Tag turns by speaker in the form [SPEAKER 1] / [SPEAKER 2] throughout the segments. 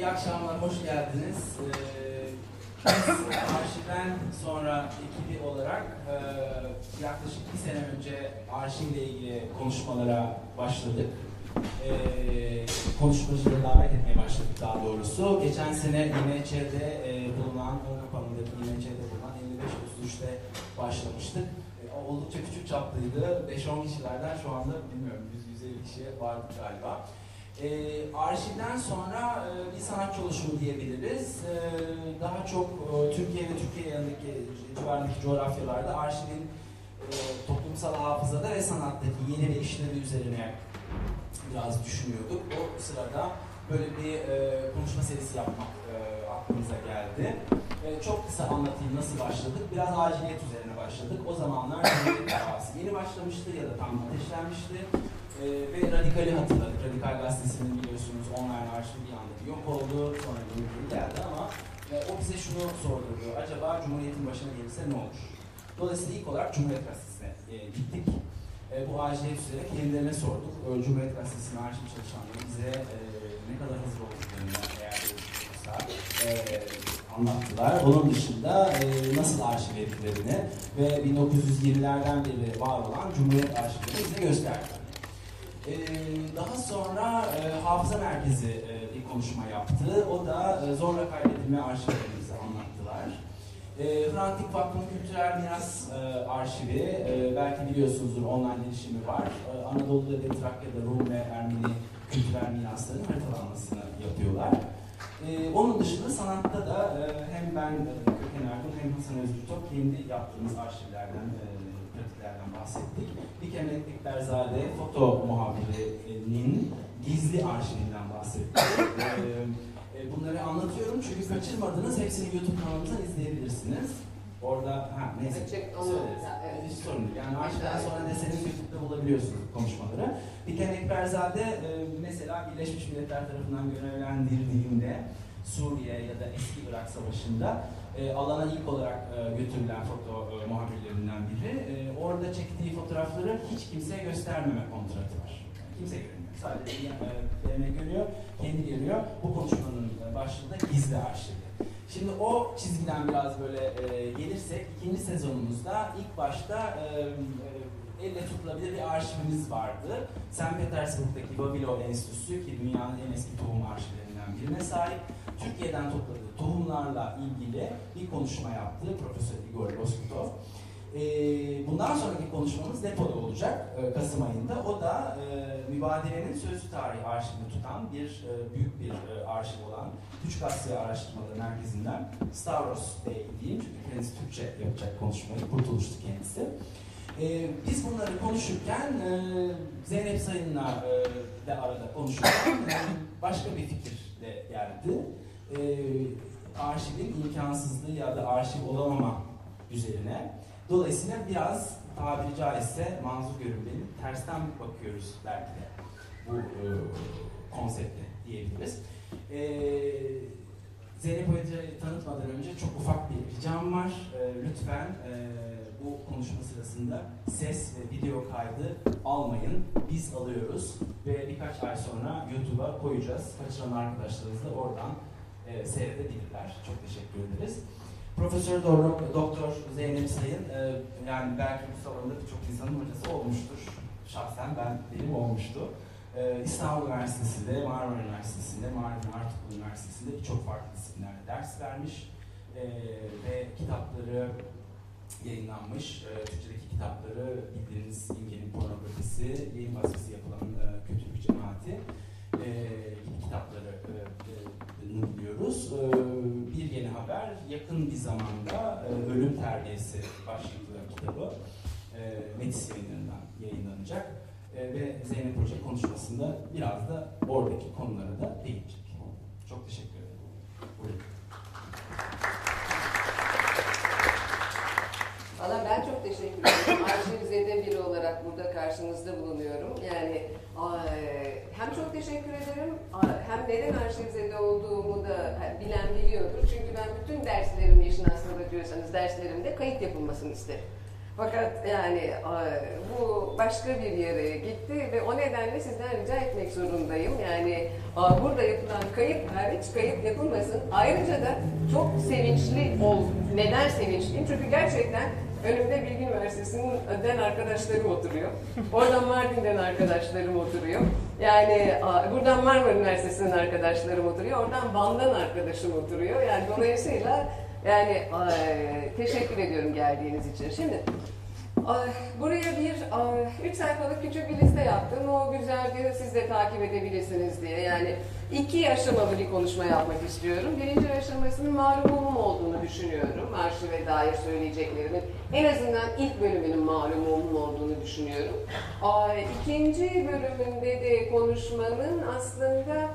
[SPEAKER 1] İyi akşamlar, hoş geldiniz. Ee, biz arşivden sonra ekibi olarak e, yaklaşık bir sene önce arşivle ilgili konuşmalara başladık. Ee, konuşmacıları davet etmeye başladık daha doğrusu. Geçen sene İMÇ'de e, bulunan, Kapanı'ndaki İMÇ'de bulunan 55-33'te başlamıştık. E, oldukça küçük çaplıydı. 5-10 kişilerden şu anda bilmiyorum 100-150 kişiye vardık galiba. E, arşivden sonra e, bir sanatçı oluşumu diyebiliriz. E, daha çok e, Türkiye ve Türkiye yanındaki civarındaki coğrafyalarda arşivin e, toplumsal hafızada ve sanattaki yeni ve işlevi üzerine biraz düşünüyorduk. O sırada böyle bir e, konuşma serisi yapmak e, aklımıza geldi. E, çok kısa anlatayım nasıl başladık. Biraz aciliyet üzerine başladık. O zamanlar yeni başlamıştı ya da tam ateşlenmişti. E, ve Radikal'i hatırladık. Radikal Gazetesi'nin biliyorsunuz online arşivi bir anda yok oldu. Sonra Cumhuriyet geldi ama e, o bize şunu sordurdu. Acaba Cumhuriyet'in başına gelirse ne olur? Dolayısıyla ilk olarak Cumhuriyet Gazetesi'ne e, gittik. E, bu aciliyet üzere kendilerine sorduk. E, Cumhuriyet Gazetesi'nin arşiv çalışanları bize e, ne kadar hazır olduklarını eğer olursa e, anlattılar. Onun dışında e, nasıl arşiv ettiklerini ve 1920'lerden beri var olan Cumhuriyet arşivlerini bize gösterdiler. Ee, daha sonra e, Hafıza Merkezi e, bir konuşma yaptı. O da e, zorla kaydedilme arşivlerimizi anlattılar. E, Hrant Dink Vakfı'nın Kültürel Miras e, Arşivi, e, belki biliyorsunuzdur online erişimi var. E, Anadolu'da ve Trakya'da Rum ve Ermeni kültürel mirasların haritalanmasını yapıyorlar. E, onun dışında sanatta da e, hem ben e, Köken Ergun hem Hasan Özgür Top kendi yaptığımız arşivlerden e, bahsettik. Bir Kemal Ekberzade foto muhabirinin gizli arşivinden bahsettik. ee, bunları anlatıyorum çünkü kaçırmadınız. Hepsini YouTube kanalımızdan izleyebilirsiniz. Orada, ha neyse,
[SPEAKER 2] onu-
[SPEAKER 1] söyleriz.
[SPEAKER 2] evet.
[SPEAKER 1] Hiç sorun değil. Yani arşivden sonra deseniz YouTube'da bulabiliyorsunuz konuşmaları. Bir Kemal Ekberzade e, mesela Birleşmiş Milletler tarafından görevlendirildiğinde Suriye ya da eski Irak Savaşı'nda e, alana ilk olarak e, götürülen foto e, muhabirlerinden biri. E, orada çektiği fotoğrafları hiç kimseye göstermeme kontratı var. Kimse görmüyor. Sadece e, BM görüyor, kendi görüyor. Bu konuşmanın e, başlığında gizli arşivi. Şimdi o çizgiden biraz böyle e, gelirsek, ikinci sezonumuzda ilk başta e, e, elle tutulabilir bir arşivimiz vardı. St. Petersburg'daki Vavilov Enstitüsü ki dünyanın en eski tohum arşivlerinden birine sahip. Türkiye'den topladığı tohumlarla ilgili bir konuşma yaptı Profesör Igor Loskutov. Ee, bundan sonraki konuşmamız depoda olacak e, Kasım ayında. O da e, mübadelenin sözlü tarihi arşivini tutan bir e, büyük bir e, arşiv olan Küçük Asya Araştırmaları Merkezi'nden Stavros Bey diyeyim çünkü kendisi Türkçe yapacak konuşmayı, kurtuluştu kendisi. Ee, biz bunları konuşurken e, Zeynep Sayın'la e, de arada konuşurken e, başka bir fikir de geldi. E, arşivin imkansızlığı ya da arşiv olamama üzerine. Dolayısıyla biraz tabiri caizse manzur görün benim tersten bakıyoruz belki de bu e, konsepte diyebiliriz. E, Zeynep Hoca'yı tanıtmadan önce çok ufak bir ricam var. E, lütfen e, bu konuşma sırasında ses ve video kaydı almayın. Biz alıyoruz ve birkaç ay sonra YouTube'a koyacağız. Kaçıran arkadaşlarınız da oradan e, seyredebilirler. Çok teşekkür ederiz. Profesör Doktor, Zeynep Sayın, e, yani belki bu salonda birçok insanın hocası olmuştur. Şahsen ben benim olmuştu. E, İstanbul Üniversitesi'nde, Marmara Üniversitesi'nde, Mardin Artuklu Üniversitesi'nde birçok farklı disiplinlerde ders vermiş e, ve kitapları yayınlanmış. E, Türkçedeki kitapları bildiğiniz İmge'nin pornografisi, yayın baskısı yapılan e, Kötülük Cemaati e, kitapları e, biliyoruz. E, bir yeni haber, yakın bir zamanda e, Ölüm Terbiyesi başlıklı kitabı e, Metis yayınlarından yayınlanacak. E, ve Zeynep Hoca konuşmasında biraz da oradaki konulara da değinecek. Çok teşekkür ederim. Buyurun.
[SPEAKER 2] Valla ben çok teşekkür ederim. Arşivizede biri olarak burada karşınızda bulunuyorum. Yani hem çok teşekkür ederim hem neden arşivizede olduğumu da bilen biliyordur. Çünkü ben bütün derslerim işin aslında diyorsanız derslerimde kayıt yapılmasını isterim. Fakat yani bu başka bir yere gitti ve o nedenle sizden rica etmek zorundayım. Yani burada yapılan kayıp hariç kayıp yapılmasın. Ayrıca da çok sevinçli ol. Neden sevinçliyim? Çünkü gerçekten önümde Bilgi Üniversitesi'nden arkadaşlarım oturuyor. Oradan Mardin'den arkadaşlarım oturuyor. Yani buradan Marmara Üniversitesi'nden arkadaşlarım oturuyor. Oradan Van'dan arkadaşım oturuyor. Yani dolayısıyla yani teşekkür ediyorum geldiğiniz için. Şimdi buraya bir üç sayfalık küçük bir liste yaptım. O güzeldi siz de takip edebilirsiniz diye. Yani iki aşamalı bir konuşma yapmak istiyorum. Birinci aşamasının malumum olduğunu düşünüyorum. Arşive dair söyleyeceklerimin. En azından ilk bölümünün malumum olduğunu düşünüyorum. İkinci bölümünde de konuşmanın aslında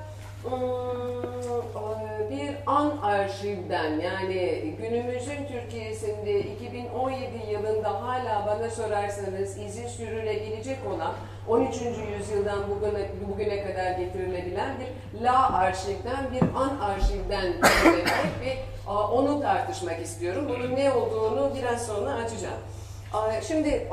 [SPEAKER 2] bir an arşivden yani günümüzün Türkiye'sinde 2017 yılında hala bana sorarsanız izi sürülebilecek olan 13. yüzyıldan bugüne, bugüne kadar getirilebilen bir la arşivden bir an arşivden ve onu tartışmak istiyorum. Bunun ne olduğunu biraz sonra açacağım. Şimdi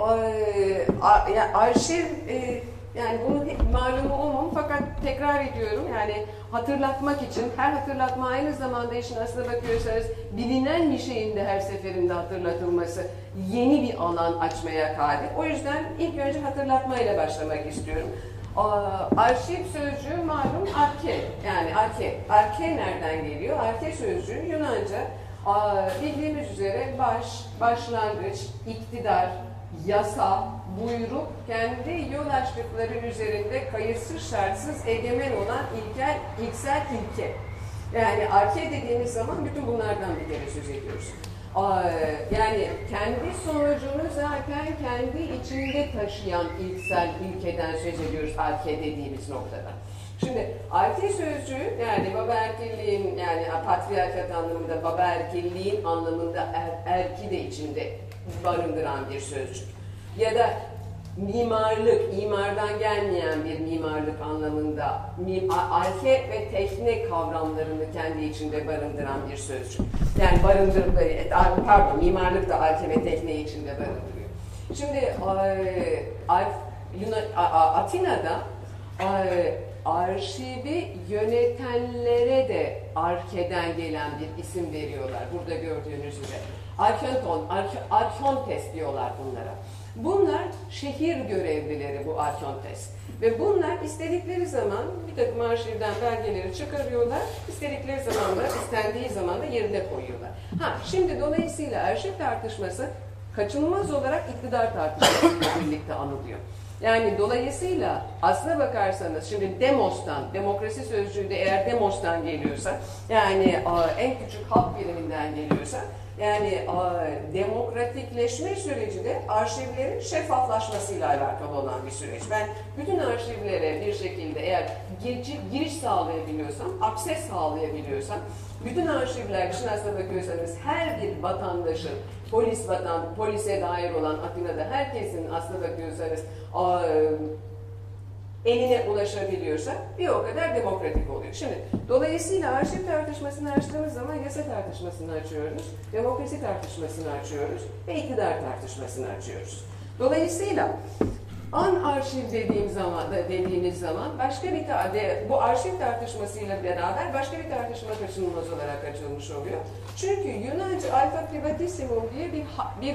[SPEAKER 2] arşiv e, yani bunu malumu olmam fakat tekrar ediyorum yani hatırlatmak için her hatırlatma aynı zamanda işin aslına bakıyorsanız bilinen bir şeyin de her seferinde hatırlatılması yeni bir alan açmaya kadir. O yüzden ilk önce hatırlatmayla başlamak istiyorum. Arşiv sözcüğü malum arke yani arke. Arke nereden geliyor? Arke sözcüğü Yunanca bildiğimiz üzere baş, başlangıç, iktidar, yasa, buyruk kendi yol açtıkları üzerinde kayıtsız şartsız egemen olan ilkel, ilksel ilke. Yani arke dediğimiz zaman bütün bunlardan bir kere söz ediyoruz. Yani kendi sonucunu zaten kendi içinde taşıyan ilksel ilkeden söz ediyoruz arke dediğimiz noktada. Şimdi arke sözcüğü yani baba erkilliğin yani patriarkat anlamında baba erkilliğin anlamında er, erki de içinde barındıran bir sözcük. Ya da mimarlık, imardan gelmeyen bir mimarlık anlamında arke ve tekne kavramlarını kendi içinde barındıran bir sözcük. Yani barındır, pardon mimarlık da arke ve tekne içinde barındırıyor. Şimdi Atina'da arşivi yönetenlere de arkeden gelen bir isim veriyorlar. Burada gördüğünüz üzere. Arkonton, Arkontes diyorlar bunlara. Bunlar şehir görevlileri bu Arkontes. Ve bunlar istedikleri zaman bir takım arşivden belgeleri çıkarıyorlar, istedikleri zaman da istendiği zaman da yerine koyuyorlar. Ha, şimdi dolayısıyla arşiv tartışması kaçınılmaz olarak iktidar tartışmasıyla birlikte anılıyor. Yani dolayısıyla aslına bakarsanız şimdi demostan, demokrasi sözcüğü de eğer demostan geliyorsa, yani en küçük halk biriminden geliyorsa, yani demokratikleşme süreci de arşivlerin şeffaflaşmasıyla alakalı olan bir süreç. Ben bütün arşivlere bir şekilde eğer giriş, giriş sağlayabiliyorsam, akses sağlayabiliyorsam, bütün arşivler için aslına bakıyorsanız her bir vatandaşın, polis vatan, polise dair olan Atina'da herkesin aslına bakıyorsanız eline ulaşabiliyorsa bir o kadar demokratik oluyor. Şimdi dolayısıyla arşiv tartışmasını açtığımız zaman yasa tartışmasını açıyoruz, demokrasi tartışmasını açıyoruz ve iktidar tartışmasını açıyoruz. Dolayısıyla an arşiv dediğim zaman da dediğimiz zaman başka bir tane bu arşiv tartışmasıyla beraber başka bir tartışma kaçınılmaz olarak açılmış oluyor. Çünkü Yunanca alfa privatissimum diye bir bir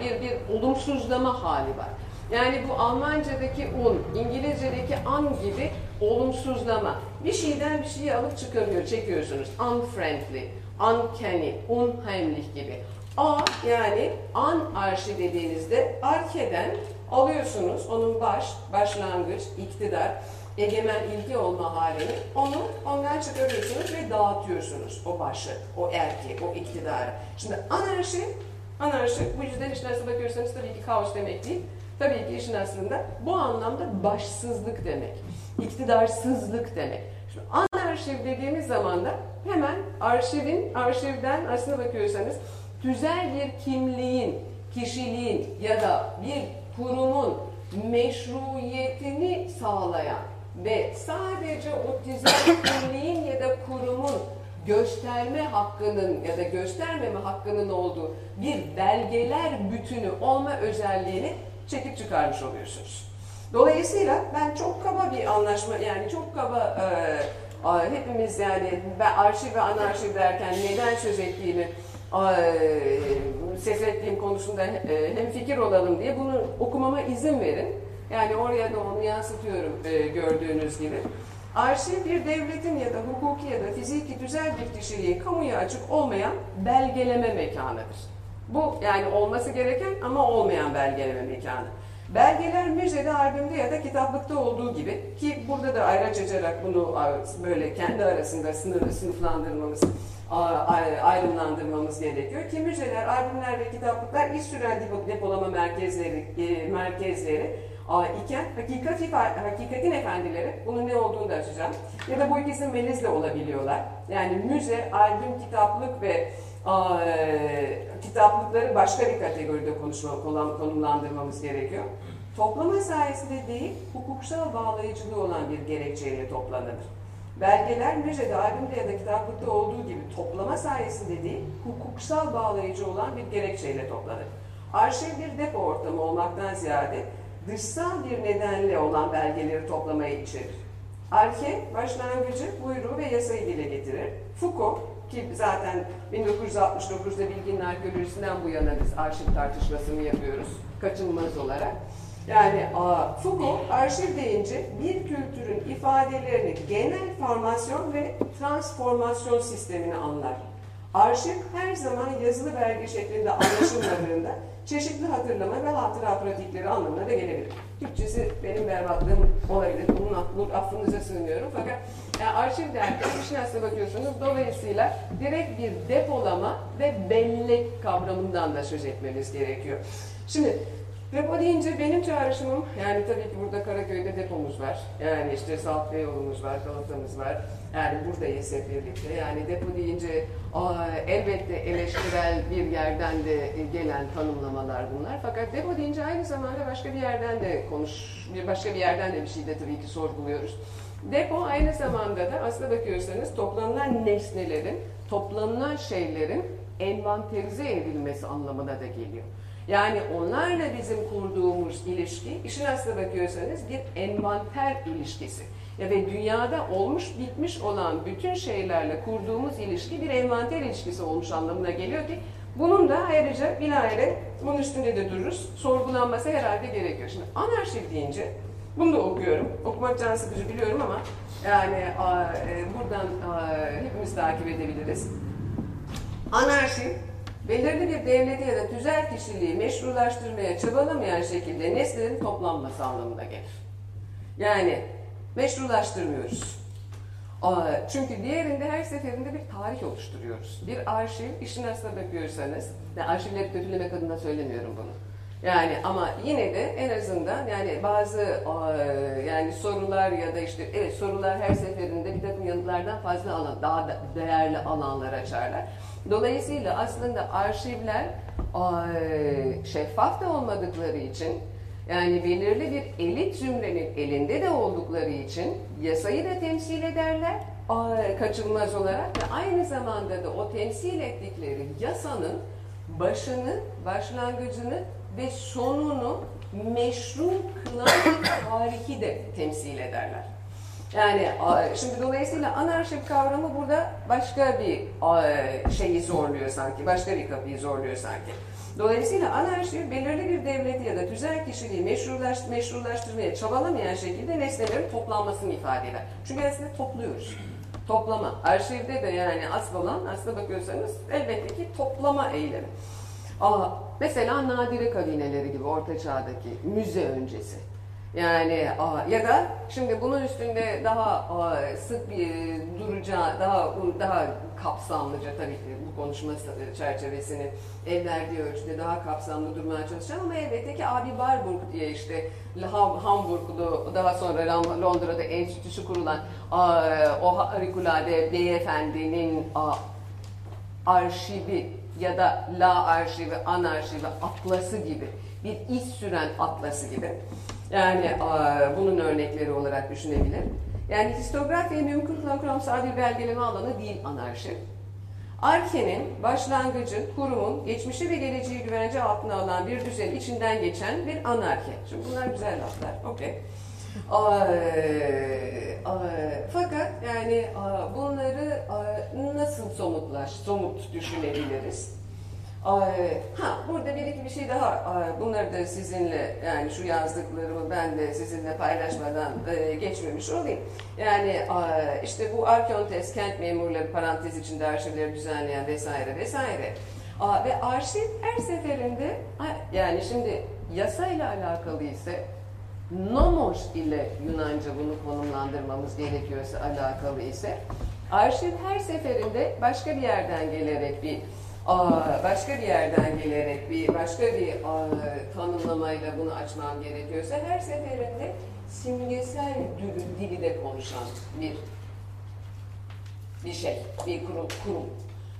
[SPEAKER 2] bir, bir, bir olumsuzlama hali var. Yani bu Almanca'daki un, İngilizce'deki an gibi olumsuzlama. Bir şeyden bir şeyi alıp çıkarıyor, çekiyorsunuz. Unfriendly, uncanny, unheimlich gibi. A yani an arşi dediğinizde arkeden alıyorsunuz onun baş, başlangıç, iktidar, egemen ilgi olma halini onu ondan çıkarıyorsunuz ve dağıtıyorsunuz o başı, o erki, o iktidarı. Şimdi anarşi, anarşi bu yüzden işte nasıl bakıyorsanız tabii ki kaos demek değil. Tabii ki işin aslında bu anlamda başsızlık demek, iktidarsızlık demek. Şimdi anarşiv dediğimiz zaman da hemen arşivin, arşivden aslına bakıyorsanız tüzel bir kimliğin, kişiliğin ya da bir kurumun meşruiyetini sağlayan ve sadece o tüzel kimliğin ya da kurumun gösterme hakkının ya da göstermeme hakkının olduğu bir belgeler bütünü olma özelliğini çekip çıkarmış oluyorsunuz. Dolayısıyla ben çok kaba bir anlaşma yani çok kaba e, hepimiz yani ben arşiv ve anarşiv derken neden söz ettiğimi a- ses ettiğim konusunda e, hem fikir olalım diye bunu okumama izin verin. Yani oraya da onu yansıtıyorum e, gördüğünüz gibi. Arşiv bir devletin ya da hukuki ya da fiziki tüzel bir kişiliğin kamuya açık olmayan belgeleme mekanıdır. Bu yani olması gereken ama olmayan belgeleme mekanı. Belgeler müzede, albümde ya da kitaplıkta olduğu gibi ki burada da ayrıca açarak bunu böyle kendi arasında sınırlı sınıflandırmamız, ayrımlandırmamız gerekiyor ki müzeler, albümler ve kitaplıklar iş süren depolama merkezleri, e, merkezleri iken hakikat, hakikatin efendileri, bunun ne olduğunu da açacağım. Ya da bu ikisi meliz de olabiliyorlar. Yani müze, albüm, kitaplık ve kitaplıkları başka bir kategoride konuşma, konumlandırmamız gerekiyor. Toplama sayesinde değil, hukuksal bağlayıcılığı olan bir gerekçeyle toplanır. Belgeler müzede, albümde ya da kitaplıkta olduğu gibi toplama sayesinde değil, hukuksal bağlayıcı olan bir gerekçeyle toplanır. Arşiv bir depo ortamı olmaktan ziyade dışsal bir nedenle olan belgeleri toplamayı içerir. Arke, başlangıcı, buyruğu ve yasayı dile getirir. Foucault, ki zaten 1969'da bilginin arkeolojisinden bu yana biz arşiv tartışmasını yapıyoruz, kaçınılmaz olarak. Yani Foucault arşiv deyince bir kültürün ifadelerini genel formasyon ve transformasyon sistemini anlar. Arşiv her zaman yazılı belge şeklinde anlaşılmadığında çeşitli hatırlama ve hatıra pratikleri anlamına da gelebilir. Türkçesi benim berbatlığım olabilir. Bunun affınıza sığınıyorum. Fakat arşiv derken işin aslına bakıyorsunuz. Dolayısıyla direkt bir depolama ve bellek kavramından da söz etmemiz gerekiyor. Şimdi Depo deyince benim çağrışımım, yani tabii ki burada Karaköy'de depomuz var. Yani işte Salt Beyoğlu'muz var, Galata'mız var. Yani buradayız hep birlikte. Yani depo deyince aa, elbette eleştirel bir yerden de gelen tanımlamalar bunlar. Fakat depo deyince aynı zamanda başka bir yerden de konuş, başka bir yerden de bir şey de tabii ki sorguluyoruz. Depo aynı zamanda da aslında bakıyorsanız toplanılan nesnelerin, toplanılan şeylerin envanterize edilmesi anlamına da geliyor. Yani onlarla bizim kurduğumuz ilişki, işin aslına bakıyorsanız bir envanter ilişkisi. Ya ve dünyada olmuş bitmiş olan bütün şeylerle kurduğumuz ilişki bir envanter ilişkisi olmuş anlamına geliyor ki bunun da ayrıca bilahare bunun üstünde de dururuz. Sorgulanması herhalde gerekiyor. Şimdi anarşi deyince bunu da okuyorum. Okumak can sıkıcı biliyorum ama yani e, buradan hepimiz takip edebiliriz. Anarşi belirli bir devleti ya da tüzel kişiliği meşrulaştırmaya çabalamayan şekilde nesnelerin toplanması anlamına gelir. Yani meşrulaştırmıyoruz. Çünkü diğerinde her seferinde bir tarih oluşturuyoruz. Bir arşiv, işin aslına bakıyorsanız, yani arşivleri kötülemek adına söylemiyorum bunu. Yani ama yine de en azından yani bazı yani sorular ya da işte evet sorular her seferinde bir takım yanıtlardan fazla alan, daha değerli alanlar açarlar. Dolayısıyla aslında arşivler şeffaf da olmadıkları için yani belirli bir elit zümrenin elinde de oldukları için yasayı da temsil ederler kaçınılmaz olarak ve aynı zamanda da o temsil ettikleri yasanın başını, başlangıcını ve sonunu meşru kılan tarihi de temsil ederler. Yani şimdi dolayısıyla anarşik kavramı burada başka bir şeyi zorluyor sanki, başka bir kapıyı zorluyor sanki. Dolayısıyla anarşi belirli bir devleti ya da tüzel kişiliği meşrulaş, meşrulaştırmaya çabalamayan şekilde nesnelerin toplanmasını ifade eder. Çünkü aslında topluyoruz. Toplama. Arşivde de yani asıl olan aslında bakıyorsanız elbette ki toplama eylemi. Aa, mesela nadire kabineleri gibi orta çağdaki müze öncesi. Yani ya da şimdi bunun üstünde daha sık bir duracağı, daha daha kapsamlıca tabii ki bu konuşma çerçevesini evlerdiği ölçüde daha kapsamlı durmaya çalışacağım ama elbette ki Abi Barburg diye işte Hamburg'lu daha sonra Londra'da enstitüsü kurulan o harikulade beyefendinin arşivi ya da la arşivi, an arşivi, atlası gibi bir iz süren atlası gibi yani bunun örnekleri olarak düşünebilir. Yani histografya mümkün kılan kuramsal bir belgeleme alanı değil anarşi. Arke'nin başlangıcı, kurumun, geçmişi ve geleceği güvence altına alan bir düzenin içinden geçen bir anarki. Şimdi bunlar güzel laflar, okey. Fakat yani bunları nasıl somutlaş, somut düşünebiliriz? Ha, burada bir iki bir şey daha, bunları da sizinle, yani şu yazdıklarımı ben de sizinle paylaşmadan eee, geçmemiş olayım. Yani işte bu Arkeontes, kent memurları parantez içinde arşivleri düzenleyen vesaire vesaire. Ve arşiv her seferinde, yani şimdi yasayla alakalı ise nomos ile Yunanca bunu konumlandırmamız gerekiyorsa alakalı ise arşiv her seferinde başka bir yerden gelerek bir başka bir yerden gelerek bir başka bir tanımlamayla bunu açmam gerekiyorsa her seferinde simgesel dili, dili de konuşan bir bir şey, bir kurum. kurum.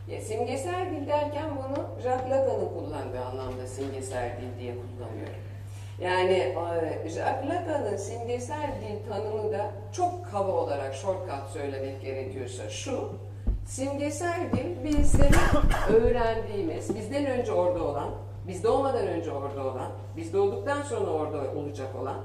[SPEAKER 2] Ya, simgesel dil derken bunu Jacques Lacan'ın kullandığı anlamda simgesel dil diye kullanıyorum. Yani Jacques Lacan'ın simgesel dil tanımı da çok kaba olarak shortcut söylemek gerekiyorsa şu, simgesel dil bizim öğrendiğimiz, bizden önce orada olan, biz doğmadan önce orada olan, biz doğduktan sonra orada olacak olan,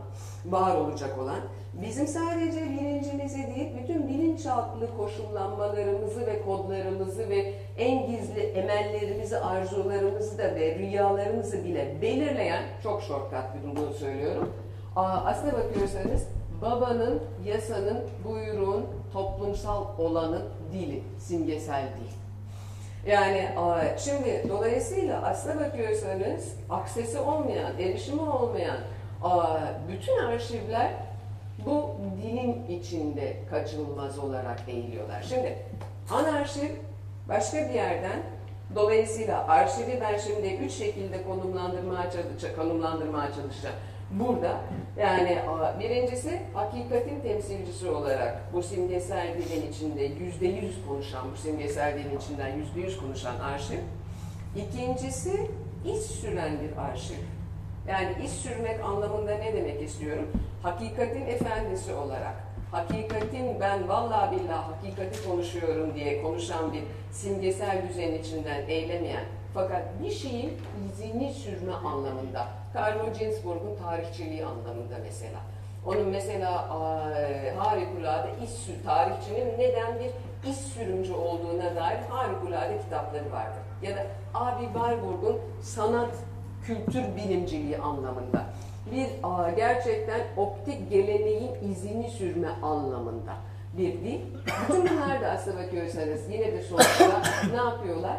[SPEAKER 2] var olacak olan, bizim sadece bilincimizi değil, bütün bilinçaltlı koşullanmalarımızı ve kodlarımızı ve en gizli emellerimizi, arzularımızı da ve rüyalarımızı bile belirleyen, çok shortcut bir bunu söylüyorum. Aslına bakıyorsanız babanın, yasanın, buyruğun, toplumsal olanın dili, simgesel dil. Yani şimdi dolayısıyla aslına bakıyorsanız aksesi olmayan, erişimi olmayan bütün arşivler bu dilin içinde kaçınılmaz olarak eğiliyorlar. Şimdi anarşiv başka bir yerden dolayısıyla arşivi ben şimdi üç şekilde konumlandırmaya çalışacağım, konumlandırmaya çalışacağım. Burada yani birincisi hakikatin temsilcisi olarak bu simgesel dilin içinde yüzde yüz konuşan, bu simgesel dilin içinden yüzde yüz konuşan arşiv. İkincisi iz süren bir arşiv. Yani iz sürmek anlamında ne demek istiyorum? Hakikatin efendisi olarak, hakikatin ben vallahi billahi hakikati konuşuyorum diye konuşan bir simgesel düzenin içinden eylemeyen fakat bir şeyin izini sürme anlamında. Carlo Ginzburg'un tarihçiliği anlamında mesela. Onun mesela harikulade sür, tarihçinin neden bir iz sürümcü olduğuna dair harikulade kitapları vardır. Ya da Abi Warburg'un sanat kültür bilimciliği anlamında. Bir gerçekten optik geleneğin izini sürme anlamında bir dil. Bütün bunlar da aslına bakıyorsanız yine de sonuçta ne yapıyorlar?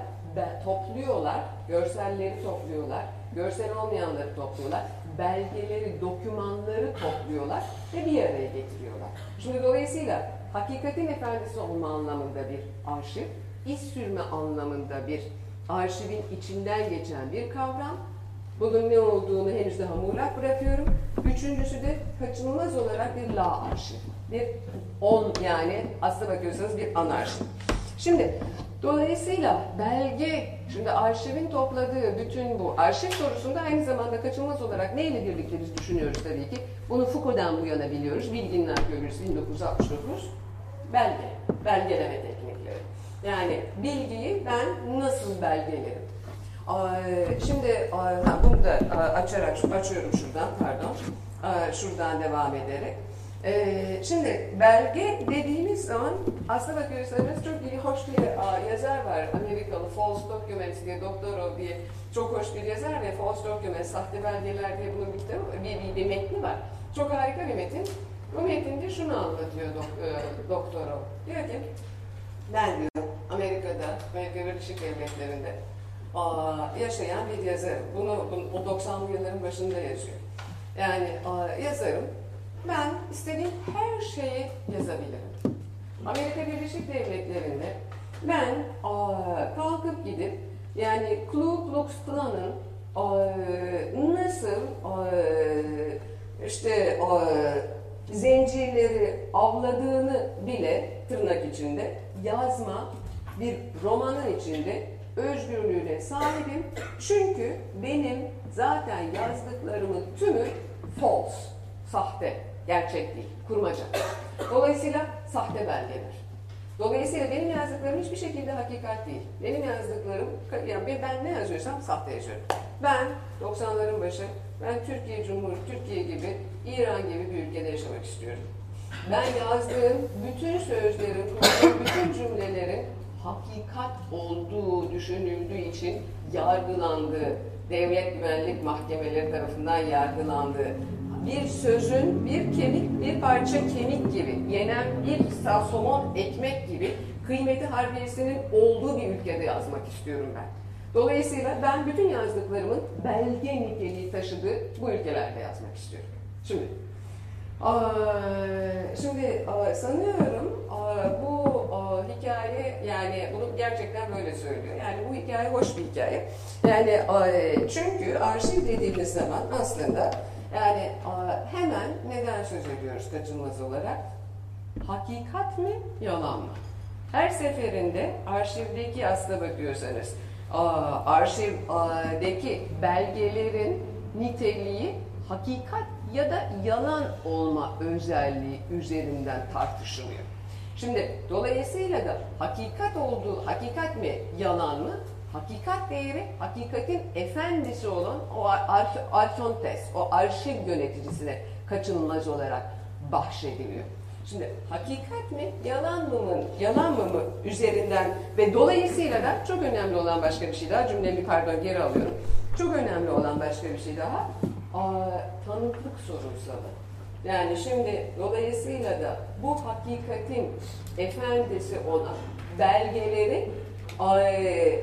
[SPEAKER 2] Topluyorlar, görselleri topluyorlar, görsel olmayanları topluyorlar, belgeleri, dokümanları topluyorlar ve bir araya getiriyorlar. Şimdi dolayısıyla hakikatin efendisi olma anlamında bir arşiv, iz sürme anlamında bir arşivin içinden geçen bir kavram, bunun ne olduğunu henüz daha muğlak bırakıyorum. Üçüncüsü de kaçınılmaz olarak bir la arşiv. Bir on yani aslına bakıyorsanız bir anarşi. Şimdi dolayısıyla belge, şimdi arşivin topladığı bütün bu arşiv sorusunda aynı zamanda kaçınılmaz olarak neyle birlikte biz düşünüyoruz tabii ki. Bunu Foucault'dan bu yana biliyoruz. Bilginin arkeolojisi 1969. Belge, belgeleme teknikleri. Yani bilgiyi ben nasıl belgelerim? Şimdi bunu da açarak açıyorum şuradan pardon. Şuradan devam ederek. Ee, şimdi belge dediğimiz zaman aslına bakıyorsanız çok iyi, hoş bir yazar var. Amerikalı False Documents diye, Doktorov diye çok hoş bir yazar ve False Documents, sahte belgeler diye bunun bir, kitabı, bir, bir, bir metni var. Çok harika bir metin. Bu metinde şunu anlatıyor e, Doktorov. Diyor ki, ben diyor Amerika'da, Amerika Birleşik Devletleri'nde yaşayan bir yazarım. Bunu, o 90'lı yılların başında yazıyor. Yani yazarım. Ben istediğim her şeyi yazabilirim. Amerika Birleşik Devletleri'nde ben kalkıp gidip yani Ku Klux Klan'ın nasıl işte aa, zencirleri avladığını bile tırnak içinde yazma bir romanın içinde özgürlüğüne sahibim. Çünkü benim zaten yazdıklarımın tümü false, sahte. Gerçek değil, kurmaca. Dolayısıyla sahte belgeler. Dolayısıyla benim yazdıklarım hiçbir şekilde hakikat değil. Benim yazdıklarım, yani ben ne yazıyorsam sahte yazıyorum. Ben 90'ların başı, ben Türkiye Cumhuriyeti, Türkiye gibi, İran gibi bir ülkede yaşamak istiyorum. Ben yazdığım bütün sözlerin, bütün cümlelerin hakikat olduğu düşünüldüğü için yargılandığı, devlet güvenlik mahkemeleri tarafından yargılandığı, bir sözün bir kemik, bir parça kemik gibi, yenen bir somon ekmek gibi kıymeti harbiyesinin olduğu bir ülkede yazmak istiyorum ben. Dolayısıyla ben bütün yazdıklarımın belge niteliği taşıdığı bu ülkelerde yazmak istiyorum. Şimdi Şimdi sanıyorum bu hikaye yani bunu gerçekten böyle söylüyor. Yani bu hikaye hoş bir hikaye. Yani çünkü arşiv dediğimiz zaman aslında yani hemen neden söz ediyoruz kaçınılmaz olarak? Hakikat mi, yalan mı? Her seferinde arşivdeki aslına bakıyorsanız arşivdeki belgelerin niteliği hakikat ya da yalan olma özelliği üzerinden tartışılıyor. Şimdi dolayısıyla da hakikat olduğu, hakikat mi, yalan mı? Hakikat değeri, hakikatin efendisi olan o ar arkontes, o arşiv yöneticisine kaçınılmaz olarak bahşediliyor. Şimdi hakikat mi, yalan mı mı, yalan mı mı üzerinden ve dolayısıyla da çok önemli olan başka bir şey daha, cümlemi pardon geri alıyorum. Çok önemli olan başka bir şey daha, tanıklık sorunsalı. Yani şimdi dolayısıyla da bu hakikatin efendisi olan belgeleri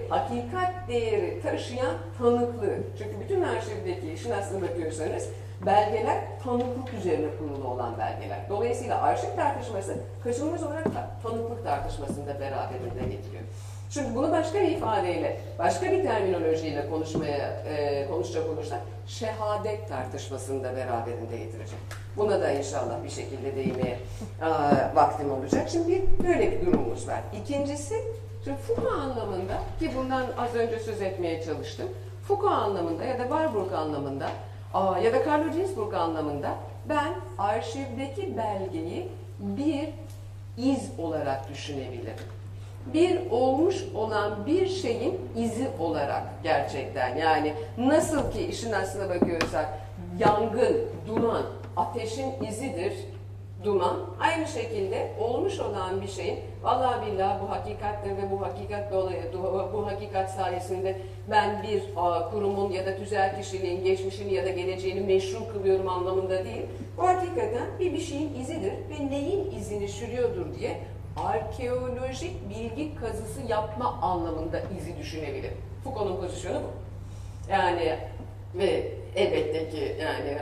[SPEAKER 2] hakikat değeri taşıyan tanıklığı. Çünkü bütün arşivdeki işin aslına bakıyorsanız belgeler tanıklık üzerine kurulu olan belgeler. Dolayısıyla arşiv tartışması kaçınılmaz olarak tanıklık tartışmasını da beraberinde getiriyor. Şimdi bunu başka bir ifadeyle, başka bir terminolojiyle konuşmaya e, konuşacak olursak şehadet tartışmasını da beraberinde getirecek. Buna da inşallah bir şekilde değinmeye e, vaktim olacak. Şimdi bir, böyle bir durumumuz var. İkincisi, şimdi Foucault anlamında ki bundan az önce söz etmeye çalıştım. Foucault anlamında ya da Warburg anlamında ya da Carlo Ginzburg anlamında ben arşivdeki belgeyi bir iz olarak düşünebilirim bir olmuş olan bir şeyin izi olarak gerçekten yani nasıl ki işin aslına bakıyorsak yangın, duman, ateşin izidir duman. Aynı şekilde olmuş olan bir şeyin vallahi billahi bu hakikattir ve bu hakikat dolayı bu hakikat sayesinde ben bir kurumun ya da tüzel kişiliğin geçmişini ya da geleceğini meşru kılıyorum anlamında değil. Bu hakikaten bir bir şeyin izidir ve neyin izini sürüyordur diye arkeolojik bilgi kazısı yapma anlamında izi düşünebilir. Foucault'un pozisyonu bu. Yani ve elbette ki yani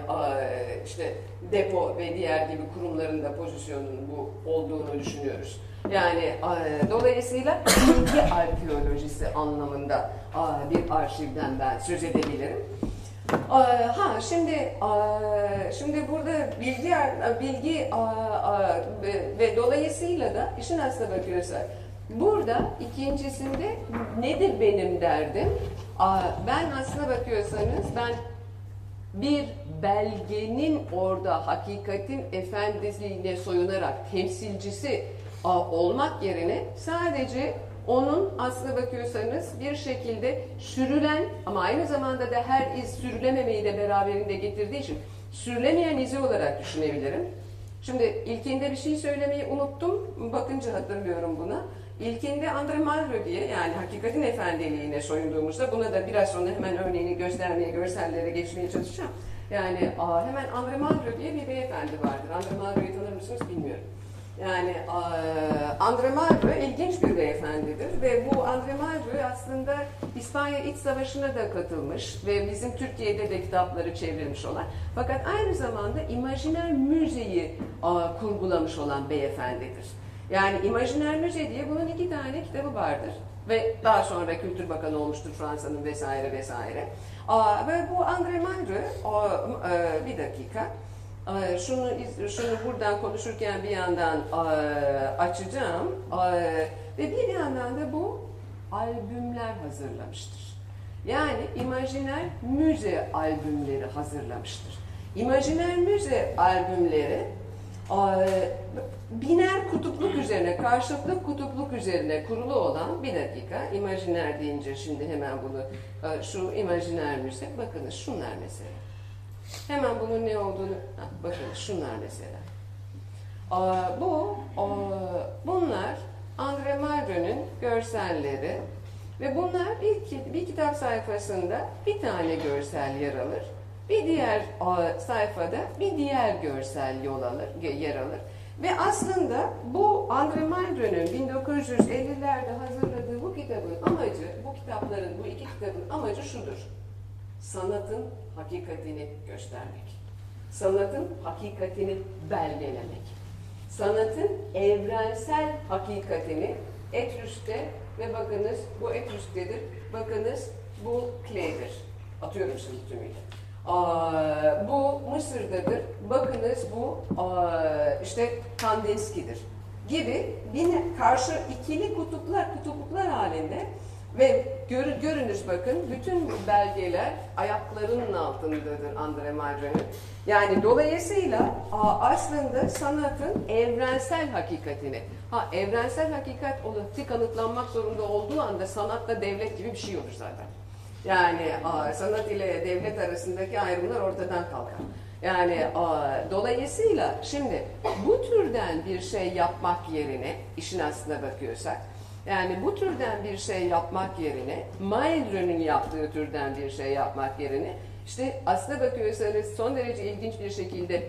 [SPEAKER 2] işte depo ve diğer gibi kurumların da pozisyonunun bu olduğunu düşünüyoruz. Yani dolayısıyla bilgi arkeolojisi anlamında bir arşivden ben söz edebilirim. Ha şimdi şimdi burada bilgi bilgi ve dolayısıyla da işin aslına bakıyorsak burada ikincisinde nedir benim derdim? Ben aslına bakıyorsanız ben bir belgenin orada hakikatin efendisliğine soyunarak temsilcisi olmak yerine sadece onun aslına bakıyorsanız bir şekilde sürülen ama aynı zamanda da her iz sürülememeyi de beraberinde getirdiği için sürülemeyen izi olarak düşünebilirim. Şimdi ilkinde bir şey söylemeyi unuttum. Bakınca hatırlıyorum buna. İlkinde Andre Malraux diye yani hakikatin efendiliğine soyunduğumuzda buna da biraz sonra hemen örneğini göstermeye, görsellere geçmeye çalışacağım. Yani aa, hemen Andre Malraux diye bir beyefendi vardır. Andre Malraux'u tanır mısınız bilmiyorum. Yani Andre Malraux ilginç bir beyefendidir ve bu Andre Malraux aslında İspanya İç Savaşı'na da katılmış ve bizim Türkiye'de de kitapları çevrilmiş olan fakat aynı zamanda imajiner müzeyi kurgulamış olan beyefendidir. Yani İmajiner Müze diye bunun iki tane kitabı vardır ve daha sonra Kültür Bakanı olmuştur Fransa'nın vesaire vesaire. Ve bu Andre Malraux, e, bir dakika, şunu şunu buradan konuşurken bir yandan açacağım ve bir yandan da bu albümler hazırlamıştır. Yani imajiner müze albümleri hazırlamıştır. İmajiner müze albümleri e, biner kutupluk üzerine, karşılıklı kutupluk üzerine kurulu olan bir dakika. İmajiner deyince şimdi hemen bunu, e, şu imajiner müze, bakınız şunlar mesela. Hemen bunun ne olduğunu, bakın şunlar mesela. Aa, Bu, bunlar Andre Malraux'un görselleri ve bunlar ki- bir kitap sayfasında bir tane görsel yer alır. Bir diğer sayfada bir diğer görsel yol alır, yer alır. Ve aslında bu Andre Malraux'un 1950'lerde hazırladığı bu kitabın amacı, bu kitapların, bu iki kitabın amacı şudur. Sanatın hakikatini göstermek. Sanatın hakikatini belgelemek. Sanatın evrensel hakikatini Etrüs'te ve bakınız bu Etrüs'tedir, bakınız bu Clay'dir. Atıyorum şimdi tümüyle. Bu Mısır'dadır, bakınız bu işte Kandinsky'dir gibi yine karşı ikili kutuplar, kutupluklar halinde ve gör, görünüz bakın bütün belgeler ayaklarının altındadır Andre Malraux'un. Yani dolayısıyla aslında sanatın evrensel hakikatini, ha evrensel hakikat olarak kanıtlanmak zorunda olduğu anda sanatta devlet gibi bir şey olur zaten. Yani sanat ile devlet arasındaki ayrımlar ortadan kalkar. Yani dolayısıyla şimdi bu türden bir şey yapmak yerine işin aslına bakıyorsak yani bu türden bir şey yapmak yerine Maelrön'ün yaptığı türden bir şey yapmak yerine işte aslına bakıyorsanız son derece ilginç bir şekilde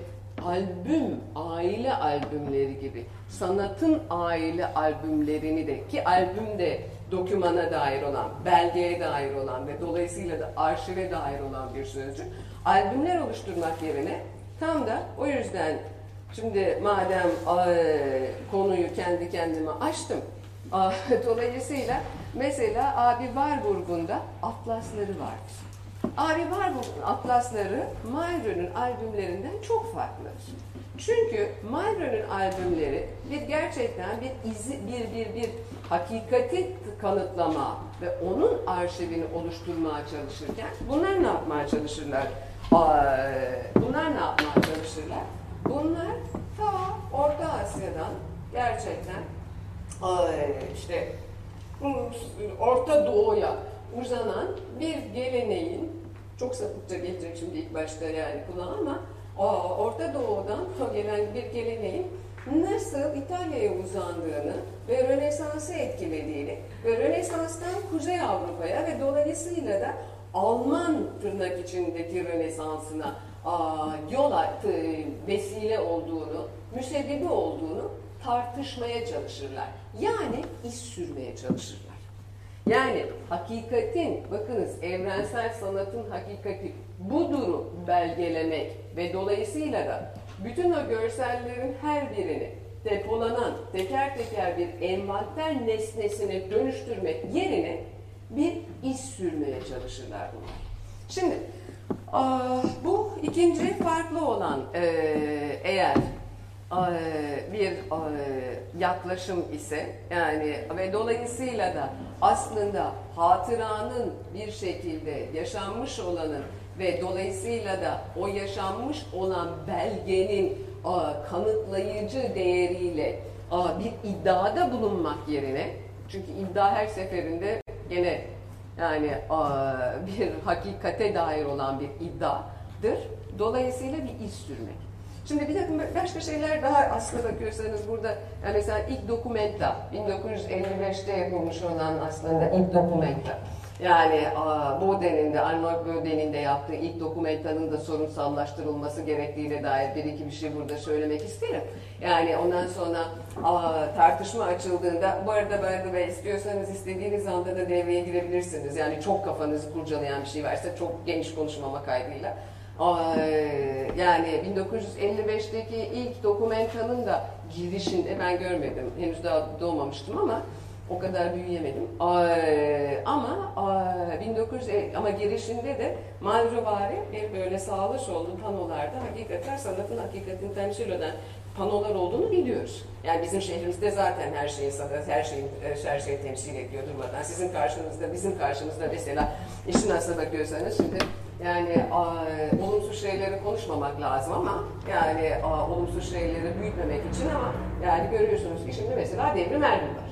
[SPEAKER 2] albüm, aile albümleri gibi sanatın aile albümlerini de ki albüm de dokümana dair olan, belgeye dair olan ve dolayısıyla da arşive dair olan bir sözcük. Albümler oluşturmak yerine tam da o yüzden şimdi madem eee, konuyu kendi kendime açtım, Dolayısıyla mesela Abi Warburg'un da atlasları vardır. Abi Warburg'un atlasları Malraux'un albümlerinden çok farklıdır. Çünkü Malraux'un albümleri bir gerçekten bir izi, bir bir bir hakikati kanıtlama ve onun arşivini oluşturmaya çalışırken bunlar ne yapmaya çalışırlar? Bunlar ne yapmaya çalışırlar? Bunlar ta Orta Asya'dan gerçekten işte Orta Doğu'ya uzanan bir geleneğin çok sapıkça gelecek şimdi ilk başta yani kulağa ama Orta Doğu'dan gelen bir geleneğin nasıl İtalya'ya uzandığını ve Rönesans'ı etkilediğini ve Rönesans'tan Kuzey Avrupa'ya ve dolayısıyla da Alman tırnak içindeki Rönesans'ına yol attı, vesile olduğunu, müsebbibi olduğunu tartışmaya çalışırlar. Yani iz sürmeye çalışırlar. Yani hakikatin, bakınız evrensel sanatın hakikati buduru belgelemek ve dolayısıyla da bütün o görsellerin her birini depolanan teker teker bir envanter nesnesine dönüştürmek yerine bir iz sürmeye çalışırlar bunlar. Şimdi ah, bu ikinci farklı olan eğer bir eee, yaklaşım ise yani ve dolayısıyla da aslında hatıranın bir şekilde yaşanmış olanın ve dolayısıyla da o yaşanmış olan belgenin aa, kanıtlayıcı değeriyle aa, bir iddiada bulunmak yerine çünkü iddia her seferinde gene yani bir hakikate dair olan bir iddiadır. Dolayısıyla bir iz sürmek. Şimdi bir takım başka şeyler daha aslında bakıyorsanız burada yani mesela ilk dokumenta 1955'te yapılmış olan aslında ilk dokumenta. Yani aa, Boden'in de Arnold Boden'in de yaptığı ilk dokumentanın da sorunsallaştırılması gerektiğine dair bir iki bir şey burada söylemek isterim. Yani ondan sonra tartışma açıldığında bu arada ben de istiyorsanız istediğiniz anda da devreye girebilirsiniz. Yani çok kafanızı kurcalayan bir şey varsa çok geniş konuşmama kaydıyla. Yani 1955'teki ilk dokumentanın da girişinde ben görmedim. Henüz daha doğmamıştım ama o kadar büyüyemedim. Ama ay, 1950 ama girişinde de Malrovari bir böyle sağlı sollu panolarda hakikaten sanatın hakikatini temsil eden panolar olduğunu biliyoruz. Yani bizim şehrimizde zaten her şeyi sanat, her şeyin her şeyi temsil ediyor durmadan. Sizin karşınızda, bizim karşımızda mesela işin aslına bakıyorsanız şimdi Yani a, olumsuz şeyleri konuşmamak lazım ama yani a, olumsuz şeyleri büyütmemek için ama yani görüyorsunuz ki şimdi mesela devrim Erbil var.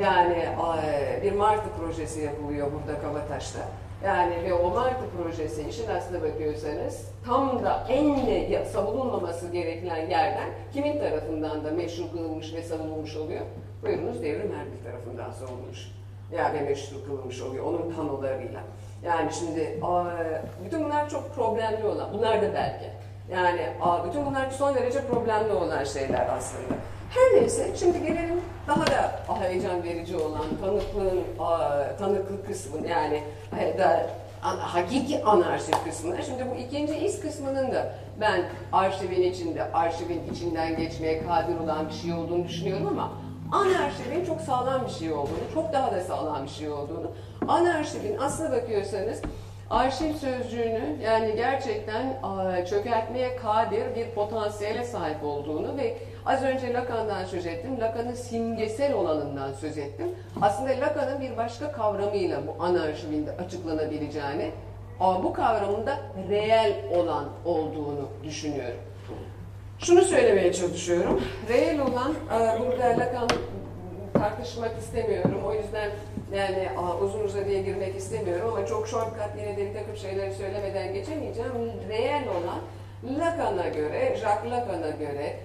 [SPEAKER 2] Yani a, bir Martı projesi yapılıyor burada Kabataş'ta. Yani ve o Martı projesi işin aslına bakıyorsanız tam da en de savunulmaması gereken yerden kimin tarafından da meşru kılınmış ve savunulmuş oluyor? Buyurunuz devrim Erbil tarafından savunulmuş. Yani meşru kılınmış oluyor onun panolarıyla. Yani şimdi bütün bunlar çok problemli olan, bunlar da belki. Yani bütün bunlar son derece problemli olan şeyler aslında. Her neyse şimdi gelelim daha da heyecan verici olan tanıklığın tanıklık kısmı yani da hakiki anarşi kısmına. Şimdi bu ikinci iz kısmının da ben arşivin içinde, arşivin içinden geçmeye kadir olan bir şey olduğunu düşünüyorum ama anarşivin çok sağlam bir şey olduğunu, çok daha da sağlam bir şey olduğunu, anarşivin aslına bakıyorsanız arşiv sözcüğünü yani gerçekten a, çökertmeye kadir bir potansiyele sahip olduğunu ve az önce Lacan'dan söz ettim. Lacan'ın simgesel olanından söz ettim. Aslında Lacan'ın bir başka kavramıyla bu anarşivin de açıklanabileceğini, bu kavramın da reel olan olduğunu düşünüyorum. Şunu söylemeye çalışıyorum. Reel olan, e, burada Lacan tartışmak istemiyorum. O yüzden yani uzun uzadıya girmek istemiyorum ama çok shortcut yine de bir takım şeyleri söylemeden geçemeyeceğim. Reel olan Lacan'a göre, Jacques Lacan'a göre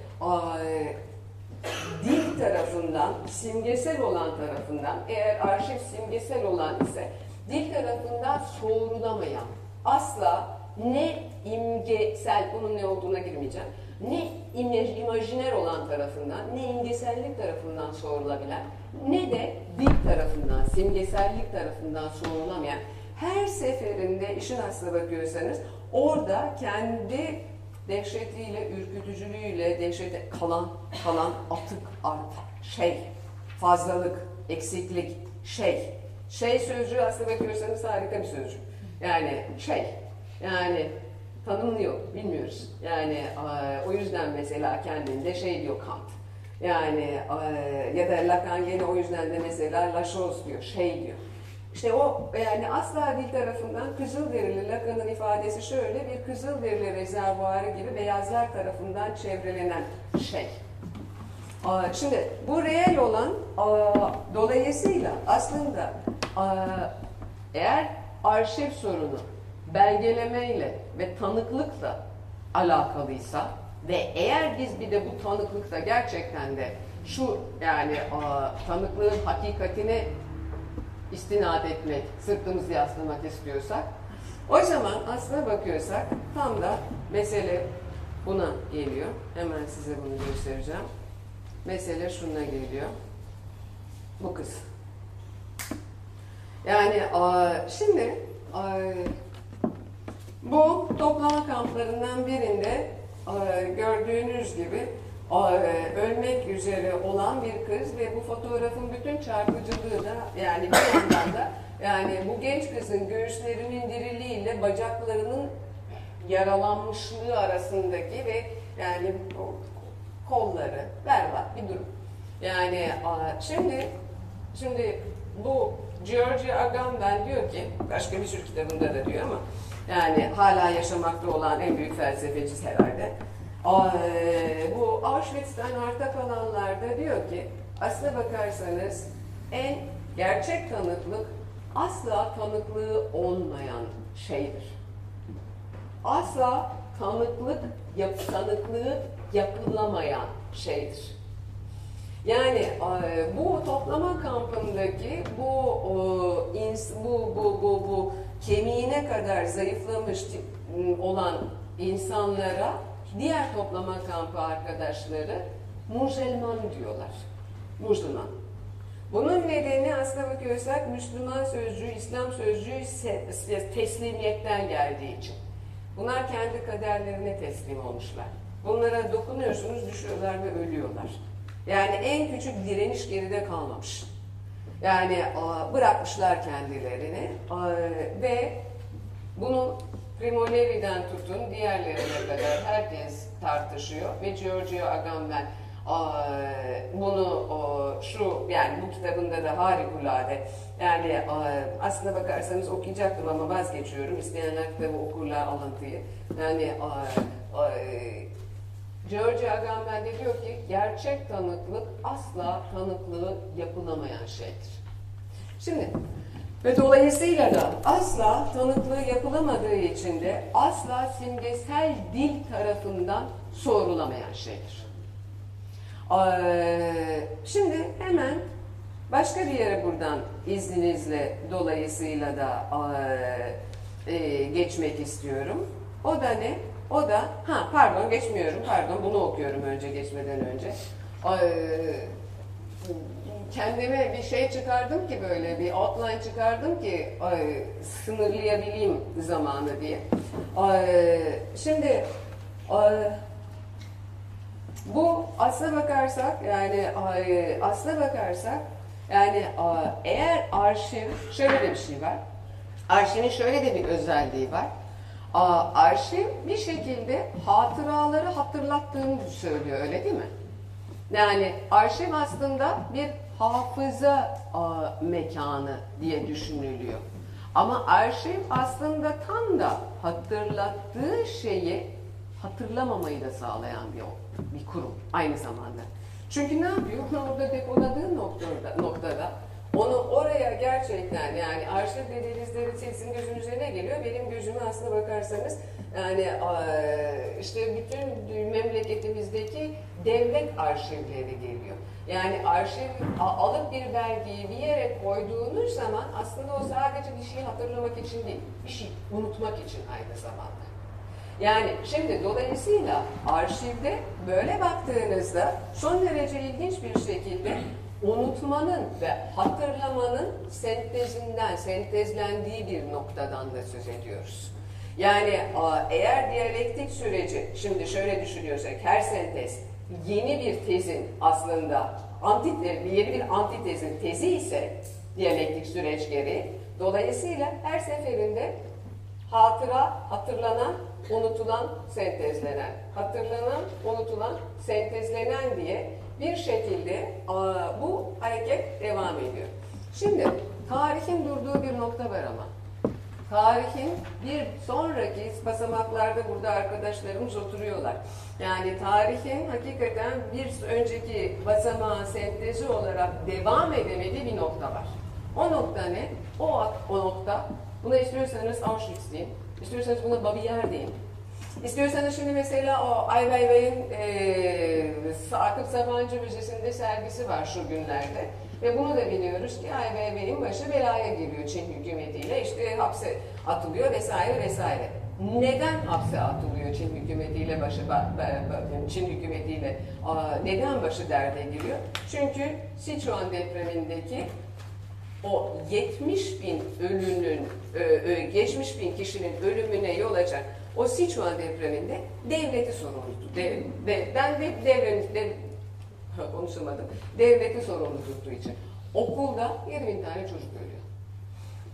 [SPEAKER 2] dil tarafından, simgesel olan tarafından, eğer arşiv simgesel olan ise dil tarafından soğurulamayan, asla ne imgesel, bunun ne olduğuna girmeyeceğim, ne imaj, imajiner olan tarafından, ne imgesellik tarafından soğurulabilen, ne de dil tarafından, simgesellik tarafından soğurulamayan, her seferinde işin aslına bakıyorsanız orada kendi dehşetiyle, ürkütücülüğüyle, dehşete kalan, kalan atık, art, şey, fazlalık, eksiklik, şey. Şey sözcüğü aslına bakıyorsanız harika bir sözcük. Yani şey, yani tanımlıyor, bilmiyoruz. Yani o yüzden mesela kendinde şey diyor Kant. Yani ya da Lacan yine o yüzden de mesela la chose diyor, şey diyor. İşte o yani asla dil tarafından Kızılderili Lacan'ın ifadesi şöyle bir Kızılderili rezervuarı gibi beyazlar tarafından çevrelenen şey. Şimdi bu reel olan dolayısıyla aslında eğer arşiv sorunu belgelemeyle ve tanıklıkla alakalıysa ve eğer biz bir de bu tanıklıkta gerçekten de şu yani aa, tanıklığın hakikatine istinad etmek, sırtımızı yaslamak istiyorsak o zaman aslına bakıyorsak tam da mesele buna geliyor. Hemen size bunu göstereceğim. Mesele şuna geliyor. Bu kız. Yani aa, şimdi aa, bu toplama kamplarından birinde aa, gördüğünüz gibi aa, ölmek üzere olan bir kız ve bu fotoğrafın bütün çarpıcılığı da yani bir yandan da yani bu genç kızın göğüslerinin diriliğiyle bacaklarının yaralanmışlığı arasındaki ve yani kolları berbat bir durum. Yani şimdi şimdi bu George Agamben diyor ki başka bir sürü kitabında da diyor ama yani hala yaşamakta olan en büyük felsefeci herhalde. Aa, bu Auschwitz'ten arta kalanlarda diyor ki aslına bakarsanız en gerçek tanıklık asla tanıklığı olmayan şeydir asla tanıklık, yap, tanıklığı yapılamayan şeydir. Yani e, bu toplama kampındaki bu e, bu bu bu bu kemiğine kadar zayıflamış tip- olan insanlara diğer toplama kampı arkadaşları Mujelman diyorlar. Müslüman. Bunun nedeni aslına bakıyorsak Müslüman sözcüğü, İslam sözcüğü teslimiyetten geldiği için. Bunlar kendi kaderlerine teslim olmuşlar. Bunlara dokunuyorsunuz, düşüyorlar ve ölüyorlar. Yani en küçük direniş geride kalmamış. Yani aa, bırakmışlar kendilerini aa, ve bunu Primo Levi'den tutun diğerlerine kadar herkes tartışıyor ve Giorgio Agamben aa, bunu şu yani bu kitabında da harikulade. Yani e, aslına bakarsanız okuyacaktım ama vazgeçiyorum. İsteyenler kitabı okurlar alıntıyı. Yani e, e, George Agamben de diyor ki gerçek tanıklık asla tanıklığı yapılamayan şeydir. Şimdi ve dolayısıyla da asla tanıklığı yapılamadığı için de asla simgesel dil tarafından sorulamayan şeydir. Ee, Şimdi hemen başka bir yere buradan izninizle dolayısıyla da e, e, geçmek istiyorum. O da ne? O da, ha pardon geçmiyorum, pardon bunu okuyorum önce geçmeden önce. Kendime bir şey çıkardım ki böyle bir outline çıkardım ki ay, sınırlayabileyim zamanı diye. Şimdi bu aslına bakarsak yani ay, aslına bakarsak yani eğer arşiv şöyle de bir şey var. Arşivin şöyle de bir özelliği var. Arşiv bir şekilde hatıraları hatırlattığını söylüyor öyle değil mi? Yani arşiv aslında bir hafıza mekanı diye düşünülüyor. Ama arşiv aslında tam da hatırlattığı şeyi hatırlamamayı da sağlayan bir, bir kurum aynı zamanda. Çünkü ne yapıyor? Orada depoladığı noktada, noktada onu oraya gerçekten yani arşiv dediğinizde sizin gözünüze ne geliyor? Benim gözüme aslına bakarsanız yani işte bütün memleketimizdeki devlet arşivleri geliyor. Yani arşiv alıp bir belgeyi bir yere koyduğunuz zaman aslında o sadece bir şeyi hatırlamak için değil, bir şey unutmak için aynı zamanda. Yani şimdi dolayısıyla arşivde böyle baktığınızda son derece ilginç bir şekilde unutmanın ve hatırlamanın sentezinden, sentezlendiği bir noktadan da söz ediyoruz. Yani eğer diyalektik süreci, şimdi şöyle düşünüyorsak her sentez yeni bir tezin aslında antitezi, yeni bir antitezin tezi ise diyalektik süreç gereği, dolayısıyla her seferinde hatıra, hatırlanan, unutulan, sentezlenen, hatırlanan, unutulan, sentezlenen diye bir şekilde bu hareket devam ediyor. Şimdi tarihin durduğu bir nokta var ama. Tarihin bir sonraki basamaklarda burada arkadaşlarımız oturuyorlar. Yani tarihin hakikaten bir önceki basamağı sentezi olarak devam edemediği bir nokta var. O nokta ne? O, o nokta, buna istiyorsanız Auschwitz deyin, istiyorsanız buna Babiyer deyin, İstiyorsanız şimdi mesela o Ay Weiwei'nin e, Sakıp Sabancı Müzesi'nde sergisi var şu günlerde. Ve bunu da biliyoruz ki Ay Weiwei'nin başı belaya giriyor Çin hükümetiyle. işte hapse atılıyor vesaire vesaire. Neden hapse atılıyor Çin hükümetiyle başı Çin hükümetiyle neden başı derde giriyor? Çünkü Sichuan depremindeki o 70 bin ölünün, geçmiş bin kişinin ölümüne yol açan o Sichuan depreminde devleti sorumlu. Dev, de, ben de devlet, dev, konuşamadım. Devleti sorumlu tuttuğu için. Okulda 20 bin tane çocuk ölüyor.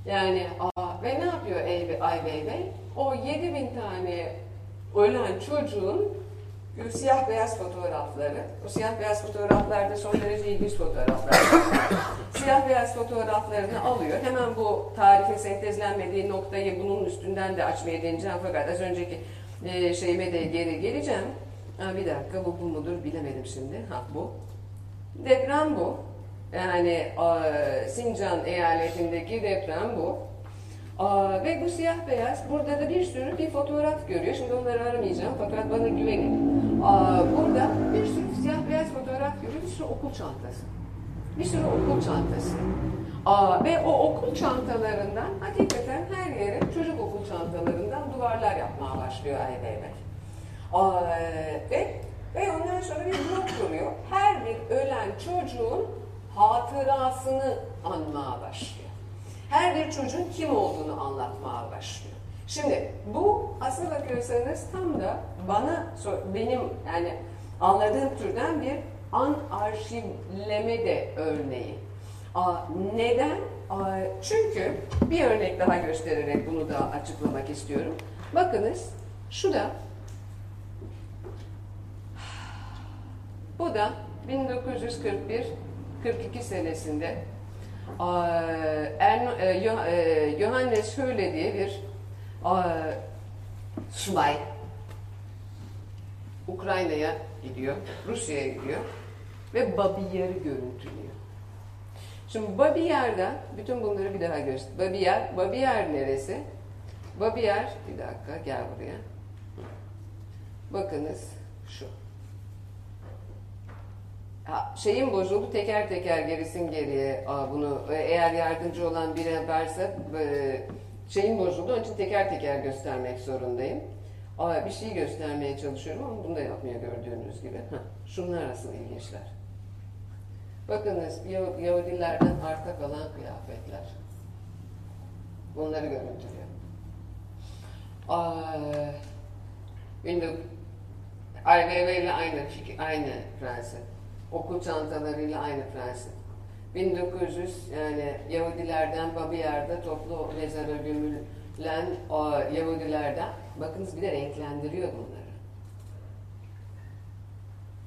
[SPEAKER 2] Yani aa, ve ne yapıyor Ay Bey Bey? O 7 bin tane ölen çocuğun siyah beyaz fotoğrafları. O siyah beyaz fotoğraflarda son derece ilginç fotoğraflar. siyah beyaz fotoğraflarını alıyor. Hemen bu tarihin sentezlenmediği noktayı bunun üstünden de açmaya deneyeceğim. Fakat az önceki e, şeyime de geri geleceğim. Ha, bir dakika bu, bu mudur bilemedim şimdi. Ha bu. Deprem bu. Yani e, Sincan eyaletindeki deprem bu. Ve bu siyah beyaz, burada da bir sürü bir fotoğraf görüyor. Şimdi onları aramayacağım fakat bana güvenin. Burada bir sürü siyah beyaz fotoğraf görüyor, bir sürü okul çantası. Bir sürü okul çantası. Aa, ve o okul çantalarından hakikaten her yere çocuk okul çantalarından duvarlar yapmaya başlıyor Ay Bey Aa, ve, ve ondan sonra bir blok kuruyor. Her bir ölen çocuğun hatırasını anmaya başlıyor her bir çocuğun kim olduğunu anlatmaya başlıyor. Şimdi bu aslına bakıyorsanız tam da bana benim yani anladığım türden bir an arşivleme de örneği. Neden? Çünkü bir örnek daha göstererek bunu da açıklamak istiyorum. Bakınız şu da bu da 1941 42 senesinde Johannes Höhle diye bir aa, subay Ukrayna'ya gidiyor, Rusya'ya gidiyor ve Babiyer'i görüntülüyor. Şimdi Babiyer'de, bütün bunları bir daha göster. Babiyer, Babiyer neresi? Babiyer, bir dakika gel buraya. Bakınız şu. Ha, şeyin bozuldu teker teker gerisin geriye Aa, bunu e, eğer yardımcı olan biri varsa e, şeyin bozuldu onun için teker teker göstermek zorundayım. Aa, bir şey göstermeye çalışıyorum ama bunu da yapmıyor gördüğünüz gibi. Şunlar asıl ilginçler. Bakınız Yahu- Yahudilerden arta kalan kıyafetler. Bunları görüntülüyor. Aa, 19 IBM ile aynı, aynı prensip. Okul çantalarıyla aynı prensip. 1900 yani Yahudilerden Babiyer'de toplu mezara gömülen o Yahudilerden bakınız bir de renklendiriyor bunları.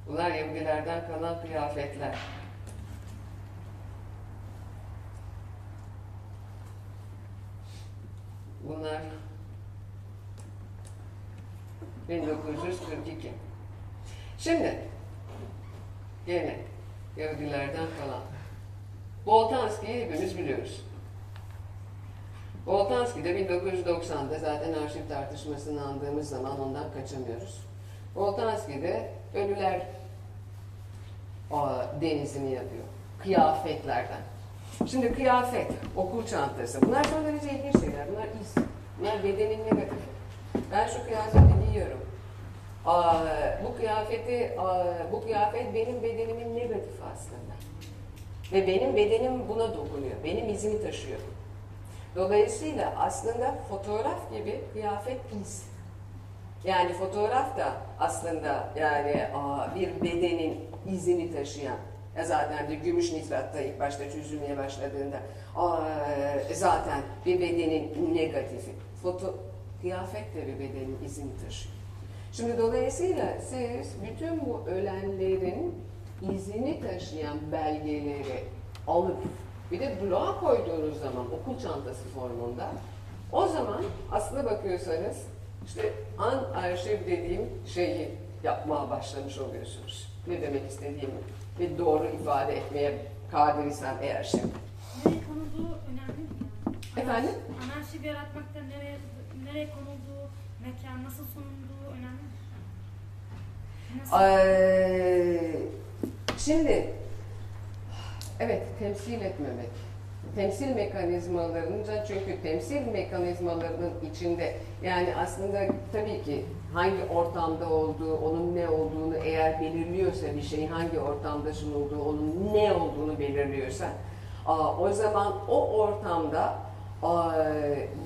[SPEAKER 2] Bunlar Yahudilerden kalan kıyafetler. Bunlar 1942. Şimdi gene Yahudilerden kalan Boltanski'yi hepimiz biliyoruz. Boltanski de 1990'da zaten arşiv tartışmasını andığımız zaman ondan kaçamıyoruz. Boltanski de ölüler denizini yapıyor. Kıyafetlerden. Şimdi kıyafet, okul çantası. Bunlar son derece ilginç şeyler. Bunlar iz. Bunlar bedenin negatifi. Ben şu kıyafeti giyiyorum. Bu kıyafeti, bu kıyafet benim bedenimin negatifi aslında. Ve benim bedenim buna dokunuyor. Benim izimi taşıyor. Dolayısıyla aslında fotoğraf gibi kıyafet iz. Yani fotoğraf da aslında yani bir bedenin izini taşıyan. Ya zaten de gümüş nitratta ilk başta çözülmeye başladığında aa, zaten bir bedenin negatifi. Foto, kıyafet de bir bedenin izini taşıyor. Şimdi dolayısıyla siz bütün bu ölenlerin izini taşıyan belgeleri alıp bir de bloğa koyduğunuz zaman okul çantası formunda o zaman aslına bakıyorsanız işte an arşiv dediğim şeyi yapmaya başlamış oluyorsunuz. Ne demek istediğimi ve doğru ifade etmeye kadir isem eğer şey.
[SPEAKER 3] Nereye konulduğu önemli mi? yani?
[SPEAKER 2] Efendim?
[SPEAKER 3] Anarşi yaratmakta nereye, nereye konulduğu, mekan nasıl sunulduğu?
[SPEAKER 2] Ee, şimdi evet temsil etmemek. Temsil mekanizmalarınca çünkü temsil mekanizmalarının içinde yani aslında tabii ki hangi ortamda olduğu, onun ne olduğunu eğer belirliyorsa bir şey hangi ortamda sunulduğu, onun ne olduğunu belirliyorsa o zaman o ortamda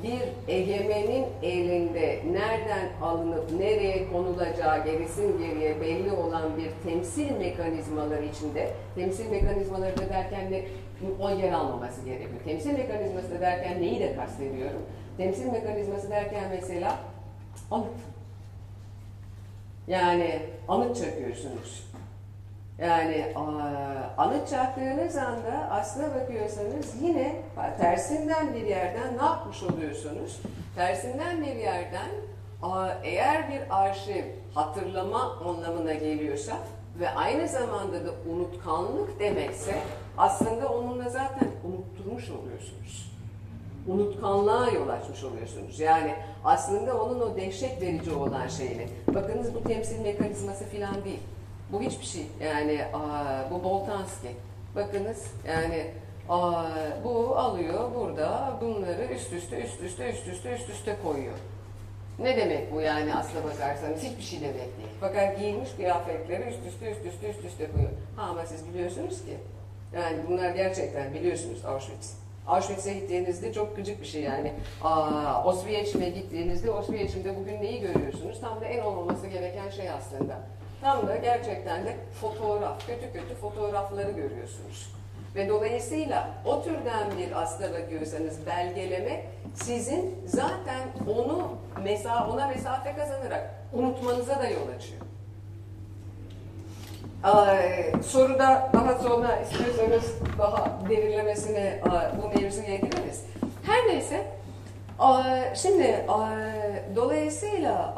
[SPEAKER 2] bir egemenin elinde nereden alınıp nereye konulacağı gerisin geriye belli olan bir temsil mekanizmaları içinde, temsil mekanizmaları da derken de o yer almaması gerekiyor. Temsil mekanizması da derken neyi de kastediyorum? Temsil mekanizması derken mesela anıt. Yani anıt çakıyorsunuz. Yani çaktığınız anda aslına bakıyorsanız yine tersinden bir yerden ne yapmış oluyorsunuz? Tersinden bir yerden eğer bir arşiv hatırlama anlamına geliyorsa ve aynı zamanda da unutkanlık demekse aslında onunla zaten unutturmuş oluyorsunuz. Unutkanlığa yol açmış oluyorsunuz. Yani aslında onun o dehşet verici olan şeyini. Bakınız bu temsil mekanizması falan değil. Bu hiçbir şey. Yani aa, bu Boltanski. Bakınız yani aa, bu alıyor burada bunları üst üste üst üste üst üste üst üste koyuyor. Ne demek bu yani aslına bakarsanız hiçbir şey demek değil. Fakat giyinmiş kıyafetleri üst üste üst üste üst üste koyuyor. Ha ama siz biliyorsunuz ki yani bunlar gerçekten biliyorsunuz Auschwitz. Auschwitz'e gittiğinizde çok gıcık bir şey yani. Aa, Oswiecim'e gittiğinizde Oswiecim'de bugün neyi görüyorsunuz? Tam da en olmaması gereken şey aslında. Tam da gerçekten de fotoğraf, kötü kötü fotoğrafları görüyorsunuz. Ve dolayısıyla o türden bir aslına bakıyorsanız belgeleme sizin zaten onu mesa ona mesafe kazanarak unutmanıza da yol açıyor. Ee, soruda daha sonra istiyorsanız daha derinlemesine bu mevzuya gireriz. Her neyse, şimdi dolayısıyla,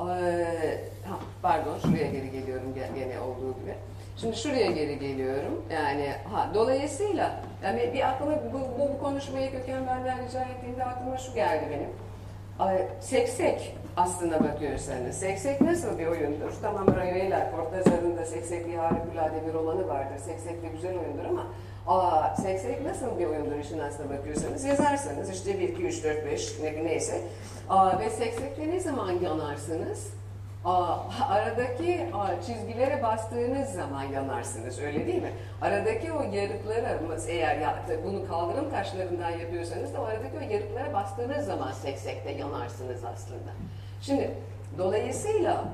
[SPEAKER 2] pardon şuraya geri geliyorum ge- gene olduğu gibi. Şimdi şuraya geri geliyorum. Yani ha dolayısıyla yani bir aklıma bu, bu, bu konuşmayı Köken benden rica ettiğinde aklıma şu geldi benim. Seksek aslına bakıyorsanız. Seksek nasıl bir oyundur? Tamam Rayveler, Cortázar'ın da Seksekli harikulade bir romanı vardır. Seksek de güzel oyundur ama aa, Seksek nasıl bir oyundur işin aslına bakıyorsanız yazarsanız işte 1, 2, 3, 4, 5 ne, neyse. Aa, ve Seksek'te ne zaman yanarsınız? Aradaki çizgilere bastığınız zaman yanarsınız öyle değil mi? Aradaki o yarıklara eğer ya, bunu kaldırım taşlarından yapıyorsanız da o aradaki o yarıklara bastığınız zaman seksekte yanarsınız aslında. Şimdi dolayısıyla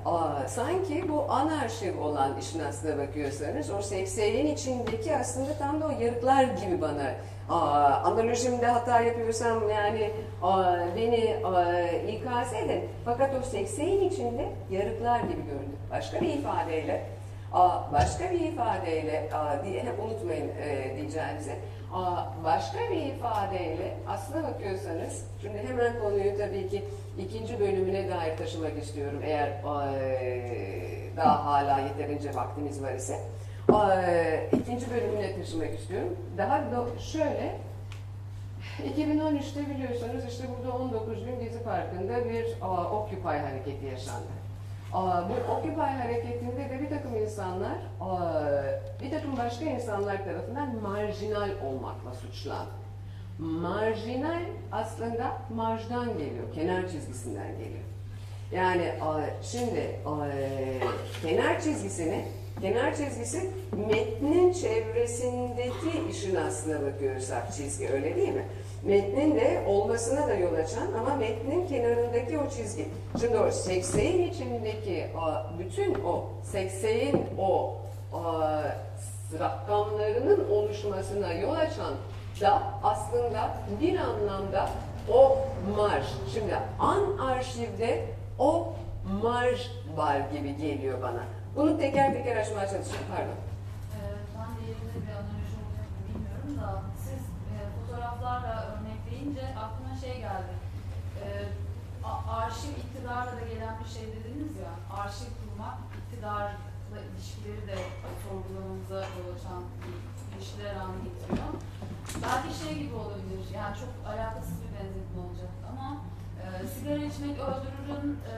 [SPEAKER 2] sanki bu anarşik olan işin aslına bakıyorsanız o sekseğin içindeki aslında tam da o yarıklar gibi bana Aa, analojimde hata yapıyorsam yani beni ikaz edin. Fakat o sekseğin içinde yarıklar gibi göründü. Başka bir ifadeyle, başka bir ifadeyle, diye, unutmayın e, diyeceğinizi, başka bir ifadeyle aslına bakıyorsanız, şimdi hemen konuyu tabii ki ikinci bölümüne dair taşımak istiyorum eğer aa, daha hala yeterince vaktimiz var ise. Ee, ikinci bölümüne taşımak istiyorum. Daha da şöyle, 2013'te biliyorsunuz işte burada 19 gün Gezi Parkı'nda bir aa, Occupy hareketi yaşandı. Aa, bu Occupy hareketinde de bir takım insanlar, aa, bir takım başka insanlar tarafından marjinal olmakla suçlandı. Marjinal aslında marjdan geliyor, kenar çizgisinden geliyor. Yani aa, şimdi aa, kenar çizgisini Kenar çizgisi metnin çevresindeki işin aslına bakıyorsak çizgi öyle değil mi? Metnin de olmasına da yol açan ama metnin kenarındaki o çizgi. Şimdi o sekseğin içindeki bütün o sekseğin o, o rakamlarının oluşmasına yol açan da aslında bir anlamda o marş. Şimdi an arşivde o marş var gibi geliyor bana. Bunu teker teker açmaya çalışacağım. Pardon.
[SPEAKER 4] Ee, Ben de yerinde bir analoji olacak bilmiyorum da siz e, fotoğraflarla örnekleyince aklıma şey geldi. A- arşiv iktidarla da gelen bir şey dediniz ya, arşiv kurmak iktidarla ilişkileri de sorgulamamıza yol açan ilişkiler haline getiriyor. Belki şey gibi olabilir, yani çok alakasız bir benzetme olacak ama e, sigara içmek öldürürün e,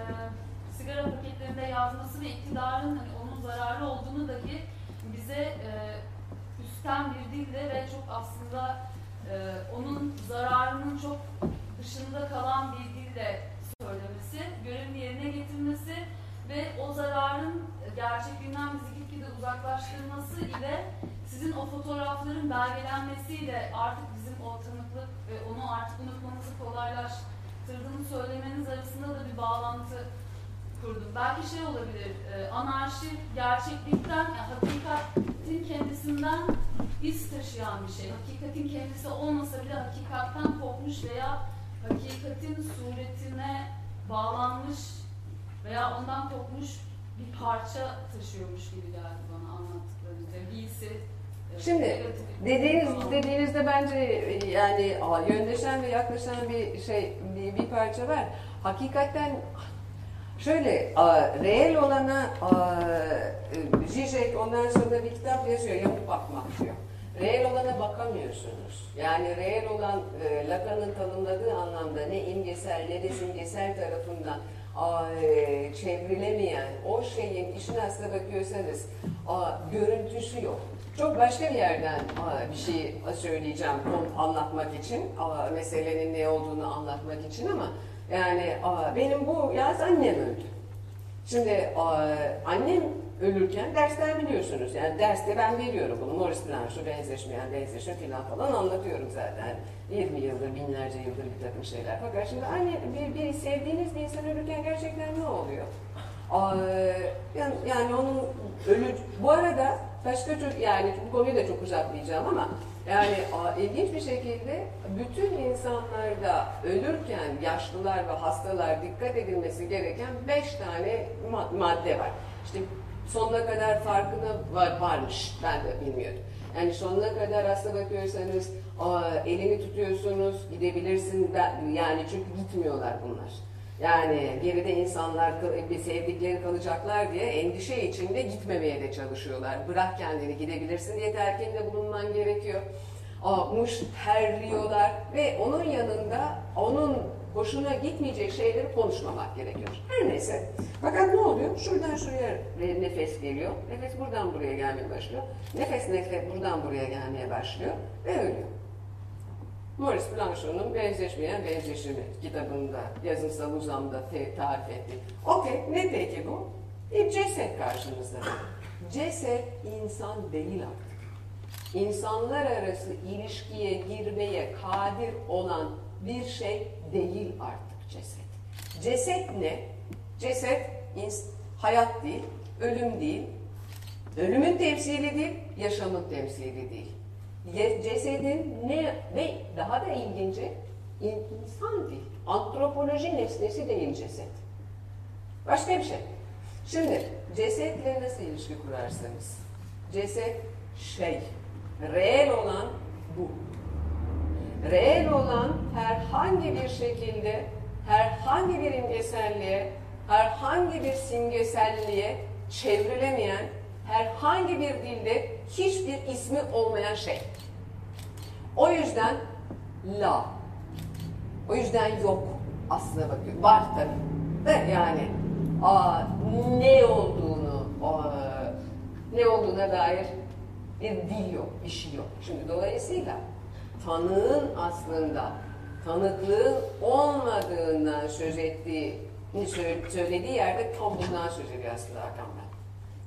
[SPEAKER 4] sigara paketlerinde yazması ve iktidarın hani onun zararlı olduğunu dahi bize e, üstten bir dille ve çok aslında e, onun zararının çok dışında kalan bir dille söylemesi, görevini yerine getirmesi ve o zararın gerçekliğinden bizi gitgide uzaklaştırması ile sizin o fotoğrafların belgelenmesiyle artık bizim o tanıklık ve onu artık unutmamızı kolaylaştırdığını söylemeniz arasında da bir bağlantı kurdum. Belki şey olabilir, e, anarşi gerçeklikten, yani hakikatin kendisinden iz taşıyan bir şey. Hakikatin kendisi olmasa bile hakikatten kopmuş veya hakikatin suretine bağlanmış veya ondan kopmuş bir parça taşıyormuş gibi geldi bana anlattıklarınızda. Birisi e,
[SPEAKER 2] Şimdi, Dediğiniz dediğinizde bence e, yani yöndeşen ve yaklaşan bir şey bir, bir parça var. Hakikaten şöyle aa, reel olana e, Zizek ondan sonra bir kitap yazıyor yamuk bakmak diyor. Reel olana bakamıyorsunuz. Yani reel olan e, Lacan'ın tanımladığı anlamda ne imgesel ne de simgesel tarafından aa, e, çevrilemeyen o şeyin işin aslına bakıyorsanız aa, görüntüsü yok. Çok başka bir yerden aa, bir şey söyleyeceğim anlatmak için, aa, meselenin ne olduğunu anlatmak için ama yani benim bu yaz annem öldü. Şimdi annem ölürken dersler biliyorsunuz. Yani derste ben veriyorum bunu. Morris Blanch'u benzeşmeyen benzeşme falan falan anlatıyorum zaten. 20 yıldır, binlerce yıldır bir takım şeyler. Fakat şimdi anne, bir, bir sevdiğiniz bir insan ölürken gerçekten ne oluyor? Yani, yani onun ölü... Bu arada başka çok yani bu konuyu da çok uzatmayacağım ama yani ilginç bir şekilde bütün insanlarda ölürken yaşlılar ve hastalar dikkat edilmesi gereken beş tane ma- madde var. İşte sonuna kadar farkına var, varmış. Ben de bilmiyordum. Yani sonuna kadar aslında bakıyorsanız elini tutuyorsunuz gidebilirsin yani çünkü gitmiyorlar bunlar. Yani geride insanlar sevdikleri kalacaklar diye endişe içinde gitmemeye de çalışıyorlar. Bırak kendini gidebilirsin diye telkinde bulunman gerekiyor. Muş terliyorlar ve onun yanında onun hoşuna gitmeyecek şeyleri konuşmamak gerekiyor. Her neyse. Fakat ne oluyor? Şuradan şuraya nefes geliyor. Nefes buradan buraya gelmeye başlıyor. Nefes nefes buradan buraya gelmeye başlıyor ve ölüyor. Maurice Blanchot'un Benzeşmeyen Benzeşimi kitabında yazınsal uzamda te- tarif etti. Okey, ne peki bu? Bir ceset karşınızda. Ceset insan değil artık. İnsanlar arası ilişkiye girmeye kadir olan bir şey değil artık ceset. Ceset ne? Ceset hayat değil, ölüm değil, ölümün temsili değil, yaşamın temsili değil. Cesedin ne ve daha da ilginci in- insan değil. Antropoloji nesnesi değil ceset. Başka bir şey. Şimdi cesetle nasıl ilişki kurarsanız, ceset şey, reel olan bu. Reel olan herhangi bir şekilde, herhangi bir imgeselliğe, herhangi bir simgeselliğe çevrilemeyen, herhangi bir dilde hiçbir ismi olmayan şey. O yüzden la. O yüzden yok aslına bakıyor. Var tabii. De yani aa, ne olduğunu, aa, ne olduğuna dair bir dil yok, bir şey yok. Şimdi dolayısıyla tanığın aslında tanıklığın olmadığından söz ettiği, sö- söylediği yerde tam bundan söz ediyor aslında Bey.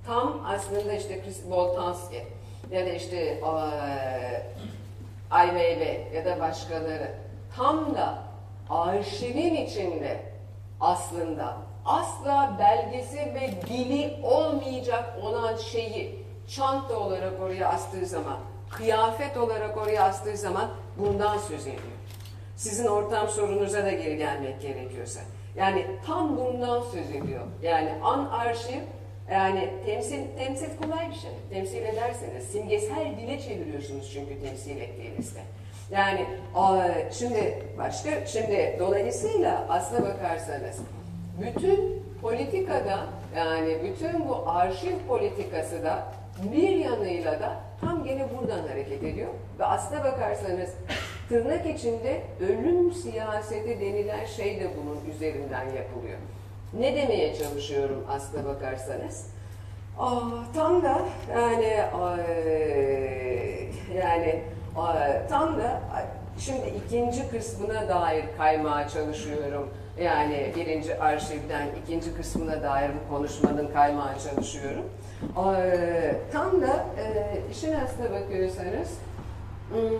[SPEAKER 2] Tam aslında işte Chris Boltanski ya da işte Ai Weiwei ya da başkaları tam da arşivin içinde aslında asla belgesi ve dili olmayacak olan şeyi çanta olarak oraya astığı zaman, kıyafet olarak oraya astığı zaman bundan söz ediyor. Sizin ortam sorunuza da geri gelmek gerekiyorsa. Yani tam bundan söz ediyor. Yani an arşiv yani temsil, temsil kolay bir şey. Temsil ederseniz simgesel dile çeviriyorsunuz çünkü temsil ettiğinizde. Yani şimdi başka şimdi dolayısıyla aslına bakarsanız bütün politikada yani bütün bu arşiv politikası da bir yanıyla da tam gene buradan hareket ediyor. Ve aslına bakarsanız tırnak içinde ölüm siyaseti denilen şey de bunun üzerinden yapılıyor. Ne demeye çalışıyorum aslına bakarsanız? Tam da yani yani tam da şimdi ikinci kısmına dair kaymaya çalışıyorum. Yani birinci arşivden ikinci kısmına dair bu konuşmanın kaymaya çalışıyorum. Tam da e, işin aslına bakıyorsanız hmm,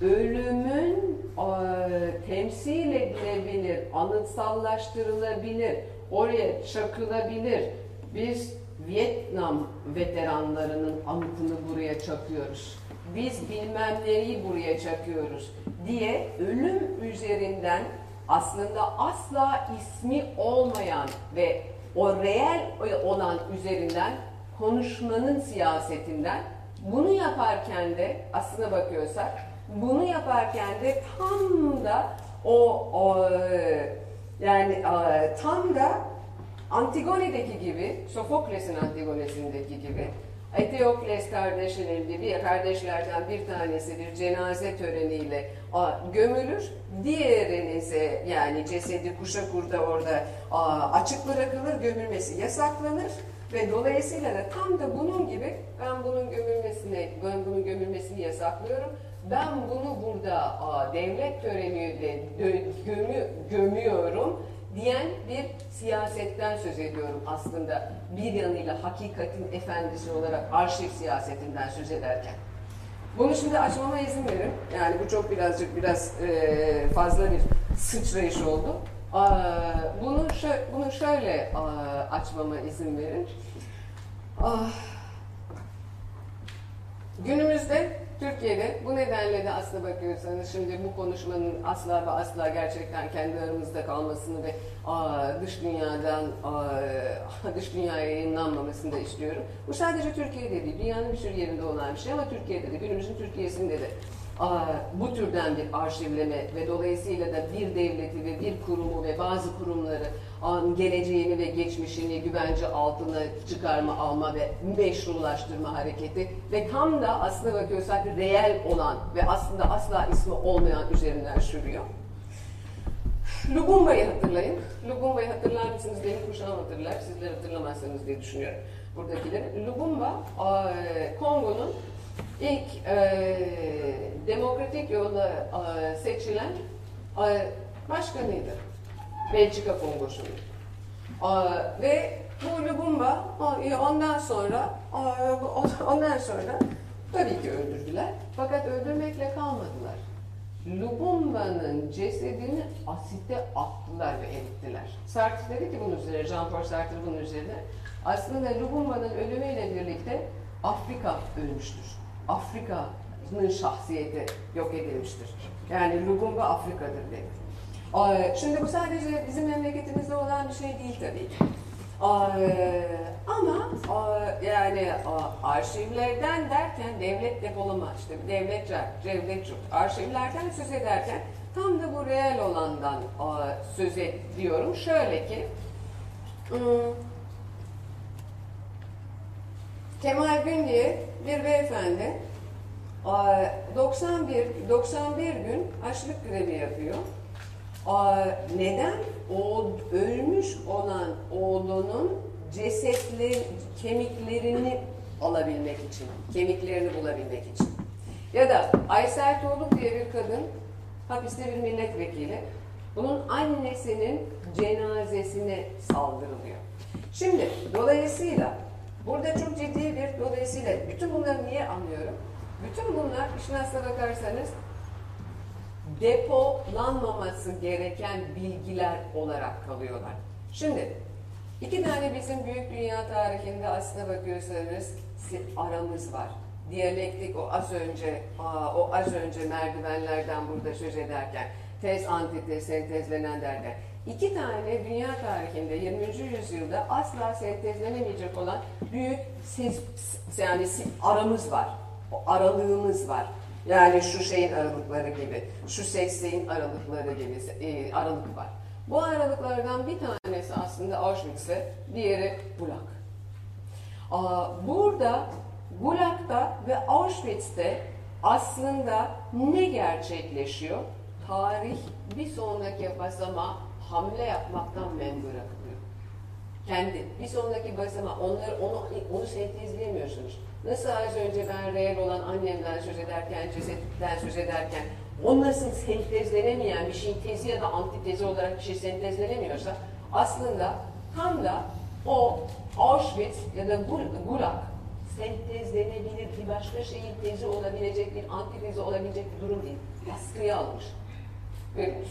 [SPEAKER 2] ölümün e, temsil edilebilir, anıtsallaştırılabilir, oraya çakılabilir. Biz Vietnam veteranlarının anıtını buraya çakıyoruz. Biz bilmem neyi buraya çakıyoruz diye ölüm üzerinden aslında asla ismi olmayan ve o reel olan üzerinden konuşmanın siyasetinden bunu yaparken de aslına bakıyorsak bunu yaparken de tam da o, o e, yani e, tam da Antigone'deki gibi, Sofokles'in Antigone'sindeki gibi Eteokles kardeşinin bir kardeşlerden bir tanesi bir cenaze töreniyle gömülür. Diğerinin ise yani cesedi kuşa kurda orada açık bırakılır, gömülmesi yasaklanır. Ve dolayısıyla da tam da bunun gibi ben bunun gömülmesini, ben bunun gömülmesini yasaklıyorum. Ben bunu burada a, devlet töreniyle gömü, gömüyorum diyen bir siyasetten söz ediyorum aslında bir yanıyla hakikatin efendisi olarak arşiv siyasetinden söz ederken. Bunu şimdi açmama izin verin. Yani bu çok birazcık biraz e, fazla bir sıçrayış oldu. Aa, bunu şö- bunu şöyle aa, açmama izin verin. Ah, günümüzde Türkiye'de bu nedenle de aslına bakıyorsanız şimdi bu konuşmanın asla ve asla gerçekten kendi aramızda kalmasını ve dış dünyadan dış dünyaya yayınlanmamasını da istiyorum. Bu sadece Türkiye'de değil, dünyanın bir sürü yerinde olan bir şey ama Türkiye'de de, günümüzün Türkiye'sinde de bu türden bir arşivleme ve dolayısıyla da bir devleti ve bir kurumu ve bazı kurumları geleceğini ve geçmişini güvence altına çıkarma, alma ve meşrulaştırma hareketi ve tam da aslına bakıyorsak reel olan ve aslında asla ismi olmayan üzerinden sürüyor. Lubumba'yı hatırlayın. Lubumba'yı hatırlar mısınız? Benim kuşağım hatırlar. Sizler hatırlamazsanız diye düşünüyorum buradakileri. Lubumba, eee, Kongo'nun ilk eee, demokratik yolla eee, seçilen eee, başkanıydı. Belçika Kongosu'nun. Eee, ve bu Lubumba e, ondan sonra eee, ondan sonra tabii ki öldürdüler. Fakat öldürmekle kalmadılar. Lubumba'nın cesedini asite attılar ve erittiler. Sartre dedi ki bunun üzerine, Jean-Paul Sartre bunun üzerine. Aslında Lubumba'nın ölümüyle birlikte Afrika ölmüştür. Afrika'nın şahsiyeti yok edilmiştir. Yani Lubumba Afrika'dır dedi. Ee, Şimdi bu sadece bizim memleketimizde olan bir şey değil tabii ki. Ee, Ama e, yani e, arşivlerden derken devlet depolama, işte devlet devlet arşivlerden söz ederken tam da bu reel olandan e, söz ediyorum. Şöyle ki, hmm, Kemal Gün diye bir beyefendi e, 91 91 gün açlık grevi yapıyor. Aa, Neden? O ölmüş olan oğlunun cesetleri, kemiklerini alabilmek için, kemiklerini bulabilmek için. Ya da Aysel Tuğluk diye bir kadın, hapiste bir milletvekili, bunun annesinin cenazesine saldırılıyor. Şimdi dolayısıyla burada çok ciddi bir dolayısıyla bütün bunları niye anlıyorum? Bütün bunlar işin aslına bakarsanız depolanmaması gereken bilgiler olarak kalıyorlar. Şimdi iki tane bizim büyük dünya tarihinde aslına bakıyorsanız aramız var. Diyalektik o az önce o az önce merdivenlerden burada söz ederken tez antitez sentezlenen derken iki tane dünya tarihinde 20. yüzyılda asla sentezlenemeyecek olan büyük siz, yani aramız var. O aralığımız var. Yani şu şeyin aralıkları gibi, şu seslerin aralıkları gibi e, aralık var. Bu aralıklardan bir tanesi aslında Auschwitz'e, diğeri. Aa, Burada Gulag'da ve Auschwitz'te aslında ne gerçekleşiyor? Tarih bir sonraki basama hamle yapmaktan men bırakılıyor. Kendi bir sonraki basama onları onu onu sentezleyemiyorsunuz. Nasıl az önce ben reel olan annemden söz ederken, cesetten söz ederken o nasıl sentezlenemeyen bir şeyin tezi ya da antitezi olarak bir şey sentezlenemiyorsa aslında tam da o Auschwitz ya da Gul- Gulag sentezlenebilir bir başka şeyin tezi olabilecek bir antitezi olabilecek bir durum değil. Baskıya almış. Görüyoruz.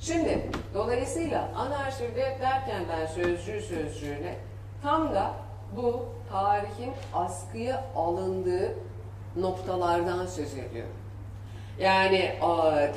[SPEAKER 2] Şimdi dolayısıyla anarşivde derken ben sözcü sözcüğüne tam da bu tarihin askıya alındığı noktalardan söz ediyorum. Yani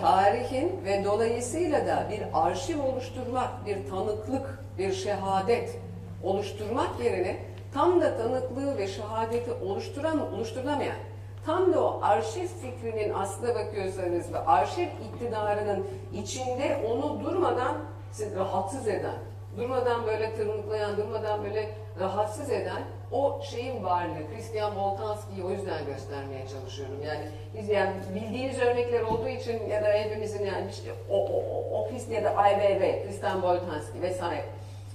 [SPEAKER 2] tarihin ve dolayısıyla da bir arşiv oluşturmak, bir tanıklık, bir şehadet oluşturmak yerine tam da tanıklığı ve şehadeti oluşturan, oluşturulamayan, tam da o arşiv fikrinin aslına bakıyorsanız ve arşiv iktidarının içinde onu durmadan sizi rahatsız eden, durmadan böyle tırmıklayan, durmadan böyle rahatsız eden o şeyin varlığı. Christian Boltanski'yi o yüzden göstermeye çalışıyorum. Yani biz yani bildiğiniz örnekler olduğu için ya da hepimizin yani işte o, o, o, Ofis ya da IBB, Christian Boltanski vesaire.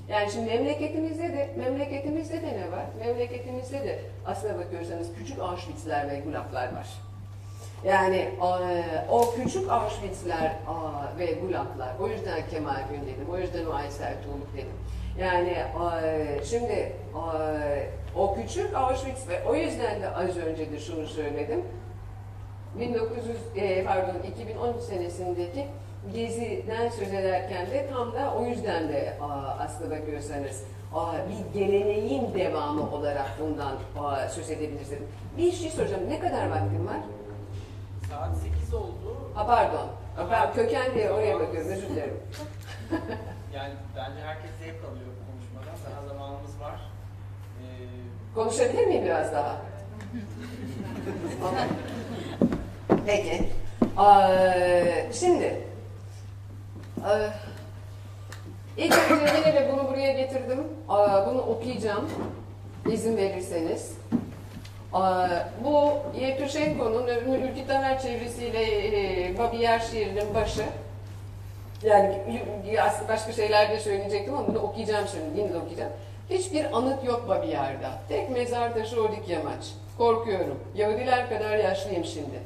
[SPEAKER 2] Yani şimdi memleketimizde de memleketimizde de ne var? Memleketimizde de aslına bakıyorsanız küçük Auschwitz'ler ve Gulag'lar var. Yani e, o küçük Auschwitz'ler e, ve Gulag'lar, o yüzden Kemal Gün dedim, o yüzden o Aysel Tuğluk dedim. Yani e, şimdi e, o küçük Auschwitz ve o yüzden de az önce de şunu söyledim. 1900 e, pardon 2013 senesindeki Gezi'den söz ederken de tam da o yüzden de aslında bakıyorsanız bir geleneğin devamı olarak bundan söz edebiliriz dedim. Bir şey soracağım. Ne kadar vaktim var? Ha, pardon. Ha, Ben köken diye oraya bakıyorum. Özür dilerim.
[SPEAKER 5] Yani bence herkes zevk alıyor konuşmadan. Daha zamanımız var. Ee,
[SPEAKER 2] Konuşabilir miyim biraz daha? Peki. Ee, şimdi ilk önce yine de bunu buraya getirdim. Ee, bunu okuyacağım. izin verirseniz. Ee, bu Yevtushenko'nun Ülkü Taner çevresiyle e, Babiyer şiirinin başı. Yani aslında başka şeyler de söyleyecektim ama bunu okuyacağım şimdi. Yine de okuyacağım. Hiçbir anıt yok Babiyer'de. Tek mezar taşı o dik yamaç. Korkuyorum. Yahudiler kadar yaşlıyım şimdi.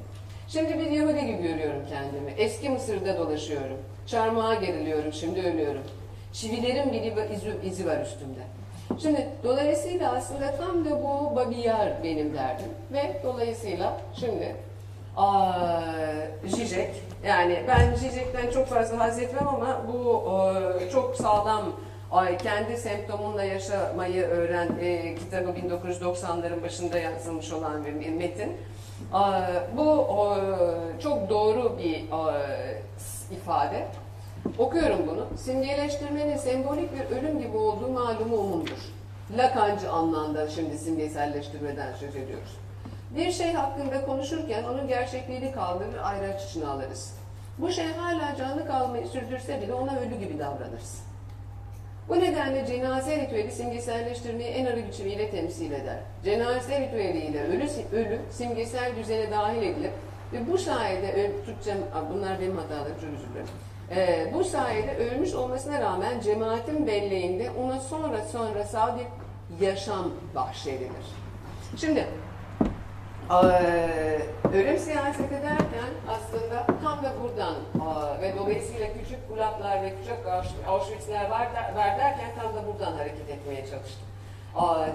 [SPEAKER 2] Şimdi bir Yahudi gibi görüyorum kendimi. Eski Mısır'da dolaşıyorum. Çarmıha geriliyorum, şimdi ölüyorum. Çivilerin bir izi, izi var üstümde. Şimdi dolayısıyla aslında tam da bu Babiyar benim derdim. Ve dolayısıyla şimdi aa, Zizek, yani ben Zizek'ten çok fazla haz etmem ama bu aa, çok sağlam Ay, kendi semptomunla yaşamayı öğren e, kitabı 1990'ların başında yazılmış olan bir, metin. Aa, bu o, çok doğru bir e, ifade. Okuyorum bunu. Simgeleştirmenin sembolik bir ölüm gibi olduğu malumu umumdur. Lakancı anlamda şimdi simgeselleştirmeden söz ediyoruz. Bir şey hakkında konuşurken onun gerçekliğini kaldırır, ayraç içine alırız. Bu şey hala canlı kalmayı sürdürse bile ona ölü gibi davranırız. Bu nedenle cenaze ritüeli simgeselleştirmeyi en arı biçimiyle temsil eder. Cenaze ritüeliyle ölü, ölü simgesel düzene dahil edilip ve bu sayede, öl- Türkçem, Aa, bunlar benim hatalarım, çok özür. Ee, bu sayede ölmüş olmasına rağmen cemaatin belleğinde ona sonra sonra sağ bir yaşam bahşedilir. Şimdi ee, ölüm siyaseti derken aslında tam da buradan aa, ve dolayısıyla küçük kulaklar ve küçük Ausch- Auschwitz'ler var, var derken tam da buradan hareket etmeye çalıştım. Aa,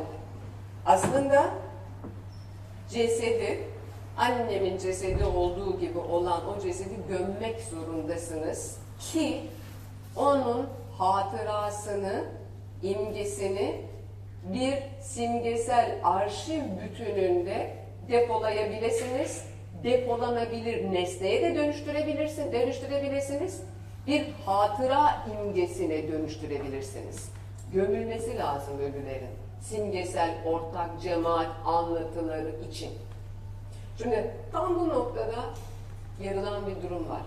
[SPEAKER 2] aslında cesedi, annemin cesedi olduğu gibi olan o cesedi gömmek zorundasınız ki onun hatırasını, imgesini bir simgesel arşiv bütününde depolayabilirsiniz. Depolanabilir nesneye de dönüştürebilirsin, dönüştürebilirsiniz. Bir hatıra imgesine dönüştürebilirsiniz. Gömülmesi lazım ölülerin. Simgesel ortak cemaat anlatıları için. Şimdi tam bu noktada yarılan bir durum var.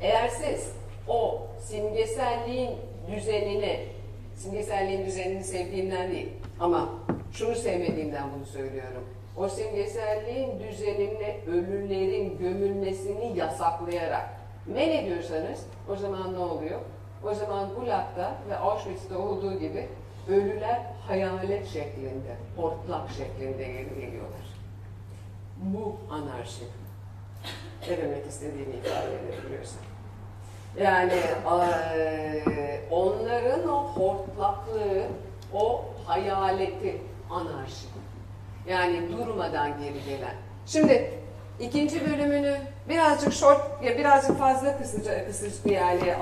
[SPEAKER 2] Eğer siz o simgeselliğin düzenini, simgeselliğin düzenini sevdiğimden değil ama şunu sevmediğimden bunu söylüyorum. O simgeselliğin düzenine ölülerin gömülmesini yasaklayarak men ediyorsanız o zaman ne oluyor? O zaman Gulag'da ve Auschwitz'te olduğu gibi ölüler hayalet şeklinde, hortlak şeklinde geliyorlar. Bu anarşi. Ne demek istediğimi ifade edebiliyorsun. Yani onların o hortlaklığı, o hayaleti anarşi. Yani durmadan geri gelen. Şimdi ikinci bölümünü birazcık short ya birazcık fazla kısaca kısaca yani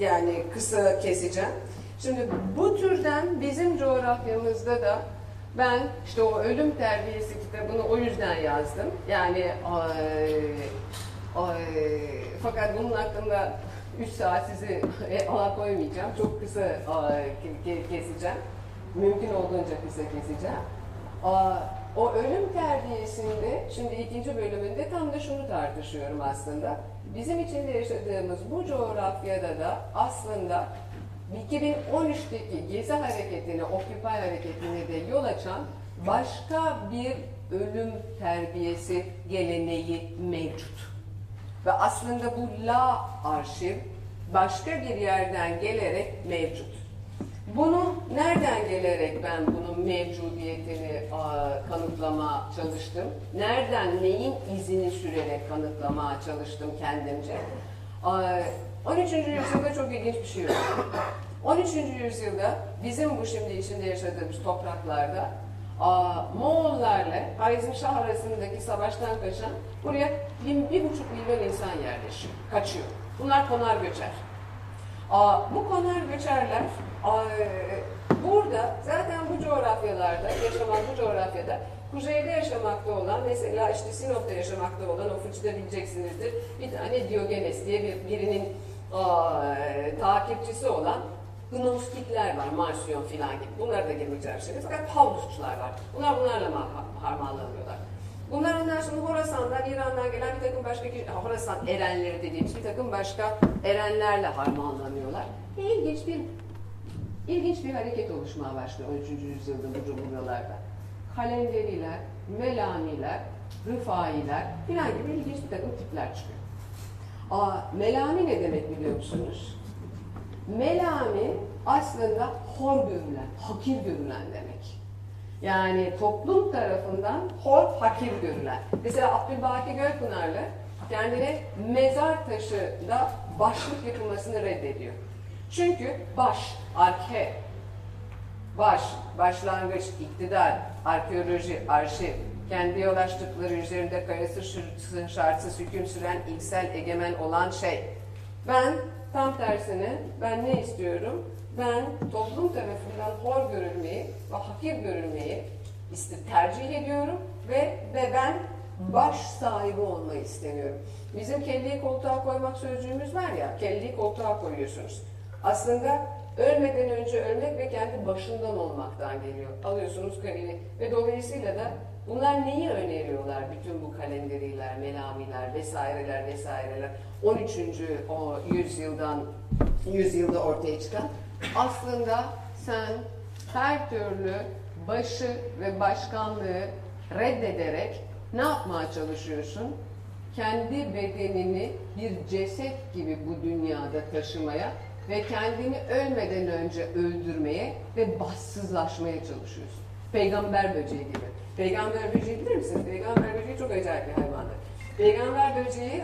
[SPEAKER 2] yani kısa keseceğim. Şimdi bu türden bizim coğrafyamızda da ben işte o ölüm terbiyesi kitabını o yüzden yazdım. Yani eee, eee, fakat bunun hakkında 3 saat sizi ala koymayacağım. Çok kısa ke- keseceğim. Mümkün olduğunca kısa keseceğim. Aa, O ölüm terbiyesinde, şimdi ikinci bölümünde tam da şunu tartışıyorum aslında. Bizim içinde yaşadığımız bu coğrafyada da aslında 2013'teki Gezi hareketini, Occupy hareketine de yol açan başka bir ölüm terbiyesi geleneği mevcut. Ve aslında bu la arşiv başka bir yerden gelerek mevcut. Bunu nereden gelerek ben bunun mevcudiyetini aa, kanıtlama çalıştım? Nereden neyin izini sürerek kanıtlamaya çalıştım kendimce? Aa, 13. yüzyılda çok ilginç bir şey oldu. 13. yüzyılda bizim bu şimdi içinde yaşadığımız topraklarda Moğollarla Hayzm Şah arasındaki savaştan kaçan buraya bir, bir buçuk milyon insan yerleşiyor, kaçıyor. Bunlar konar göçer. Bu konar göçerler Burada zaten bu coğrafyalarda, yaşamak bu coğrafyada kuzeyde yaşamakta olan, mesela işte Sinop'ta yaşamakta olan, o fıçıda bileceksinizdir, bir tane Diogenes diye bir, birinin aa, takipçisi olan Gnostikler var, Marsiyon filan gibi. Bunlara da girmeyeceğim şimdi. Fakat Pavlusçular var. Bunlar bunlarla ma- harmanlanıyorlar. Bunlar ondan sonra Horasan'dan, İran'dan gelen bir takım başka, Horasan erenleri dediğimiz bir takım başka erenlerle harmanlanıyorlar. Ve ilginç bir ilginç bir hareket oluşmaya başlıyor 13. yüzyılda bu coğrafyalarda. Kalenderiler, Melaniler, Rıfailer filan gibi ilginç bir takım tipler çıkıyor. Aa, Melani ne demek biliyor musunuz? Melami aslında hor görülen, hakir görülen demek. Yani toplum tarafından hor, hakir görülen. Mesela Abdülbaki Gölpınarlı kendine mezar taşı da başlık yapılmasını reddediyor. Çünkü baş, arke, baş, başlangıç, iktidar, arkeoloji, arşiv, kendi yol açtıkları üzerinde kayası şartsız hüküm süren ilksel egemen olan şey. Ben tam tersine ben ne istiyorum? Ben toplum tarafından hor görülmeyi ve hakir görülmeyi iste, tercih ediyorum ve, ve ben baş sahibi olmayı istemiyorum. Bizim kelleyi koltuğa koymak sözcüğümüz var ya, kelleyi koltuğa koyuyorsunuz. Aslında ölmeden önce ölmek ve kendi başından olmaktan geliyor. Alıyorsunuz kareyi ve dolayısıyla da bunlar neyi öneriyorlar? Bütün bu kalenderiler, melamiler vesaireler vesaireler 13. o yüzyıldan yüzyılda ortaya çıkan aslında sen her türlü başı ve başkanlığı reddederek ne yapmaya çalışıyorsun? Kendi bedenini bir ceset gibi bu dünyada taşımaya ve kendini ölmeden önce öldürmeye ve bassızlaşmaya çalışıyorsun. Peygamber böceği gibi. Peygamber böceği bilir misiniz? Peygamber böceği çok acayip bir hayvandır. Peygamber böceği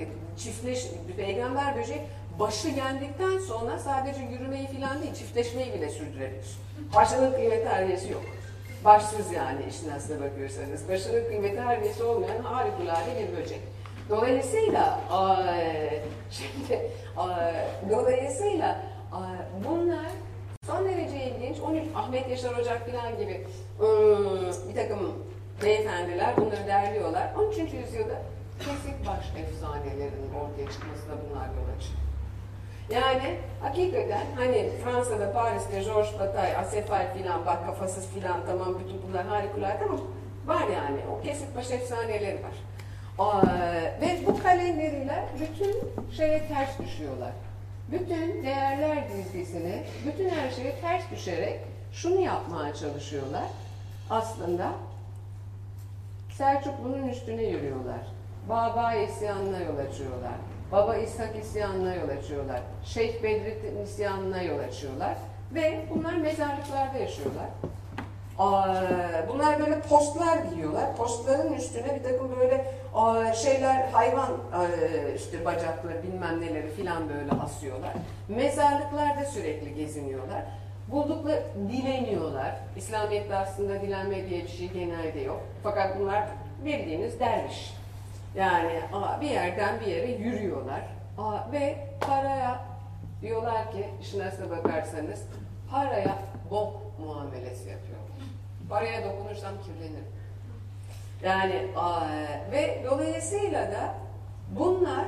[SPEAKER 2] e, çiftleş, peygamber böceği başı yendikten sonra sadece yürümeyi falan değil, çiftleşmeyi bile sürdürebilir. Başının kıymeti harbiyesi yok. Başsız yani işin aslına bakıyorsanız. Başının kıymeti harbiyesi olmayan harikulade bir böcek. Dolayısıyla şimdi dolayısıyla bunlar son derece ilginç. 13 Ahmet Yaşar Ocak falan gibi ıı, bir takım beyefendiler bunları derliyorlar. 13. yüzyılda kesik baş efsanelerinin ortaya çıkmasına bunlar yol açıyor. Yani hakikaten hani Fransa'da, Paris'te Georges Bataille, Acefal filan bak kafasız filan tamam bütün bunlar harikulade ama var yani o kesik baş efsaneleri var. Aa, ve bu kalenderiler bütün şeye ters düşüyorlar. Bütün değerler dizgisine, bütün her şeye ters düşerek şunu yapmaya çalışıyorlar. Aslında Selçuklu'nun üstüne yürüyorlar. Baba isyanına yol açıyorlar. Baba İshak isyanına yol açıyorlar. Şeyh Bedrettin isyanına yol açıyorlar. Ve bunlar mezarlıklarda yaşıyorlar. Bunlar böyle postlar giyiyorlar. Postların üstüne bir takım böyle şeyler, hayvan işte bacakları bilmem neleri filan böyle asıyorlar. Mezarlıklarda sürekli geziniyorlar. Buldukları dileniyorlar. İslamiyet'te aslında dilenme diye bir şey genelde yok. Fakat bunlar bildiğiniz derviş. Yani bir yerden bir yere yürüyorlar. Ve paraya diyorlar ki işin aslına bakarsanız paraya bok muamelesi yapıyorlar. Paraya dokunursam kirlenirim. Yani ve dolayısıyla da bunlar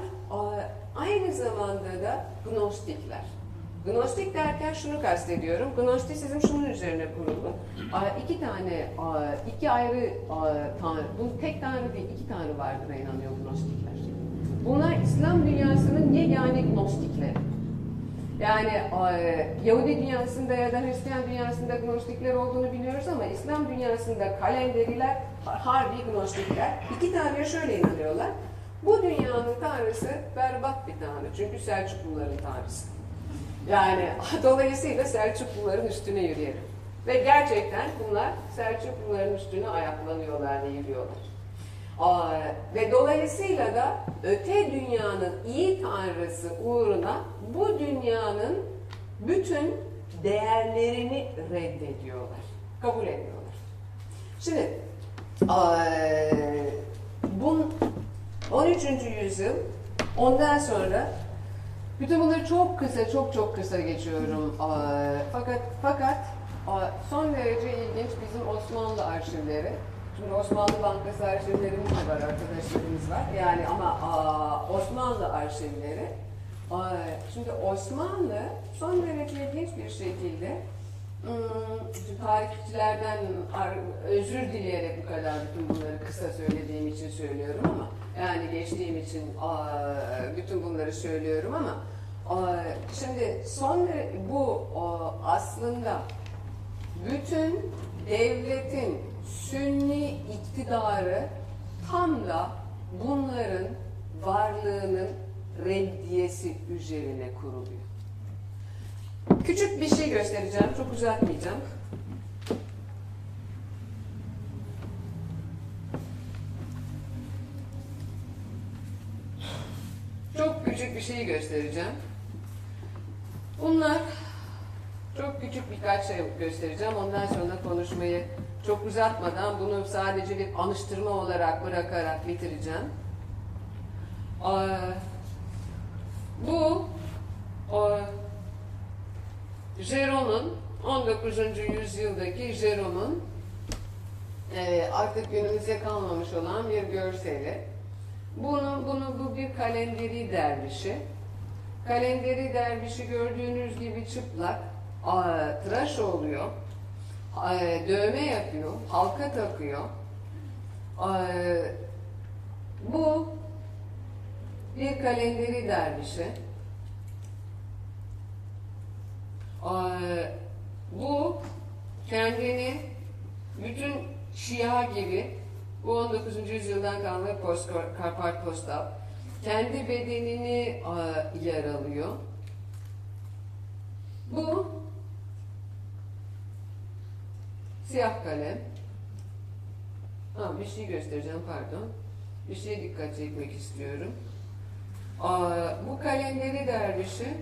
[SPEAKER 2] aynı zamanda da gnostikler. Gnostik derken şunu kastediyorum. Gnostisizm şunun üzerine kurulu. İki tane, iki ayrı tanrı, bu tek tanrı değil, iki tanrı vardır inanıyor Gnostikler. Bunlar İslam dünyasının yegane Gnostikleri. Yani e, Yahudi dünyasında ya da Hristiyan dünyasında gnostikler olduğunu biliyoruz ama İslam dünyasında kalenderiler, harbi gnostikler. İki tanrıya şöyle inanıyorlar. Bu dünyanın tanrısı berbat bir tanrı. Çünkü Selçukluların tanrısı. Yani dolayısıyla Selçukluların üstüne yürüyelim. Ve gerçekten bunlar Selçukluların üstüne ayaklanıyorlar yürüyorlar. Aa, ve dolayısıyla da öte dünyanın iyi tanrısı uğruna bu dünyanın bütün değerlerini reddediyorlar. Kabul etmiyorlar. Şimdi aa, bu 13. yüzyıl ondan sonra Bütün bunları çok kısa, çok çok kısa geçiyorum. Aa, Fakat fakat son derece ilginç bizim Osmanlı arşivleri. Şimdi Osmanlı Bankası arşivlerimiz de var, arkadaşlarımız var. Yani ama aa, Osmanlı arşivleri. Aa, Şimdi Osmanlı son derece ilginç bir şekilde Hmm, tarihçilerden ar- özür dileyerek bu kadar bütün bunları kısa söylediğim için söylüyorum ama yani geçtiğim için bütün bunları söylüyorum ama şimdi son bu aslında bütün devletin sünni iktidarı tam da bunların varlığının reddiyesi üzerine kuruluyor. Küçük bir şey göstereceğim, çok uzatmayacağım. Çok küçük bir şeyi göstereceğim. Bunlar çok küçük birkaç şey göstereceğim. Ondan sonra konuşmayı çok uzatmadan bunu sadece bir anıştırma olarak bırakarak bitireceğim. Ee, bu o, Jerome'un 19. yüzyıldaki Jerome'un e, artık günümüze kalmamış olan bir görseli. Bunu, bunu bu bir kalenderi dervişi. Kalenderi dervişi gördüğünüz gibi çıplak, tıraş oluyor, dövme yapıyor, halka takıyor. A, bu bir kalenderi dervişi. Ee, bu kendini bütün Şia gibi bu 19. yüzyıldan kalma post, kartpostal kendi bedenini e, yer alıyor. Bu siyah kalem. Ha, bir şey göstereceğim pardon. Bir şeye dikkat çekmek istiyorum. Aa, bu kalenderi dervişi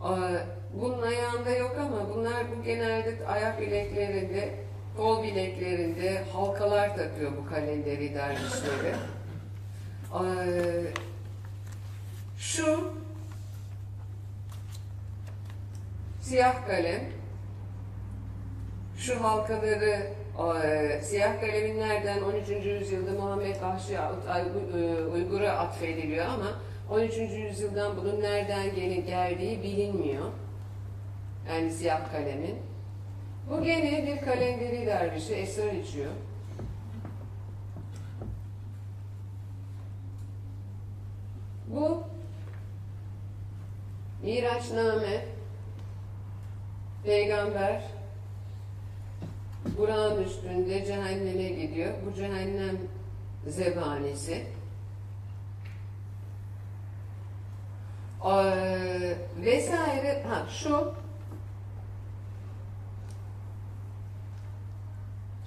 [SPEAKER 2] Aa, Bunun ayağında yok ama bunlar bu genelde ayak bileklerinde, kol bileklerinde halkalar takıyor bu kalenderi dervişleri. Ee, Şu siyah kalem, şu halkaları e, siyah kalemin nereden 13. yüzyılda Muhammed Vahşi e, Uygur'a atfediliyor ama 13. yüzyıldan bunun nereden gene geldiği bilinmiyor. Yani siyah kalemin. Bu gene bir kalenderi dervişi esrar içiyor. Bu Miraçname Peygamber Burak'ın üstünde cehenneme gidiyor. Bu cehennem zebanisi. Ee, vesaire ha şu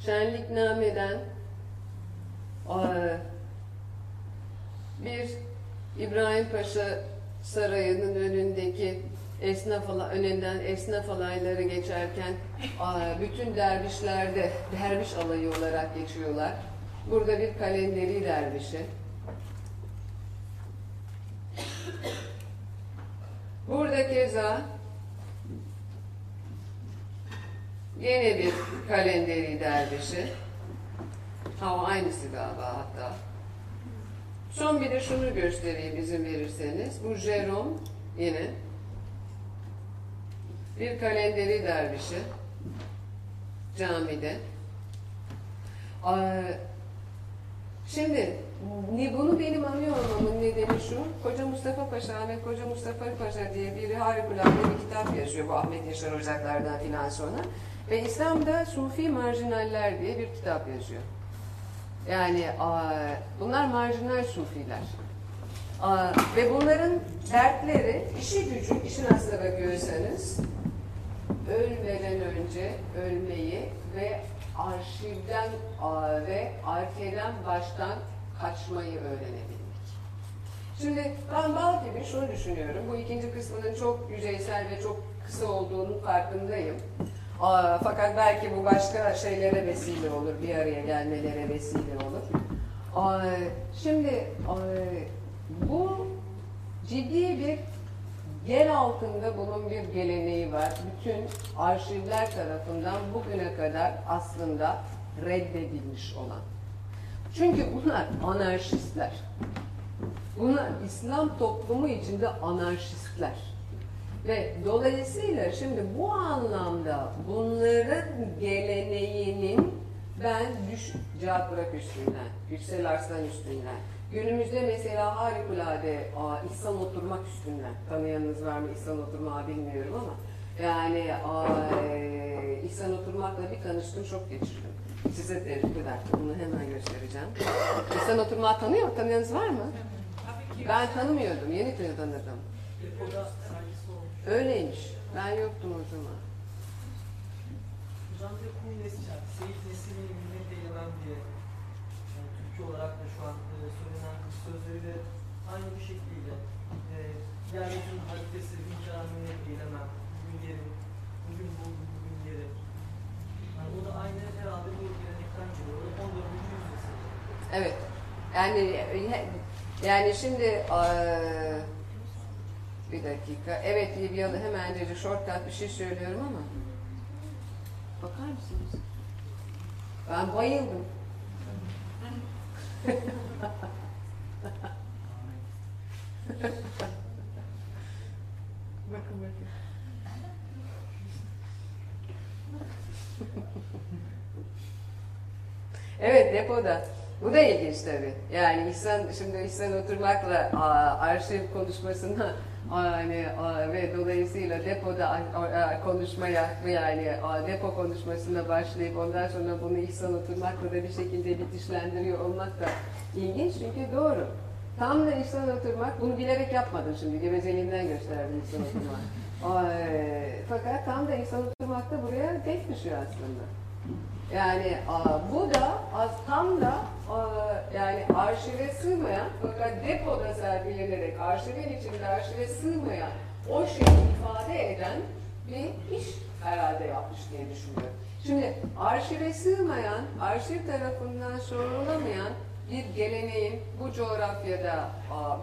[SPEAKER 2] şenliknameden ee, bir İbrahim Paşa Sarayı'nın önündeki esnaf önünden esnaf alayları geçerken bütün dervişler de derviş alayı olarak geçiyorlar. Burada bir kalenderi dervişi. Burada keza yine bir kalenderi dervişi. Ha o aynısı galiba hatta. Son bir de şunu göstereyim izin verirseniz. Bu Jerome yine bir kalenderi dervişi camide. Ee, Şimdi bunu benim anıyor olmamın nedeni şu. Koca Mustafa Paşa, Ahmet Koca Mustafa Paşa diye biri harikulade bir kitap yazıyor bu Ahmet Yaşar Ocaklar'dan filan sonra. Ve İslam'da Sufi Marjinaller diye bir kitap yazıyor. Yani bunlar marjinal sufiler. Ve bunların dertleri, işi gücü, işin aslına bakıyorsanız ölmeden önce ölmeyi ve arşivden ve arkeden baştan kaçmayı öğrenebilmek. Şimdi ben bal gibi şunu düşünüyorum. Bu ikinci kısmının çok yüzeysel ve çok kısa olduğunun farkındayım. Fakat belki bu başka şeylere vesile olur, bir araya gelmelere vesile olur. Şimdi bu ciddi bir yer altında bunun bir geleneği var. Bütün arşivler tarafından bugüne kadar aslında reddedilmiş olan. Çünkü bunlar anarşistler. Bunlar İslam toplumu içinde anarşistler. Ve dolayısıyla şimdi bu anlamda bunların geleneğinin ben düş cevap bırak üstünden, Yüksel Arslan üstünden. Günümüzde mesela harikulade aa, İhsan Oturmak üstünden. Tanıyanınız var mı İhsan Oturmak'ı bilmiyorum ama. Yani aa, e, İhsan Oturmak'la bir tanıştım çok geçirdim. Size de bir dakika bunu hemen göstereceğim. İhsan Oturmak'ı tanıyor, tanıyanınız var mı? Ben tanımıyordum, yeni tanıdım. Öyleymiş. Ben yoktum o zaman.
[SPEAKER 6] Hocam bir kum nesli minnet eylemem diye. Yani Türkçe olarak da şu an e, söylenen sözleri de aynı bu şekliyle. E, yeryüzünün bin kere minnet eylemem. Bugün yerim. Bugün buldum, bugün yerim. Yani o da aynı herhalde bu gelenekten geliyor. O da 14. yüzyıl.
[SPEAKER 2] Evet. Yani yani şimdi eee, bir dakika. Evet Libyalı hemen dedi shortcut bir şey söylüyorum ama bakar mısınız? Ben bayıldım. bakın bakın. Evet depoda. Bu da ilginç tabii. Yani İhsan, şimdi İhsan Oturmak'la aa, arşiv konuşmasına yani ve dolayısıyla depoda a- a- konuşmaya yani depo konuşmasına başlayıp ondan sonra bunu İhsan Oturmak'la da bir şekilde bitişlendiriyor olmak da ilginç çünkü doğru. Tam da İhsan Oturmak, bunu bilerek yapmadım şimdi, gevezeliğimden gösterdim İhsan Oturmak. Fakat tam da İhsan Oturmak da buraya denk düşüyor aslında. Yani a, bu da az- tam da a, yani arşive sığmayan fakat depoda sergilenerek arşivin içinde arşive sığmayan o şeyi ifade eden bir iş herhalde yapmış diye düşünüyorum. Şimdi arşive sığmayan, arşiv tarafından sorulamayan bir geleneğin bu coğrafyada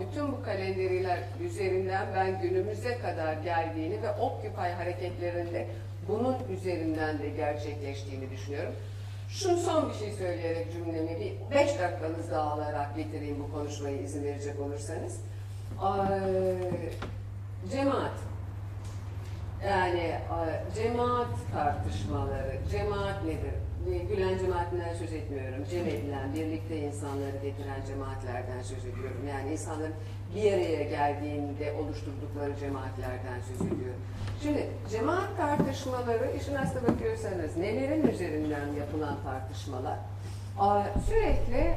[SPEAKER 2] bütün bu kalenderiler üzerinden ben günümüze kadar geldiğini ve Occupy hareketlerinde bunun üzerinden de gerçekleştiğini düşünüyorum. Şu son bir şey söyleyerek cümlemi bir beş dakikanız daha alarak bitireyim bu konuşmayı izin verecek olursanız. Cemaat. Yani cemaat tartışmaları, cemaat nedir? Bir Gülen cemaatinden söz etmiyorum. Cem edilen, birlikte insanları getiren cemaatlerden söz ediyorum. Yani insanların bir araya geldiğinde oluşturdukları cemaatlerden söz ediyorum. Şimdi cemaat tartışmaları, işin aslına bakıyorsanız nelerin üzerinden yapılan tartışmalar? Sürekli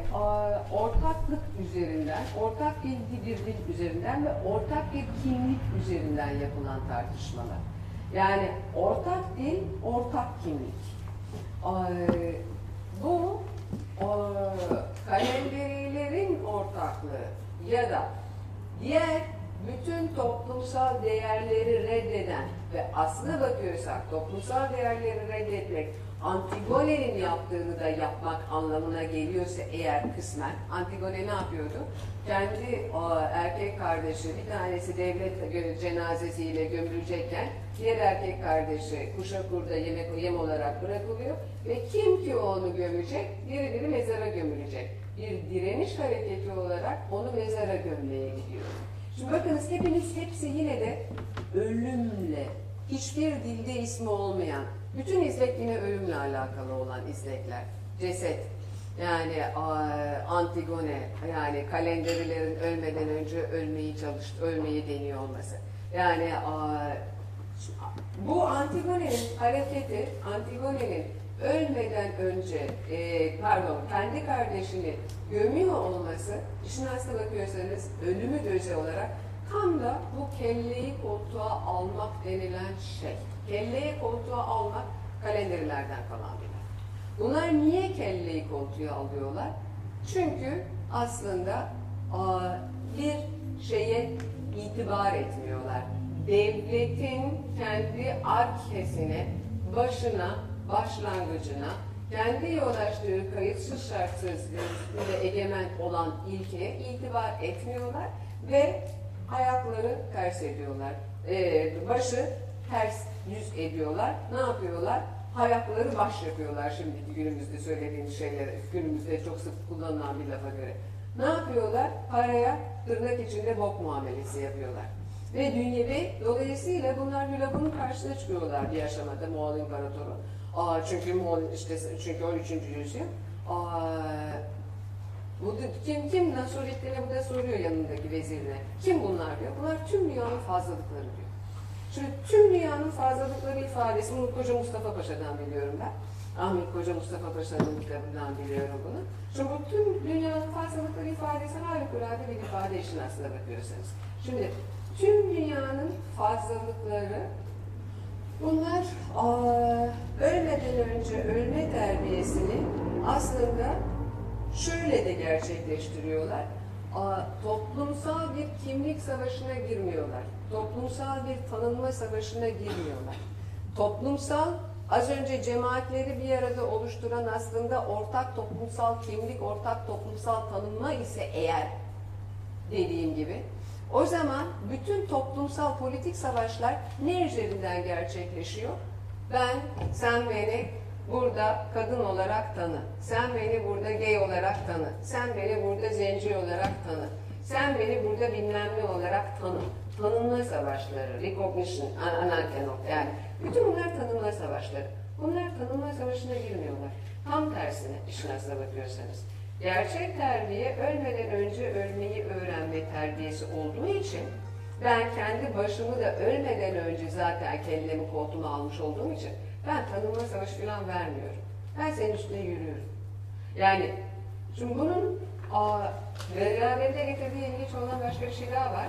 [SPEAKER 2] ortaklık üzerinden, ortak bir bir dil üzerinden ve ortak bir kimlik üzerinden yapılan tartışmalar. Yani ortak dil, ortak kimlik. Bu aa, kalenderilerin ortaklığı ya da diğer bütün toplumsal değerleri reddeden ve aslına bakıyorsak toplumsal değerleri reddetmek Antigone'nin yaptığını da yapmak anlamına geliyorsa eğer kısmen Antigone ne yapıyordu? Kendi o, erkek kardeşi bir tanesi devlet cenazesiyle gömülecekken diğer erkek kardeşi kuşakurda yemek yem olarak bırakılıyor ve kim ki onu gömecek? Biri biri mezara gömülecek. Bir direniş hareketi olarak onu mezara gömmeye gidiyor. Şimdi bakınız hepiniz hepsi yine de ölümle, hiçbir dilde ismi olmayan, bütün izlek yine ölümle alakalı olan izlekler. Ceset, yani Antigone, yani kalenderilerin ölmeden önce ölmeyi çalış, ölmeyi deniyor olması. Yani bu Antigone'nin hareketi, Antigone'nin ölmeden önce, e, pardon, kendi kardeşini gömüyor olması, işin aslına bakıyorsanız ölümü göze olarak tam da bu kelleyi koltuğa almak denilen şey. Kelleyi koltuğa almak kalenderilerden kalan bir. Bunlar niye kelleyi koltuğa alıyorlar? Çünkü aslında bir şeye itibar etmiyorlar. Devletin kendi arkesine, başına, başlangıcına, kendi yol açtığı kayıtsız şartsız üstünde egemen olan ilkeye itibar etmiyorlar ve ayakları ters ediyorlar. Ee, başı ters yüz ediyorlar. Ne yapıyorlar? Ayakları baş yapıyorlar şimdiki günümüzde söylediğimiz şeyler, günümüzde çok sık kullanılan bir lafa göre. Ne yapıyorlar? Paraya tırnak içinde bok muamelesi yapıyorlar. Ve dünyevi dolayısıyla bunlar Hülab'ın karşısına çıkıyorlar bir aşamada Moğol İmparatoru. Aa, çünkü Moğol işte çünkü 13. yüzyıl. Aa, bu kim kim Nasrettin'e bu da soruyor yanındaki vezirine. Kim bunlar diyor. Bunlar tüm dünyanın fazlalıkları diyor. Şimdi tüm dünyanın fazlalıkları ifadesi bunu Koca Mustafa Paşa'dan biliyorum ben. Ahmet Koca Mustafa Paşa'nın kitabından biliyorum bunu. Şimdi bu tüm dünyanın fazlalıkları ifadesi harikulade bir ifade işin aslına bakıyorsanız. Şimdi tüm dünyanın fazlalıkları bunlar aa, ölmeden önce ölme terbiyesini aslında şöyle de gerçekleştiriyorlar. Toplumsal bir kimlik savaşına girmiyorlar. Toplumsal bir tanınma savaşına girmiyorlar. Toplumsal, az önce cemaatleri bir arada oluşturan aslında ortak toplumsal kimlik, ortak toplumsal tanınma ise eğer dediğim gibi o zaman bütün toplumsal politik savaşlar ne üzerinden gerçekleşiyor? Ben, sen beni burada kadın olarak tanı. Sen beni burada gay olarak tanı. Sen beni burada zenci olarak tanı. Sen beni burada bilmem olarak tanı. Tanınma savaşları, recognition, an- anarkenok yani. Bütün bunlar tanınma savaşları. Bunlar tanınma savaşına girmiyorlar. Tam tersine işin aslına bakıyorsanız. Gerçek terbiye ölmeden önce ölmeyi öğrenme terbiyesi olduğu için ben kendi başımı da ölmeden önce zaten kendimi koltuğuma almış olduğum için ben tanınma savaşı falan vermiyorum. Ben senin üstüne yürüyorum. Yani şimdi bunun aa, beraberinde getirdiği ilginç olan başka bir şey daha var.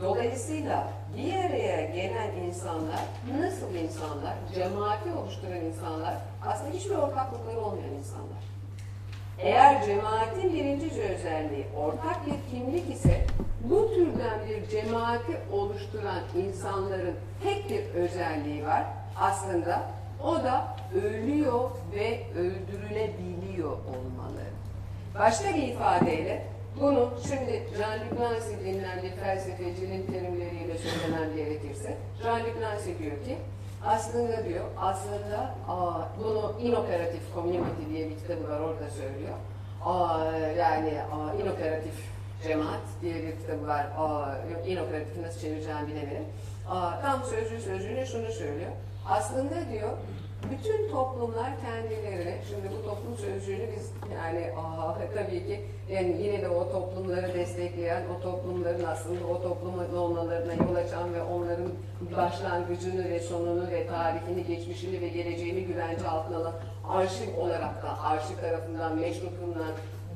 [SPEAKER 2] Dolayısıyla bir araya gelen insanlar, nasıl insanlar, cemaati oluşturan insanlar, aslında hiçbir ortaklıkları olmayan insanlar. Eğer cemaatin birinci özelliği ortak bir kimlik ise bu türden bir cemaati oluşturan insanların tek bir özelliği var aslında o da ölüyor ve öldürülebiliyor olmalı. Başka bir ifadeyle bunu şimdi Jean-Luc Nancy denilen bir felsefecinin terimleriyle söylemem gerekirse Jean-Luc Nancy diyor ki aslında diyor, aslında aa, bunu inoperatif community diye bir kitabı var orada söylüyor. Aa, yani aa, inoperatif cemaat diye bir kitabı var. Aa, inoperatif nasıl çevireceğimi bilemedim. Aa, tam sözcü sözcüğüne şunu söylüyor. Aslında diyor, bütün toplumlar kendilerine, şimdi bu toplum sözcüğünü biz yani aa, tabii ki yani yine de o toplumları destekleyen, o toplumların aslında o toplumun olmalarına yol açan ve onların başlangıcını ve sonunu ve tarihini, geçmişini ve geleceğini güvence altına alan arşiv olarak da, arşiv tarafından meşru kılınan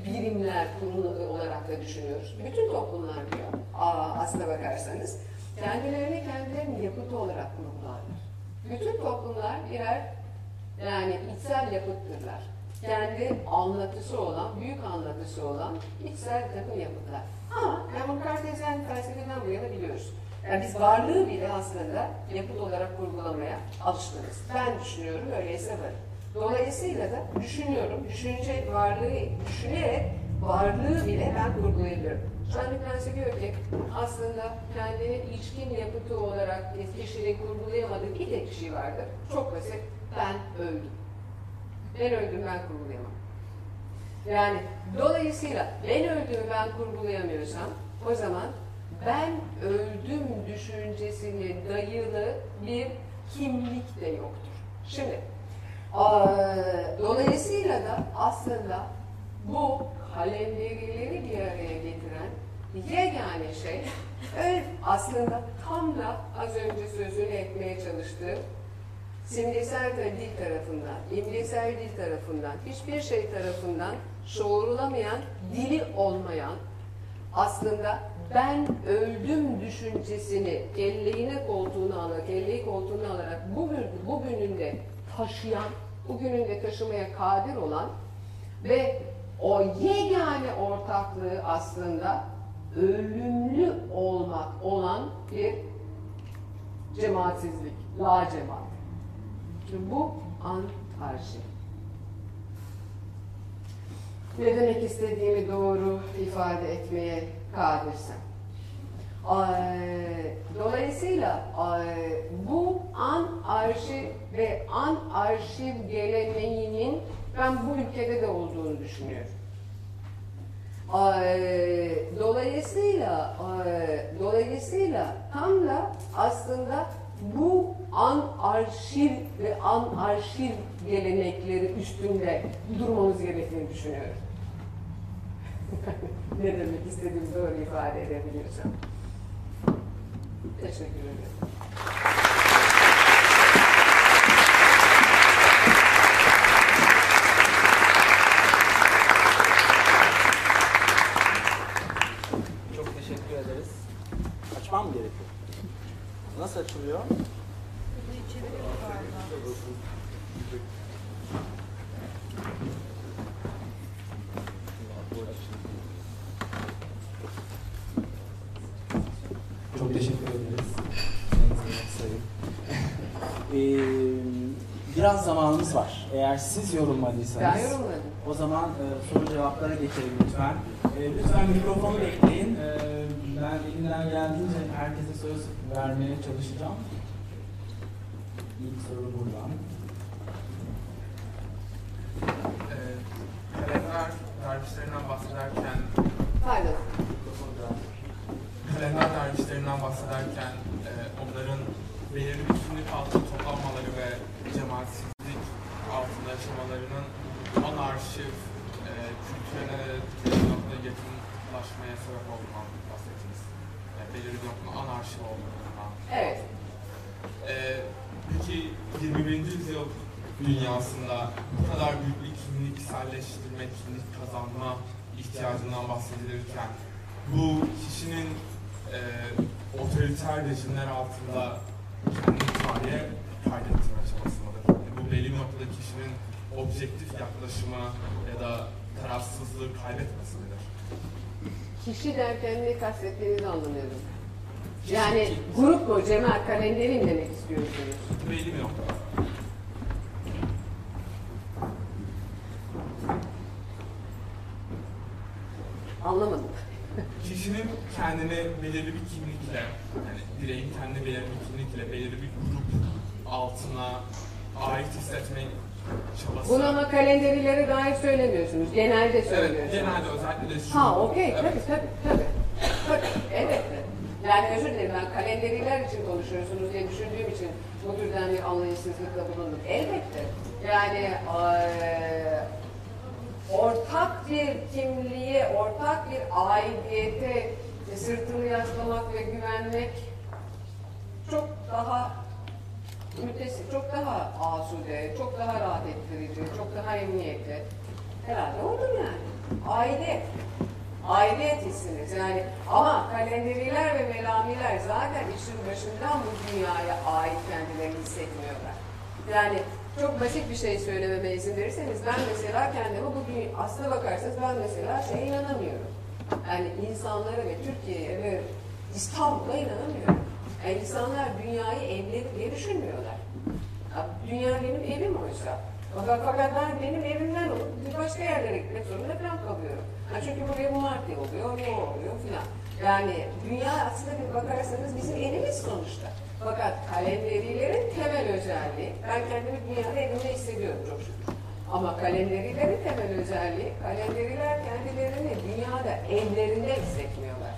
[SPEAKER 2] birimler, kurumları olarak da düşünüyoruz. Bütün toplumlar diyor, aa, aslına bakarsanız, kendilerini kendilerinin yapıtı olarak kurumlarlar. Bütün toplumlar birer yani içsel yapıttırlar. Kendi anlatısı olan, büyük anlatısı olan içsel takım yapıtlar. Ama yani bunu Kartezyen felsefeden bu yana biliyoruz. Yani biz varlığı bile aslında yapıt olarak kurgulamaya alışkınız. Ben düşünüyorum, öyleyse varım. Dolayısıyla da düşünüyorum, düşünce varlığı düşünerek varlığı bile ben. Jean-Luc Nancy diyor ki aslında kendini içkin yapıtı olarak kişinin kurgulayamadığı bir tek kişi vardır. Çok basit, ben öldüm. Ben öldüm, ben kurgulayamam. Yani dolayısıyla ben öldüğümü ben kurgulayamıyorsam o zaman ben öldüm düşüncesine dayalı bir kimlik de yoktur. Şimdi dolayısıyla da aslında bu kalemlerileri bir araya getiren yegane şey. Öyle aslında tam da az önce sözünü etmeye çalıştığım simgesel dil tarafından, imgesel dil tarafından, hiçbir şey tarafından şoğrulamayan, dili olmayan, aslında ben öldüm düşüncesini kelleğine koltuğunu alarak, kelleği koltuğunu alarak bugün, bugününde taşıyan, bugününde taşımaya kadir olan ve o yegane ortaklığı aslında ölümlü olmak olan bir cemaatsizlik, la cemaat. Şimdi bu antarşi. Ne demek istediğimi doğru ifade etmeye kadirsem. Ee, Dolayısıyla e, bu an arşiv ve an arşiv geleneğinin ben bu ülkede de olduğunu düşünüyorum. Ee, Dolayısıyla e, dolayısıyla tam da aslında bu an arşiv ve an arşiv gelenekleri üstünde durmamız gerektiğini düşünüyorum. ne demek istediğimi doğru ifade edebiliyorsam. Teşekkür ederim.
[SPEAKER 1] Çok teşekkür ederiz. Açmam mı gerekiyor? Nasıl açılıyor? Çok teşekkür ederiz. Ee, biraz zamanımız var. Eğer siz yorumladıysanız,
[SPEAKER 2] Ben yorumladım.
[SPEAKER 1] o zaman e, soru cevaplara geçelim lütfen. E, lütfen mikrofonu bekleyin. E, ben elimden geldiğince herkese söz vermeye çalışacağım. İlk soru buradan.
[SPEAKER 7] Ee, kalender dervişlerinden bahsederken
[SPEAKER 2] Pardon.
[SPEAKER 7] kalender dervişlerinden bahsederken e, onların belirli bir kimlik altında toplanmaları ve cemaatsizlik altında yaşamalarının anarşiv e, kültürüne de bir noktada yakınlaşmaya sebep olduğundan bahsettiniz. Yani belirli bir noktada anarşiv olduğundan.
[SPEAKER 2] Evet.
[SPEAKER 7] Ee, peki 21. yüzyıl dünyasında bu kadar büyük bir kimlikselleştirme, kimlik kazanma ihtiyacından bahsedilirken bu kişinin e, otoriter rejimler altında kendini tarihe kaydettirme çabası mıdır? Yani bu belli noktada kişinin objektif yaklaşımı ya da tarafsızlığı kaybetmesi midir?
[SPEAKER 2] Kişi derken ne kastettiğinizi anlamıyorum. Yani grup mu, cemaat, kalenderin demek istiyorsunuz?
[SPEAKER 7] Belli bir noktada.
[SPEAKER 2] Anlamadım.
[SPEAKER 7] kişinin kendini belirli bir kimlikle, yani bireyin kendi belirli bir kimlikle, belirli bir grup altına ait hissetme çabası.
[SPEAKER 2] Bunu ama kalenderilere dair söylemiyorsunuz. Genelde
[SPEAKER 7] Evet,
[SPEAKER 2] söylüyorsunuz.
[SPEAKER 7] genelde özellikle de şu.
[SPEAKER 2] Ha okey
[SPEAKER 7] Evet.
[SPEAKER 2] tabii tabii tabii. Tabii elbette. Yani özür dilerim ben kalenderiler için konuşuyorsunuz diye düşündüğüm için bu türden bir anlayışsızlıkla bulundum. Elbette. Yani eee, ortak bir kimliğe, ortak bir aidiyete sırtını yaslamak ve güvenmek çok daha mütesip, çok daha asude, çok daha rahat ettirici, çok daha emniyetli. Herhalde olur yani. Aidiyet. Aidiyet hissiniz yani. Ama kalenderiler ve melamiler zaten işin başından bu dünyaya ait kendilerini hissetmiyorlar. Yani çok basit bir şey söylememe izin verirseniz ben mesela kendimi bu dünya, aslına bakarsanız ben mesela şeye inanamıyorum. Yani insanlara ve Türkiye'ye ve İstanbul'a inanamıyorum. Yani insanlar dünyayı evleri diye düşünmüyorlar. Ya, dünya benim evim oysa. Fakat, fakat ben benim evimden bir başka yerlere gitmek zorunda falan kalıyorum. Ha, çünkü buraya bu marti oluyor, bu oluyor filan. Yani dünya aslında bir bakarsanız bizim evimiz sonuçta. Fakat kalenderilerin temel özelliği, ben kendimi dünyada evimde hissediyorum çok şükür. Ama kalenderilerin temel özelliği, kalenderiler kendilerini dünyada evlerinde hissetmiyorlar.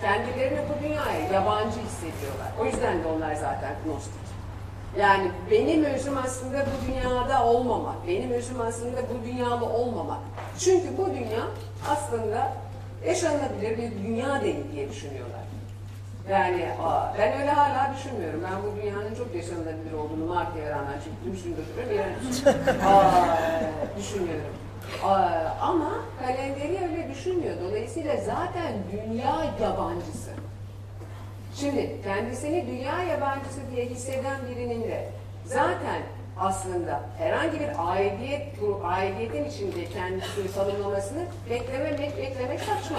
[SPEAKER 2] Kendilerini bu dünyaya yabancı hissediyorlar. O yüzden de onlar zaten gnostik. Yani benim özüm aslında bu dünyada olmamak, benim özüm aslında bu dünyalı olmamak. Çünkü bu dünya aslında yaşanabilir bir dünya değil diye düşünüyorlar. Yani ben öyle hala düşünmüyorum. Ben bu dünyanın çok yaşanılabilir olduğunu Marti'ye rağmen çünkü düşündüm. Aa, düşünüyorum. Aa, ama kalenderi öyle düşünmüyor. Dolayısıyla zaten dünya yabancısı. Şimdi kendisini dünya yabancısı diye hisseden birinin de zaten aslında herhangi bir aidiyet, aidiyetin içinde kendisini tanımlamasını beklememek, beklemek saçma.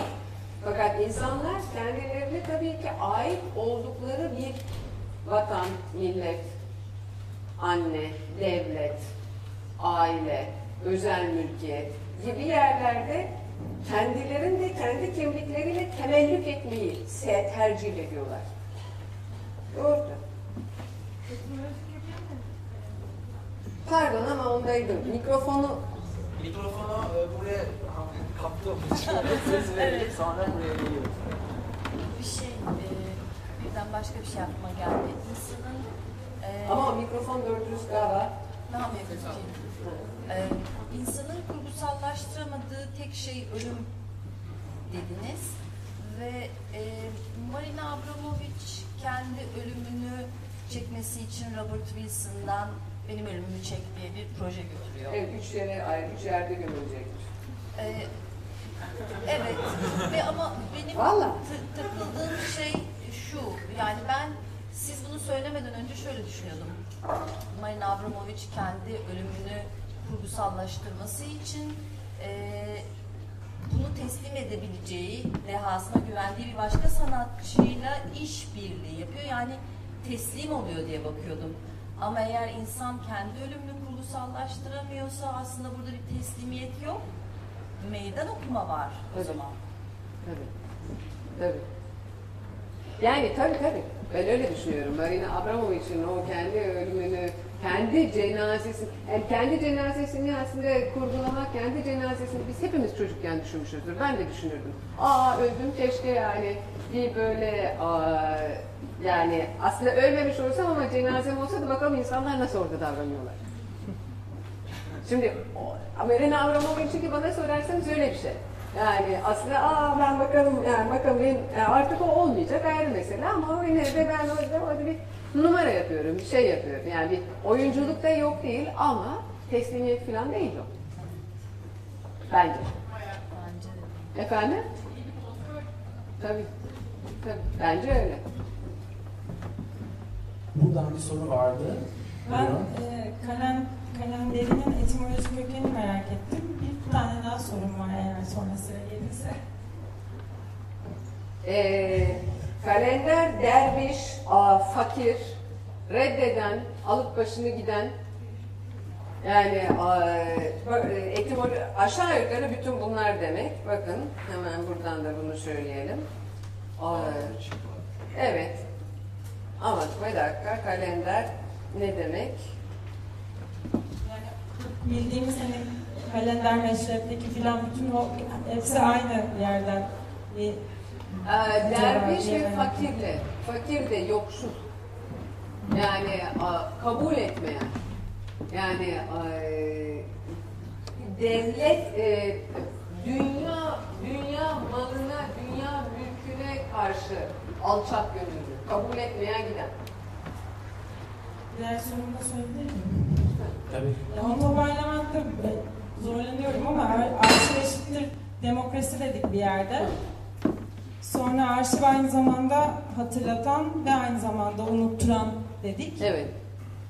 [SPEAKER 2] Fakat insanlar kendilerine tabii ki ait oldukları bir vatan, millet, anne, devlet, aile, özel mülkiyet gibi yerlerde kendilerinde kendi kimlikleriyle temellük etmeyi tercih ediyorlar. Doğru. Pardon ama ondaydım. Mikrofonu
[SPEAKER 8] Mikrofonu e, buraya kaptım. Söz verelim sonra buraya geliyorum.
[SPEAKER 4] Bir şey, e, birden başka bir şey aklıma geldi. İnsanın e,
[SPEAKER 2] ama mikrofon dürüst galiba.
[SPEAKER 4] ne yapayım? E, insanın kurgusallaştıramadığı tek şey ölüm dediniz. Ve e, Marina Abramovic kendi ölümünü çekmesi için Robert Wilson'dan benim ölümümü çek diye bir proje götürüyor.
[SPEAKER 2] Evet, üç yere ayrı, üç yerde gömülecektir.
[SPEAKER 4] Ee, evet ve ama benim
[SPEAKER 2] Vallahi.
[SPEAKER 4] takıldığım şey şu yani ben siz bunu söylemeden önce şöyle düşünüyordum. Marina Abramovic kendi ölümünü kurgusallaştırması için eee, bunu teslim edebileceği, dehasına güvendiği bir başka sanatçıyla işbirliği yapıyor. Yani teslim oluyor diye bakıyordum. Ama eğer insan kendi ölümünü kurgusallaştıramıyorsa aslında burada bir teslimiyet yok. Meydan okuma var o
[SPEAKER 2] Evet.
[SPEAKER 4] zaman.
[SPEAKER 2] Tabii. Tabii. Yani tabii tabii. Ben öyle düşünüyorum. Marina Abramovic'in o kendi ölümünü, kendi cenazesini, yani kendi cenazesini aslında kurgulamak, kendi cenazesini biz hepimiz çocukken düşünmüşüzdür. Ben de düşünürdüm. Aa öldüm keşke yani bir böyle aa, yani aslında ölmemiş olsam ama cenazem olsa da bakalım insanlar nasıl orada davranıyorlar. Şimdi Marina Abramovic'i ki bana sorarsanız öyle bir şey. Yani aslında aa ben bakalım yani bakalım benim, yani artık o olmayacak ayrı mesele ama yine de ben orada, orada bir numara yapıyorum, bir şey yapıyorum. Yani bir oyunculuk da yok değil ama teslimiyet falan değil o. Bence. Efendim? Tabii. Tabii. Bence öyle.
[SPEAKER 1] Buradan bir soru vardı.
[SPEAKER 9] Ben
[SPEAKER 1] Buyurun.
[SPEAKER 9] e, kalem, kalemlerinin etimolojik kökenini merak ettim. Bir tane daha sorum var eğer sonra sıra gelirse.
[SPEAKER 2] Ee, kalender derviş, aa, fakir, reddeden, alıp başını giden yani e, etimolo- aşağı yukarı bütün bunlar demek. Bakın hemen buradan da bunu söyleyelim. Aa, evet. Ama bir dakika kalender ne demek?
[SPEAKER 9] Yani bildiğimiz hani kalender meşreптeki filan bütün o hepsi aynı yerden bir
[SPEAKER 2] Ee, derviş ve
[SPEAKER 9] Diyelim.
[SPEAKER 2] fakirle, fakir de yoksul. Yani a, kabul etmeyen, yani devlet e, dünya dünya malına, dünya mülküne karşı alçak gönüllü, kabul etmeyen giden.
[SPEAKER 9] diğer sorumu da söyleyebilir miyim?
[SPEAKER 1] Tabii.
[SPEAKER 9] Onu toparlamakta e, zorlanıyorum ama ar- arşiv eşittir demokrasi dedik bir yerde. Sonra arşiv aynı zamanda hatırlatan ve aynı zamanda unutturan dedik.
[SPEAKER 2] Evet.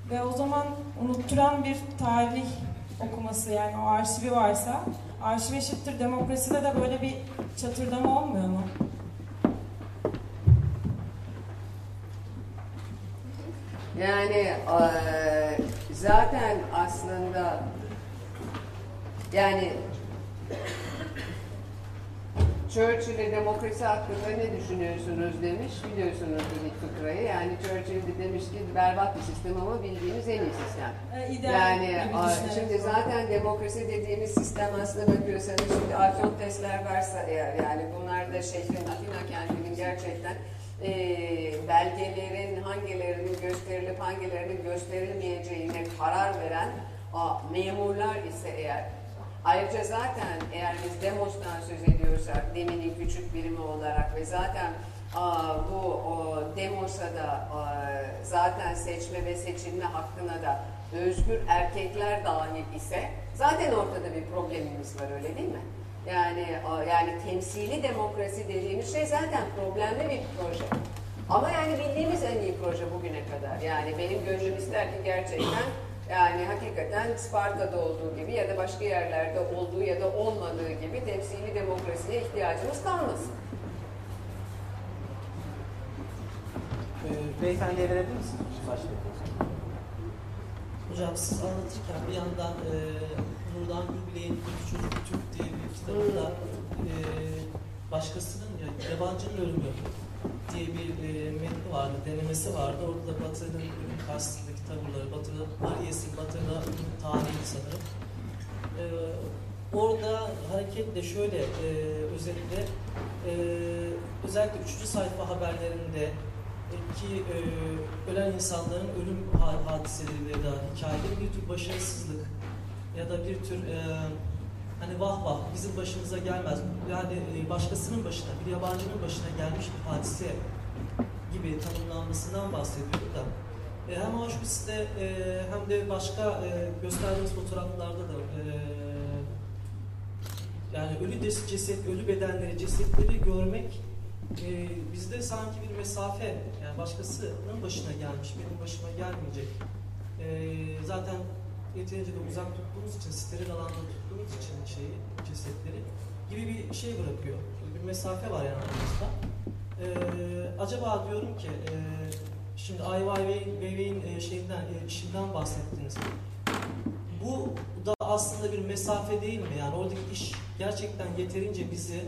[SPEAKER 9] Ve o zaman unutturan bir tarih okuması yani o arşivi varsa arşiv eşittir demokraside de böyle bir çatırdama olmuyor mu?
[SPEAKER 2] Yani eee, zaten aslında yani Churchill'e demokrasi hakkında ne düşünüyorsunuz demiş. Biliyorsunuz ilk fıkrayı. Yani Churchill de demiş ki berbat bir sistem ama bildiğimiz en iyi sistem.
[SPEAKER 9] E, ideal
[SPEAKER 2] Yani şimdi zaten demokrasi dediğimiz sistem aslında bakıyorsanız şimdi afyon testler varsa eğer yani bunlar da şehrin Atina kentinin gerçekten e, belgelerin hangilerinin gösterilip hangilerinin gösterilmeyeceğine karar veren a, memurlar ise eğer Ayrıca zaten eğer biz Demos'tan söz ediyorsak deminin küçük birimi olarak ve zaten aa, bu o, Demos'a da aa, zaten seçme ve seçilme hakkına da özgür erkekler dahil ise zaten ortada bir problemimiz var öyle değil mi? Yani yani temsili demokrasi dediğimiz şey zaten problemli bir proje. Ama yani bildiğimiz en iyi proje bugüne kadar. Yani benim gönlüm ister ki gerçekten yani hakikaten Sparta'da olduğu gibi ya da başka yerlerde olduğu ya da olmadığı gibi temsili demokrasiye ihtiyacımız kalmasın.
[SPEAKER 8] Ee, beyefendiye verebilir misiniz? Başlayalım.
[SPEAKER 6] Hocam siz anlatırken bir yandan e, Nurdan Gülbilek'in Kötü Çocuk Türk diye bir kitabında e, başkasının ya, yabancının ölümü diye bir e, metni vardı, denemesi vardı. Orada da Batı'nın karşısındaki tavırları, Batı, Maries'in Batı'da tarihi sanırım. E, orada hareketle şöyle e, özellikle e, özellikle 3. sayfa haberlerinde ki e, ölen insanların ölüm ha- hadiseleri ya da hikayeleri bir tür başarısızlık ya da bir tür e, hani vah vah bizim başımıza gelmez. Yani e, başkasının başına, bir yabancının başına gelmiş bir hadise gibi tanımlanmasından bahsediyordu da. E, hem Auschwitz'te e, hem de başka e, gösterdiğimiz fotoğraflarda da e, yani ölü ceset, ölü bedenleri, cesetleri görmek e, bizde sanki bir mesafe, yani başkasının başına gelmiş, benim başıma gelmeyecek. E, zaten yeterince de uzak tuttuğumuz için, steril alanda tuttuğumuz için şeyi, cesetleri gibi bir şey bırakıyor. Bir mesafe var yani aramızda. E, acaba diyorum ki, e, şimdi Ai Weiwei'in e, şeyinden, e, işinden bahsettiniz. Bu da aslında bir mesafe değil mi? Yani oradaki iş gerçekten yeterince bizi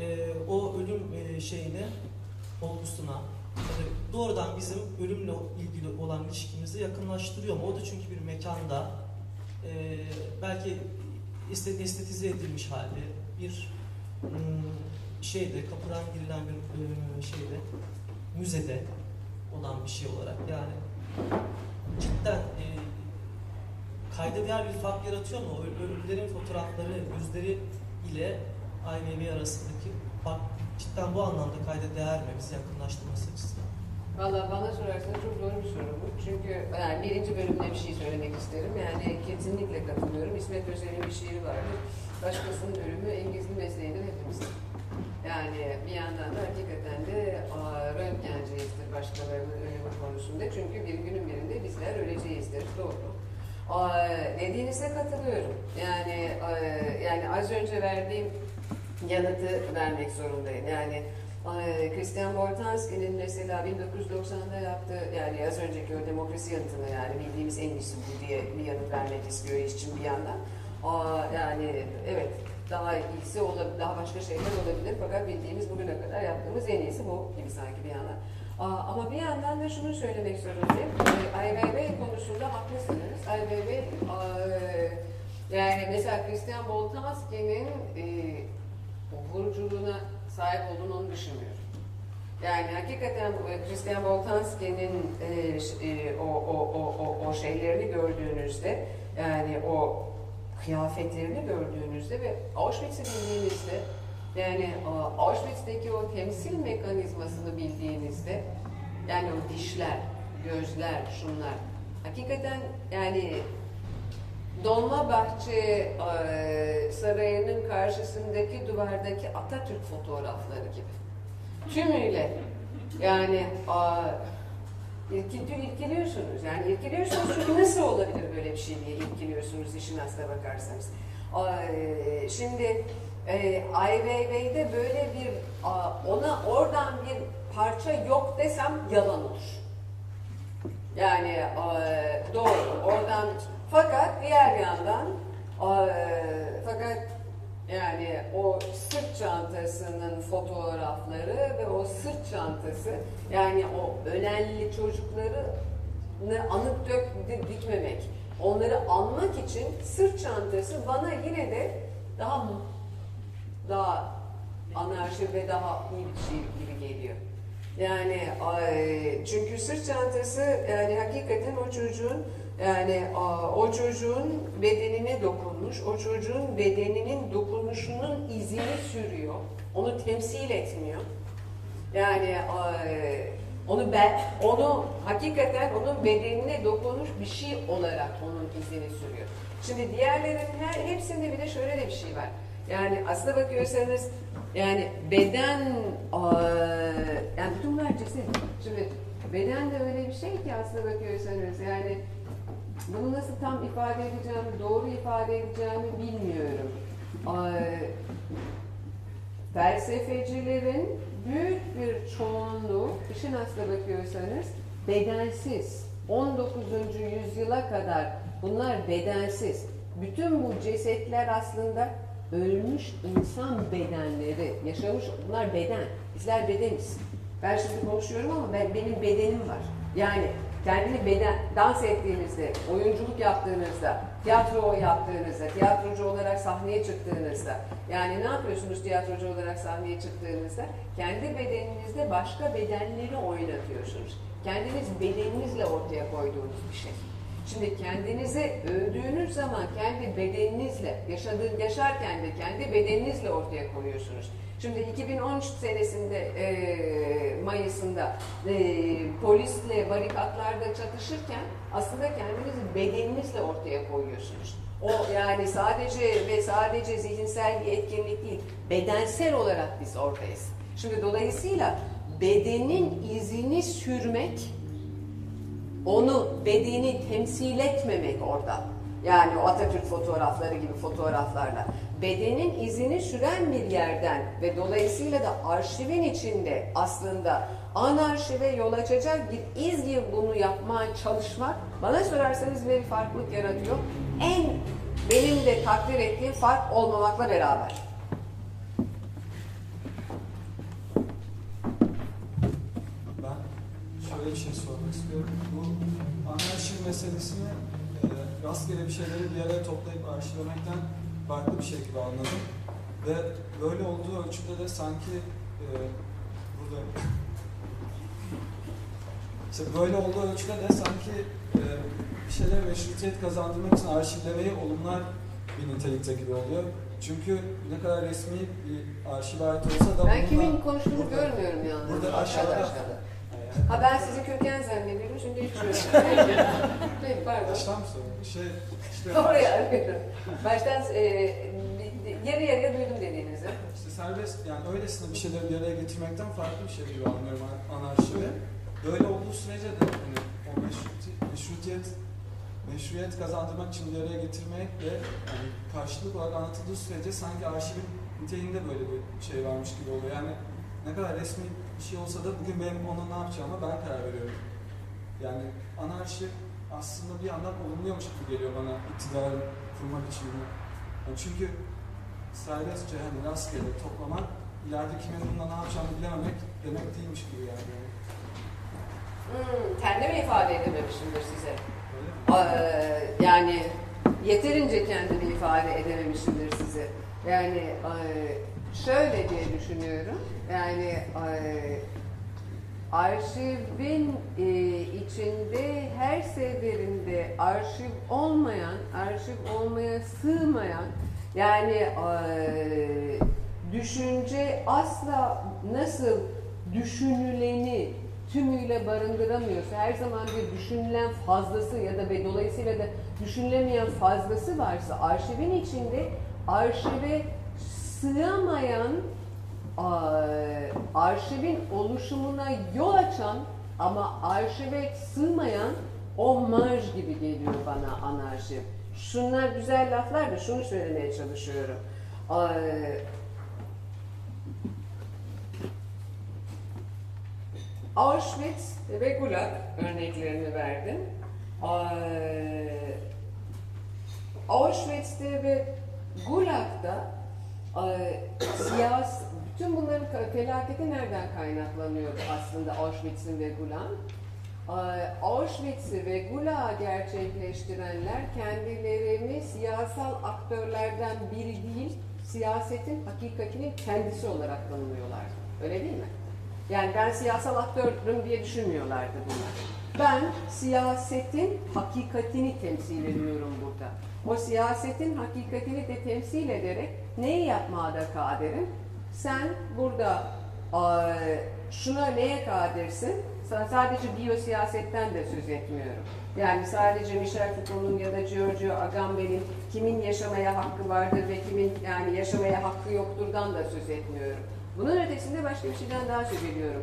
[SPEAKER 6] e, o ölüm e, şeyine, olgusuna ya da doğrudan bizim ölümle ilgili olan ilişkimizi yakınlaştırıyor mu? O da çünkü bir mekanda e, belki estet- estetize edilmiş halde bir hmm, şeyde kapıdan girilen bir e, şeyde müzede olan bir şey olarak yani cidden e, kayda değer bir fark yaratıyor mu? Öl- Ölülerin fotoğrafları, yüzleri ile IMV arasındaki fark cidden bu anlamda kayda değer mi bizi yakınlaştırması açısından?
[SPEAKER 2] Valla bana sorarsan çok zor bir soru bu. Çünkü yani birinci bölümde bir şey söylemek isterim. Yani kesinlikle katılıyorum. İsmet Özel'in bir şiiri vardır. Başkasının ölümü gizli mesleğidir hepimizin. Yani bir yandan da hakikaten de röntgenciyizdir başkalarının ölümü konusunda. Çünkü bir günün birinde bizler öleceğizdir. Doğru. Aa, dediğinize katılıyorum. Yani aa, yani az önce verdiğim yanıtı vermek zorundayım. Yani Christian Boltanski'nin mesela 1990'da yaptığı yani az önceki o demokrasi yanıtını yani bildiğimiz en iyisi bu diye bir yanıt vermek istiyor işçim bir yandan. Yani evet daha iyisi olabilir, daha başka şeyler olabilir fakat bildiğimiz bugüne kadar yaptığımız en iyisi bu gibi sanki bir yandan. Ama bir yandan da şunu söylemek zorundayım. Ee, IWW konusunda haklısınız. Aa, yani mesela Christian Boltanski'nin e, vuruculuğuna sahip olduğunu düşünmüyorum. Yani hakikaten bu Christian Boltanski'nin e, e, o, o, o, o, o şeylerini gördüğünüzde yani o kıyafetlerini gördüğünüzde ve Auschwitz'i bildiğinizde yani a, Auschwitz'teki o temsil mekanizmasını bildiğinizde yani o dişler, gözler, şunlar hakikaten yani Dolmabahçe e, Sarayı'nın karşısındaki duvardaki Atatürk fotoğrafları gibi. Tümüyle. Yani a, irkili, irkiliyorsunuz. Yani irkiliyorsunuz çünkü nasıl olabilir böyle bir şey diye irkiliyorsunuz işin aslına bakarsanız. E, şimdi e, Ai Weiwei'de böyle bir a, ona oradan bir parça yok desem yalan olur. Yani e, doğru oradan fakat diğer yandan e, fakat yani o sırt çantasının fotoğrafları ve o sırt çantası yani o ölenli çocukları anıp dök di- dikmemek onları anmak için sırt çantası bana yine de daha daha anarşi ve daha iyi bir şey gibi geliyor. Yani çünkü sırt çantası yani hakikaten o çocuğun yani a, o çocuğun bedenine dokunmuş, o çocuğun bedeninin dokunuşunun izini sürüyor. Onu temsil etmiyor. Yani ay, onu ben onu hakikaten onun bedenine dokunmuş bir şey olarak onun izini sürüyor. Şimdi diğerlerinin her hepsinde bir de şöyle de bir şey var. Yani aslına bakıyorsanız yani beden eee, yani bütün bunlar ceset. Şimdi beden de öyle bir şey ki aslına bakıyorsanız yani bunu nasıl tam ifade edeceğimi, doğru ifade edeceğimi bilmiyorum. Eee, felsefecilerin büyük bir çoğunluğu, işin aslına bakıyorsanız bedensiz. 19. yüzyıla kadar bunlar bedensiz. bütün bu cesetler aslında ölmüş insan bedenleri, yaşamış, bunlar beden. Bizler bedeniz. Ben şimdi konuşuyorum ama ben, benim bedenim var. Yani kendini beden, dans ettiğinizde, oyunculuk yaptığınızda, tiyatro yaptığınızda, tiyatrocu olarak sahneye çıktığınızda, yani ne yapıyorsunuz tiyatrocu olarak sahneye çıktığınızda? Kendi bedeninizde başka bedenleri oynatıyorsunuz. Kendiniz bedeninizle ortaya koyduğunuz bir şey. Şimdi kendinizi öldüğünüz zaman kendi bedeninizle, yaşadığın, yaşarken de kendi bedeninizle ortaya koyuyorsunuz. Şimdi 2013 senesinde e, Mayıs'ında e, polisle barikatlarda çatışırken aslında kendinizi bedeninizle ortaya koyuyorsunuz. O yani sadece ve sadece zihinsel bir etkinlik değil, bedensel olarak biz oradayız. Şimdi dolayısıyla bedenin izini sürmek onu bedeni temsil etmemek orada. Yani o Atatürk fotoğrafları gibi fotoğraflarla. Bedenin izini süren bir yerden ve dolayısıyla da arşivin içinde aslında anarşive yol açacak bir iz gibi bunu yapmaya çalışmak bana sorarsanız bir farklılık yaratıyor. En benim de takdir ettiğim fark olmamakla beraber.
[SPEAKER 10] Ben şöyle bir şey sormak istiyorum. Bu anarşi meselesini e, rastgele bir şeyleri bir araya toplayıp arşivlemekten farklı bir gibi anladım. Ve böyle olduğu ölçüde de sanki e, burada işte böyle olduğu ölçüde de sanki e, bir şeylere meşrutiyet kazandırmak için arşivlemeyi olumlar bir nitelikte gibi oluyor. Çünkü ne kadar resmi bir arşive ait olsa da
[SPEAKER 2] Ben kimin konuştuğunu
[SPEAKER 10] burada-
[SPEAKER 2] görmüyorum yalnız.
[SPEAKER 10] Burada aşağıda
[SPEAKER 2] Ha ben sizi köken zannediyorum şimdi hiç yok. Peki pardon.
[SPEAKER 10] Baştan mı sorayım? Şey, işte
[SPEAKER 2] Oraya arıyorum. Baştan e, yarı yarıya duydum dediğinizi.
[SPEAKER 10] İşte serbest yani öylesine bir şeyleri bir araya getirmekten farklı bir şey gibi anlıyorum an- anarşivi. Böyle olduğu sürece de hani o meşruti- meşrutiyet meşruiyet kazandırmak için bir araya getirmekle yani karşılık olarak anlatıldığı sürece sanki arşivin niteliğinde böyle bir şey varmış gibi oluyor. Yani ne kadar resmi bir şey olsa da bugün benim ona ne yapacağıma ben karar veriyorum. Yani anarşi aslında bir yandan olumluyormuş gibi geliyor bana iktidarı kurmak için. Yani çünkü serbestçe hani rastgele toplamak ileride kimin bununla ne yapacağını bilememek demek değilmiş gibi yani.
[SPEAKER 2] Hmm, kendimi ifade edememişimdir size. Ee, yani yeterince kendimi ifade edememişimdir size. Yani e, şöyle diye düşünüyorum. Yani e, arşivin e, içinde her seferinde arşiv olmayan, arşiv olmaya sığmayan yani e, düşünce asla nasıl düşünüleni tümüyle barındıramıyorsa, her zaman bir düşünülen fazlası ya da ve dolayısıyla da düşünülemeyen fazlası varsa arşivin içinde arşive sığamayan eee, arşivin oluşumuna yol açan ama arşive sığmayan o marj gibi geliyor bana anarşi. Şunlar güzel laflar da şunu söylemeye çalışıyorum. Eee, Auschwitz ve Gulag örneklerini verdim. Eee, Auschwitz'te ve Gulag'da siyas, bütün bunların felaketi nereden kaynaklanıyordu aslında Auschwitz'in ve Gulag'ın? Eee, Auschwitz'i ve Gulag'ı gerçekleştirenler kendilerini siyasal aktörlerden biri değil, siyasetin hakikatinin kendisi olarak tanımlıyorlar. Öyle değil mi? Yani ben siyasal aktörüm diye düşünmüyorlardı bunlar. Ben siyasetin hakikatini temsil ediyorum burada. O siyasetin hakikatini de temsil ederek neyi yapmaya da kaderim? Sen burada eee, şuna neye kadirsin? Sa- Sadece biyosiyasetten de söz etmiyorum. Yani sadece Michel Foucault'un ya da Giorgio Agamben'in kimin yaşamaya hakkı vardır ve kimin yani yaşamaya hakkı yokturdan da söz etmiyorum. Bunun ötesinde başka bir şeyden daha söz ediyorum.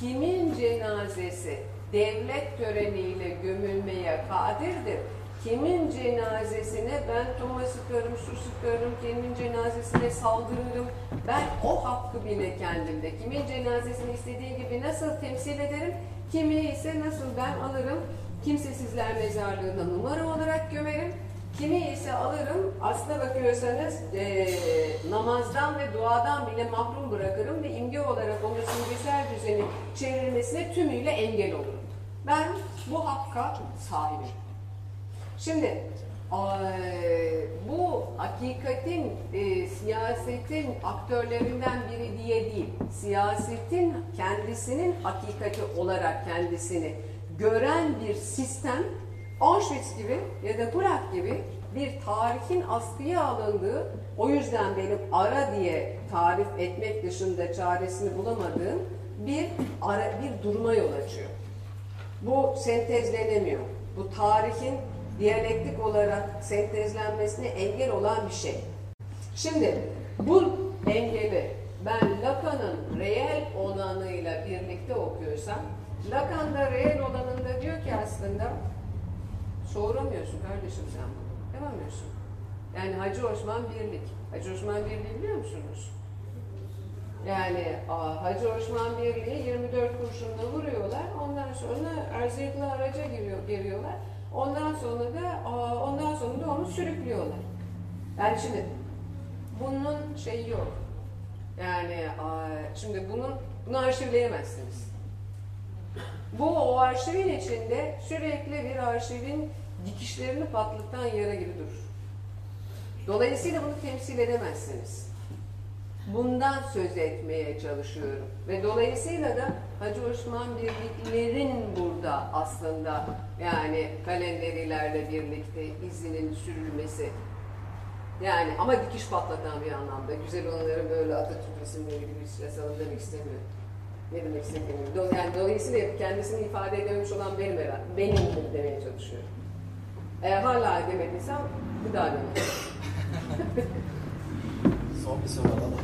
[SPEAKER 2] Kimin cenazesi devlet töreniyle gömülmeye kadirdir? Kimin cenazesine ben toma sıkarım, su sıkarım, kimin cenazesine saldırırım. Ben o hakkı bile kendimde. Kimin cenazesini istediğim gibi nasıl temsil ederim, kimi ise nasıl ben alırım, kimsesizler mezarlığına numara olarak gömerim. Kimi ise alırım, aslına bakıyorsanız e, namazdan ve duadan bile mahrum bırakırım ve imge olarak onu simgesel düzeni çevrilmesine tümüyle engel olurum. Ben bu hakka sahibim. Şimdi eee, bu hakikatin e, siyasetin aktörlerinden biri diye değil, siyasetin kendisinin hakikati olarak kendisini gören bir sistem Auschwitz gibi ya da Prag gibi bir tarihin askıya alındığı, o yüzden benim ara diye tarif etmek dışında çaresini bulamadığım bir ara, bir duruma yol açıyor. Bu sentezlenemiyor. Bu tarihin diyalektik olarak sentezlenmesine engel olan bir şey. Şimdi bu engeli ben Lacan'ın reel olanıyla birlikte okuyorsam, Lacan da reel olanında diyor ki aslında soğuramıyorsun kardeşim sen bunu. Yapamıyorsun. Yani Hacı Osman Birlik. Hacı Osman Birliği biliyor musunuz? Yani Hacı Osman Birliği 24 kurşunla vuruyorlar. Ondan sonra erzekli araca giriyor, giriyorlar. Ondan sonra da ondan sonra da onu sürüklüyorlar. Yani şimdi bunun şeyi yok. Yani şimdi bunun bunu arşivleyemezsiniz. Bu o arşivin içinde sürekli bir arşivin dikişlerini patlıktan yara gibi durur. Dolayısıyla bunu temsil edemezsiniz. Bundan söz etmeye çalışıyorum. Ve dolayısıyla da Hacı Osman Birliklerin burada aslında yani kalenderilerle birlikte izinin sürülmesi. Yani ama dikiş patlatan bir anlamda. Güzel onların böyle Atatürk resimleri gibi yasalım demek istemiyorum. Ne demek. Do- Yani dolayısıyla kendisini ifade edememiş olan benim herhalde. Benim demeye çalışıyorum. Eğer hala edemediysem bir daha deneyim.
[SPEAKER 1] Son bir soru alalım.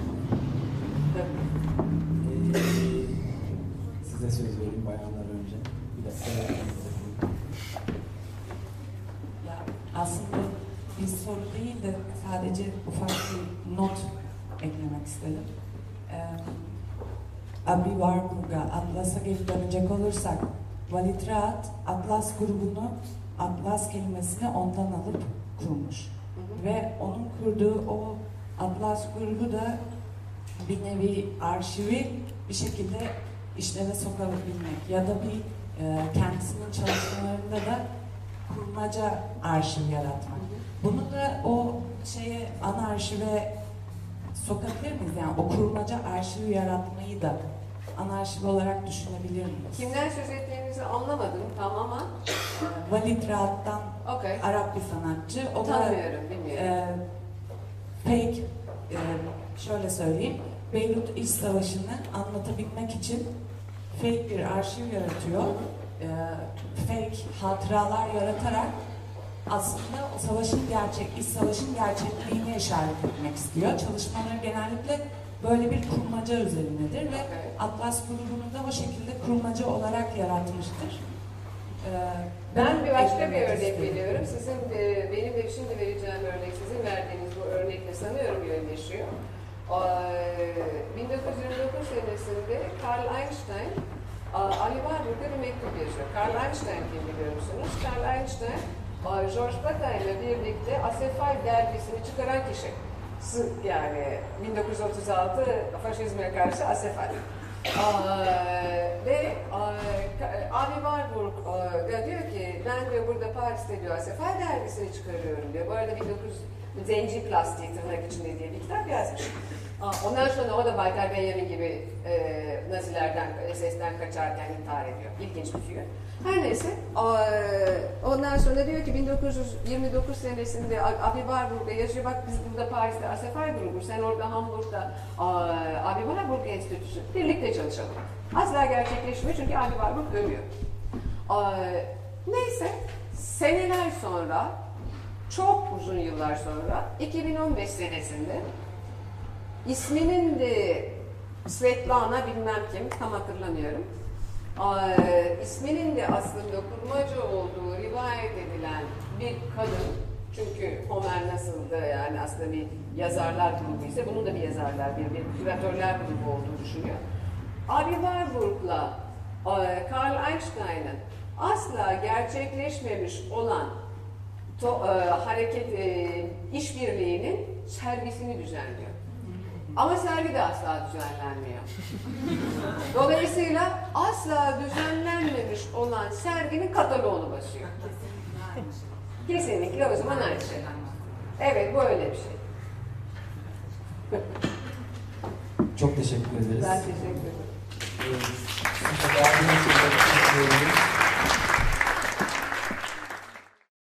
[SPEAKER 1] Ee, size söz vereyim bayanlar önce. Bir dakika.
[SPEAKER 11] Ya aslında bir soru değil de sadece ufak bir not eklemek istedim. Ee, Abi Warburg'a, Atlas'a geri dönecek olursak, Walid Rahat, Atlas grubunu, Atlas kelimesini ondan alıp kurmuş. Ve onun kurduğu o Atlas grubu da bir nevi arşivi bir şekilde işleve sokabilmek ya da bir e, kendisinin çalışmalarında da kurmaca arşiv yaratmak. Bunu da o şeye ana arşive sokabilir miyiz? Yani o kurmaca arşivi yaratmayı da ana arşiv olarak düşünebilir miyiz?
[SPEAKER 2] Kimden söz ettiğinizi anlamadım tam ama
[SPEAKER 11] Walid Rahat'tan
[SPEAKER 2] okay.
[SPEAKER 11] Arap bir sanatçı. O da
[SPEAKER 2] tanımıyorum, bilmiyorum.
[SPEAKER 11] e, fake, e, şöyle söyleyeyim, Beyrut İç Savaşı'nı anlatabilmek için fake bir arşiv yaratıyor. E, fake hatıralar yaratarak aslında o savaşın gerçek, iç savaşın gerçekliğini işaret etmek istiyor. Çalışmaları genellikle böyle bir kurmaca üzerinedir ve Atlas grubunu da o şekilde kurmaca olarak yaratmıştır. E,
[SPEAKER 2] Ben bir başka bir örnek
[SPEAKER 11] istedim.
[SPEAKER 2] veriyorum. Sizin e, benim de şimdi vereceğim örnek, sizin verdiğiniz bu örnekle sanıyorum yönleşiyor. Ee, 1929 senesinde Karl Einstein Ali Warburg'a bir mektup yazıyor. Karl Einstein kim biliyor musunuz? Karl Einstein, George Bataille ile birlikte Asefal dergisini çıkaran kişi. Yani 1936 faşizme karşı Asefal. Aa, ve Abi Warburg da diyor ki ben diyor burada Paris'te diyor Sefer dergisini çıkarıyorum diyor. Bu arada 1900 Zenci Plastiği tırnak içinde diye bir kitap yazmış. Ondan sonra o da Baytar Benjamin gibi e, Nazilerden, SS'den kaçarken intihar ediyor. İlginç bir figür. Her neyse, aa, ondan sonra diyor ki 1929 senesinde Abi Warburg'a yazıyor, bak biz burada Paris'te Asefer grubu, sen orada Hamburg'da aa, Abi Warburg Enstitüsü, birlikte çalışalım. Asla gerçekleşmiyor çünkü Abi Warburg ölüyor. Aa, neyse, seneler sonra, çok uzun yıllar sonra, 2015 senesinde isminin de Svetlana bilmem kim, tam hatırlamıyorum. Ee, isminin de aslında kurmaca olduğu rivayet edilen bir kadın, çünkü Homer nasıldı yani aslında bir yazarlar grubu ise bunun da bir yazarlar, bir, bir küratörler grubu olduğunu düşünüyor. Abi Warburg'la e, Karl Einstein'ın asla gerçekleşmemiş olan to, e, hareket e, işbirliğinin sergisini düzenliyor. Ama sergi de asla düzenlenmiyor. Dolayısıyla asla düzenlenmemiş olan serginin kataloğunu basıyor. Kesinlikle o zaman aynı şey. Evet bu öyle bir şey.
[SPEAKER 1] Çok teşekkür ederiz.
[SPEAKER 2] Ben teşekkür ederim. Ee, evet.